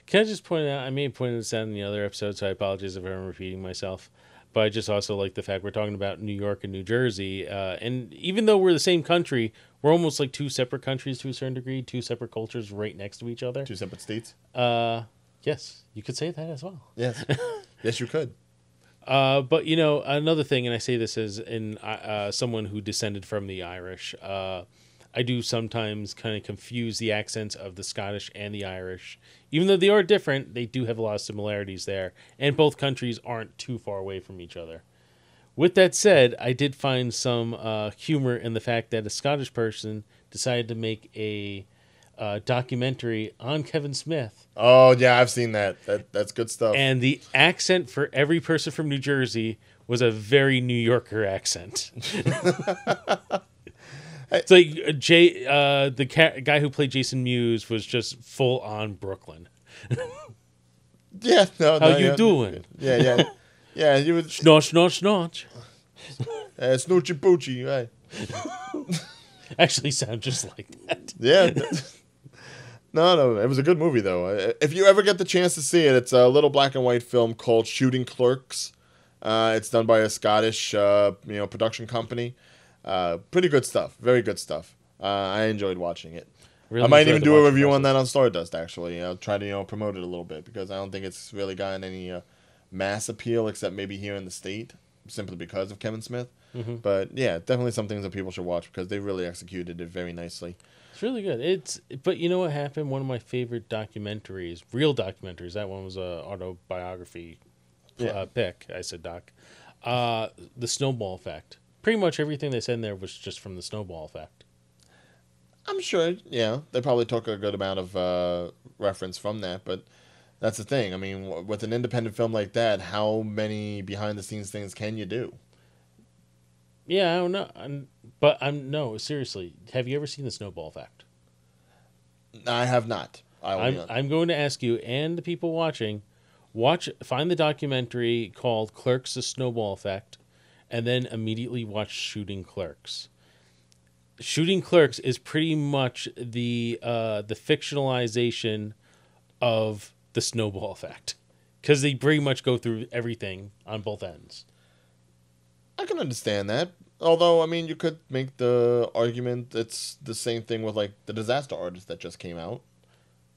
Can I just point out? I may have pointed this out in the other episode, so I apologize if I'm repeating myself. But I just also like the fact we're talking about New York and New Jersey, uh, and even though we're the same country, we're almost like two separate countries to a certain degree, two separate cultures right next to each other. Two separate states. Uh, yes, you could say that as well. Yes, yes you could. Uh, but you know, another thing, and I say this as in uh, someone who descended from the Irish. Uh, I do sometimes kind of confuse the accents of the Scottish and the Irish, even though they are different. They do have a lot of similarities there, and both countries aren't too far away from each other. With that said, I did find some uh, humor in the fact that a Scottish person decided to make a uh, documentary on Kevin Smith Oh yeah, I've seen that. That that's good stuff. and the accent for every person from New Jersey was a very New Yorker accent. it's like uh, Jay, uh, the ca- guy who played Jason Mewes was just full on Brooklyn. yeah, no, How no, you yeah. doing? Yeah, yeah, yeah. You was Snotch, snotch, snotch. uh, Snoochie Poochie, right? Actually, sound just like that. Yeah. no, no, it was a good movie though. Uh, If you ever get the chance to see it, it's a little black and white film called Shooting Clerks. Uh, it's done by a Scottish, uh, you know, production company. Uh, pretty good stuff. Very good stuff. Uh, I enjoyed watching it. Really I might even do a review on that on Stardust. Actually, I'll try to you know promote it a little bit because I don't think it's really gotten any uh, mass appeal except maybe here in the state, simply because of Kevin Smith. Mm-hmm. But yeah, definitely some things that people should watch because they really executed it very nicely. It's really good. It's but you know what happened? One of my favorite documentaries, real documentaries. That one was a autobiography Yeah. uh, pick. I said doc. Uh, the Snowball Effect. Pretty much everything they said in there was just from the Snowball Effect. I'm sure, yeah, they probably took a good amount of uh, reference from that, but that's the thing. I mean, w- with an independent film like that, how many behind the scenes things can you do? Yeah, I don't know. I'm, but I'm no seriously. Have you ever seen the Snowball Effect? I have not. I I'm. I'm going to ask you and the people watching, watch find the documentary called Clerks: The Snowball Effect, and then immediately watch Shooting Clerks. Shooting Clerks is pretty much the uh, the fictionalization of the snowball effect because they pretty much go through everything on both ends. I can understand that. Although, I mean, you could make the argument it's the same thing with like the Disaster Artist that just came out.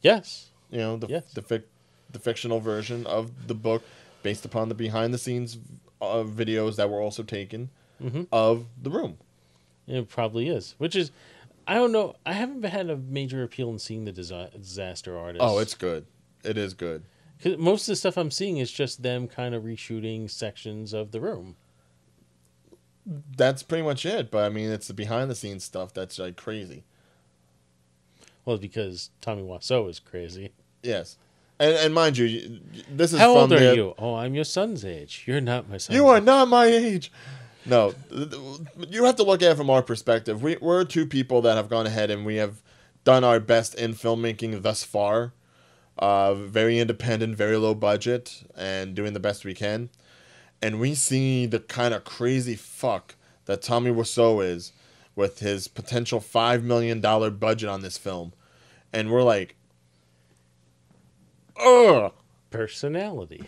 Yes, You know, the Yes. the, fic- the fictional version of the book based upon the behind the scenes uh, videos that were also taken Mhm. of the room. it probably is. Which is, I don't know. I haven't had a major appeal in seeing the disa- disaster artist. Oh, it's good. It is good. 'Cause most of the stuff I'm seeing is just them kind of reshooting sections of the room. That's pretty much it. But I mean, it's the behind the scenes stuff that's like crazy. Well, because Tommy Wiseau is crazy. Yes. And, and mind you, this is How old are the, you? Oh, I'm your son's age. You're not my son. You are not my age. No, you have to look at it from our perspective. We, we're two people that have gone ahead and we have done our best in filmmaking thus far. Uh, very independent, very low budget, and doing the best we can. And we see the kind of crazy fuck that Tommy Wiseau is with his potential $5 million budget on this film. And we're like, ugh. Personality.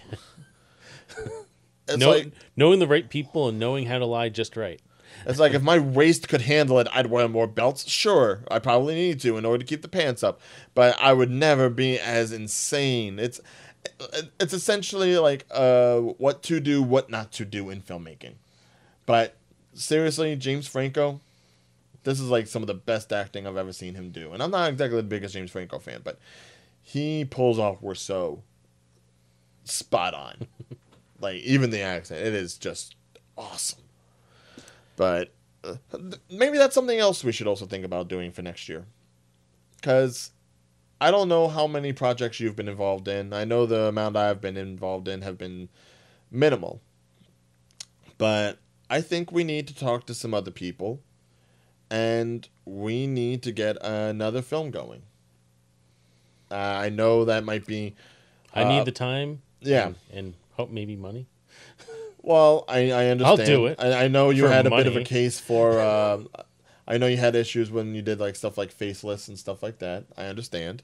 It's Know, like, knowing the right people and knowing how to lie just right. It's like if my waist could handle it, I'd wear more belts. Sure, I probably need to in order to keep the pants up, but I would never be as insane. It's it's essentially like uh, what to do, what not to do in filmmaking. But seriously, James Franco, this is like some of the best acting I've ever seen him do. And I'm not exactly the biggest James Franco fan, but he pulls off Wiseau spot on. like even the accent, it is just awesome. But uh, th- maybe that's something else we should also think about doing for next year. Because I don't know how many projects you've been involved in. I know the amount I've been involved in have been minimal. But I think we need to talk to some other people. And we need to get another film going. Uh, I know that might be. I Uh, need the time. yeah. And, and hope maybe money. Well, I, I understand. I'll do it I, I know you had a bit of a case for. Uh, I know you had issues when you did like stuff like faceless and stuff like that. I understand.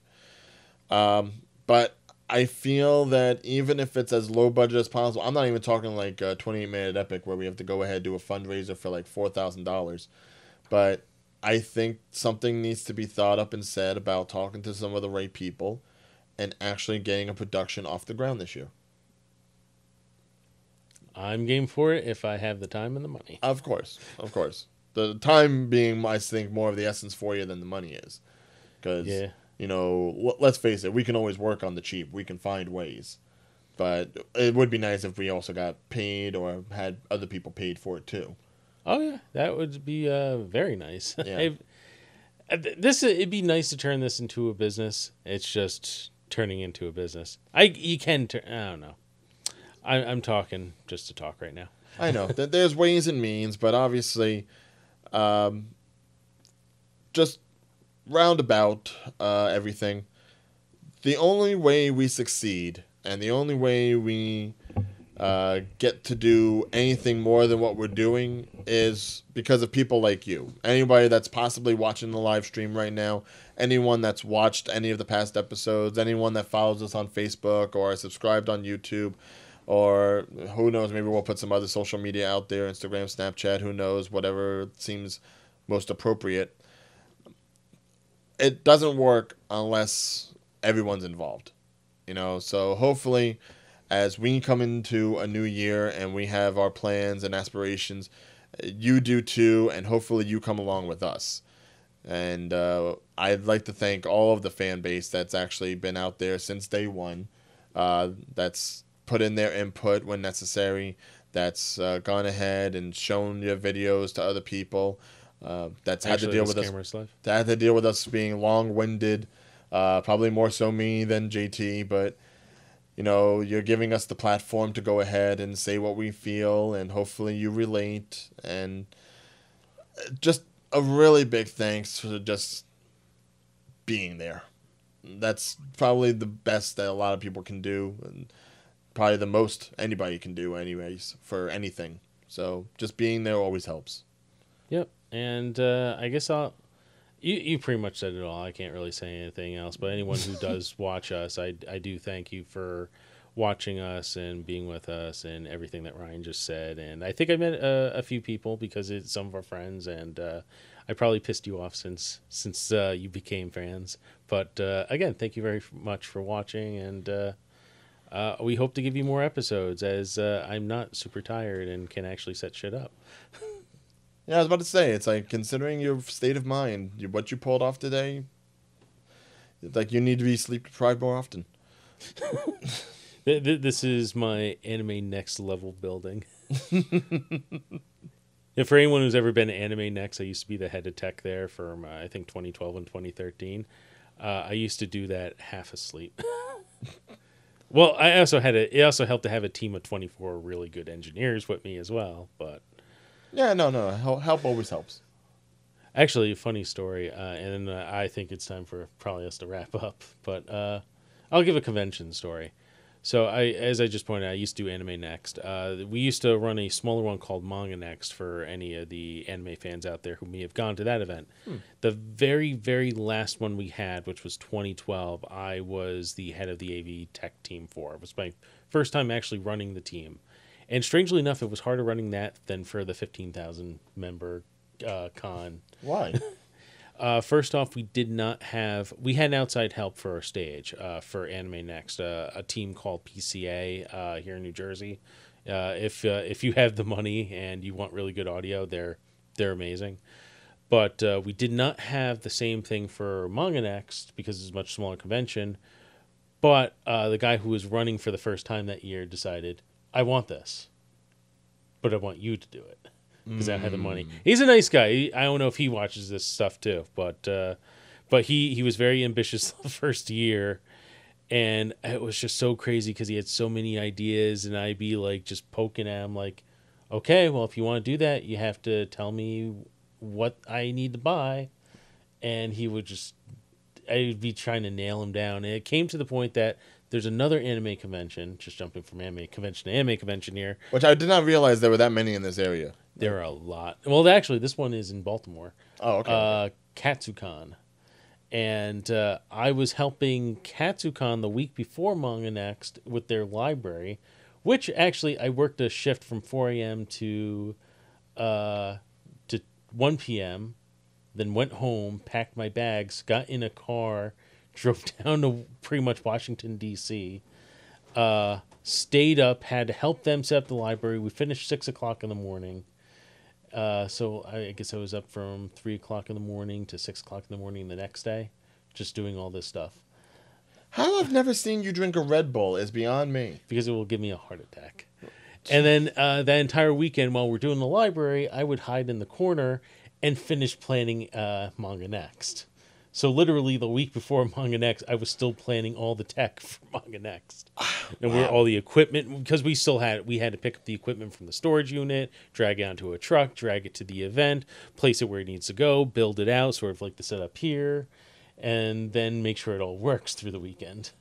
Um, but I feel that even if it's as low budget as possible, I'm not even talking like a 28 minute epic where we have to go ahead and do a fundraiser for like four thousand dollars. But I think something needs to be thought up and said about talking to some of the right people, and actually getting a production off the ground this year. I'm game for it if I have the time and the money. Of course, of course. The time being, I think, more of the essence for you than the money is, because Yeah. you know, l- let's face it, we can always work on the cheap. We can find ways, but it would be nice if we also got paid or had other people paid for it too. Oh yeah, that would be uh, very nice. Yeah. Uh, th- this it'd be nice to turn this into a business. It's just turning into a business. I you can turn. I don't know. I, I'm talking just to talk right now. I know that there's ways and means, but obviously, um, just roundabout uh, everything. The only way we succeed and the only way we uh, get to do anything more than what we're doing is because of people like you. Anybody that's possibly watching the live stream right now, anyone that's watched any of the past episodes, anyone that follows us on Facebook or subscribed on YouTube, or who knows, maybe we'll put some other social media out there Instagram, Snapchat, who knows, whatever seems most appropriate. It doesn't work unless everyone's involved, you know. So hopefully, as we come into a new year and we have our plans and aspirations, you do too, and hopefully you come along with us. And uh, I'd like to thank all of the fan base that's actually been out there since day one. Uh, that's put in their input when necessary. That's uh, gone ahead and shown your videos to other people. Uh, that's had Actually, to deal with us live. that had to deal with us being long-winded uh, probably more so me than jt but you know you're giving us the platform to go ahead and say what we feel and hopefully you relate and uh, just a really big thanks for just being there that's probably the best that a lot of people can do and probably the most anybody can do anyways for anything so just being there always helps Yep. And uh, I guess I'll. You, you pretty much said it all. I can't really say anything else. But anyone who does watch us, I, I do thank you for watching us and being with us and everything that Ryan just said. And I think I met uh, a few people because it's some of our friends, and uh, I probably pissed you off since since uh, you became fans. But uh, again, thank you very much for watching, and uh, uh, we hope to give you more episodes as uh, I'm not super tired and can actually set shit up. Yeah, I was about to say, it's like considering your state of mind, you, what you pulled off today, like you need to be sleep deprived more often. Th- th- This is my anime next level building. and for anyone who's ever been to Anime Next, I used to be the head of tech there from uh, I think 2012 and 2013. Uh, I used to do that half asleep. Well, I also had a. It also helped to have a team of twenty four really good engineers with me as well. But Yeah, no, no. Help, help always helps. actually, a funny story, uh, and uh, I think it's time for probably us to wrap up. But uh, I'll give a convention story. So I, as I just pointed out, I used to do Anime Next. Uh, we used to run a smaller one called Manga Next for any of the anime fans out there who may have gone to that event. The very, very last one we had, which was 2012, I was the head of the AV tech team for. It was my first time actually running the team. And strangely enough, it was harder running that than for the 15,000 member uh, con Why? uh, first off, we did not have we had outside help for our stage uh, for Anime Next, uh, a team called PCA uh, here in New Jersey. Uh, if uh, if you have the money and you want really good audio, they're they're amazing. But uh, we did not have the same thing for Manga Next because it's a much smaller convention. But uh, the guy who was running for the first time that year decided, I want this, but I want you to do it because I have the money. He's a nice guy. He, I don't know if he watches this stuff too, but uh, but he he was very ambitious the first year, and it was just so crazy because he had so many ideas, and I'd be like just poking at him like, okay, well if you want to do that, you have to tell me what I need to buy, and he would just I'd be trying to nail him down, and it came to the point that. There's another anime convention, just jumping from anime convention to anime convention here. Which I did not realize there were that many in this area. There are a lot. Well, actually, this one is in Baltimore. Oh, okay. Uh, Katsucon. And uh, I was helping Katsucon the week before Manga Next with their library, which actually I worked a shift from 4 a.m. to uh, to 1 p.m. Then went home, packed my bags, got in a car, drove down to pretty much Washington D.C. Uh, stayed up, had to help them set up the library. We finished six o'clock in the morning. Uh, so I guess I was up from three o'clock in the morning to six o'clock in the morning the next day, just doing all this stuff How I've never seen you drink a Red Bull is beyond me. because it will give me a heart attack. And then uh, that entire weekend, while we're doing the library, I would hide in the corner and finish planning uh, Manga Next. So literally the week before Manga Next, I was still planning all the tech for Manga Next, and where all the equipment because we still had we had to pick up the equipment from the storage unit, drag it onto a truck, drag it to the event, place it where it needs to go, build it out, sort of like the setup here, and then make sure it all works through the weekend.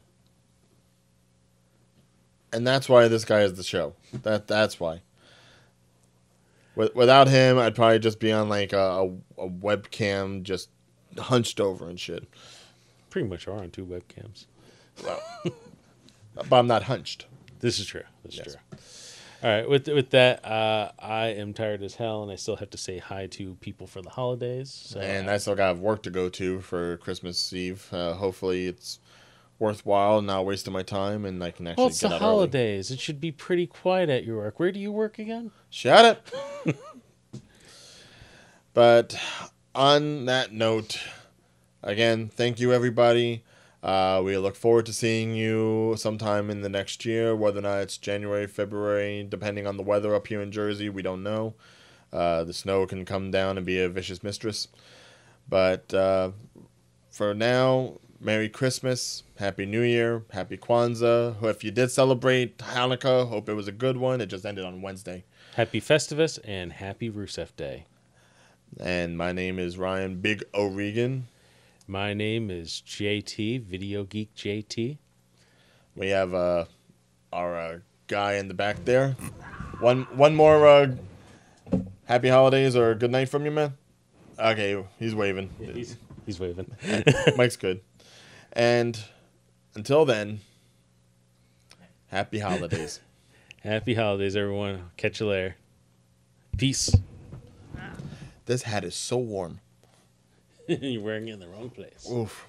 and that's why this guy is the show. That that's why. Without him, I'd probably just be on like a, a webcam, just hunched over and shit. Pretty much are on two webcams. Well, But I'm not hunched. This is true. This is Yes. true. All right. With with that, uh, I am tired as hell, and I still have to say hi to people for the holidays. So and I still got work to go to for Christmas Eve. Uh, hopefully, it's worthwhile, not wasting my time, and I can actually well, it's get the out early. holidays. It should be pretty quiet at your work. Where do you work again? Shut up. but on that note, again, thank you everybody. Uh, we look forward to seeing you sometime in the next year, whether or not it's January, February, depending on the weather up here in Jersey. We don't know. Uh, the snow can come down and be a vicious mistress. But uh, for now, Merry Christmas, Happy New Year, Happy Kwanzaa. If you did celebrate Hanukkah, hope it was a good one. It just ended on Wednesday. Happy Festivus and Happy Rusev Day. And my name is Ryan Big O'Regan. My name is JT Video Geek JT. We have uh, our uh, guy in the back there. One one more uh, happy holidays or good night from you, man. Okay, he's waving. He's he's waving. Mike's good. And until then, happy holidays. Happy holidays, everyone. Catch you later. Peace. This hat is so warm. You're wearing it in the wrong place. Oof.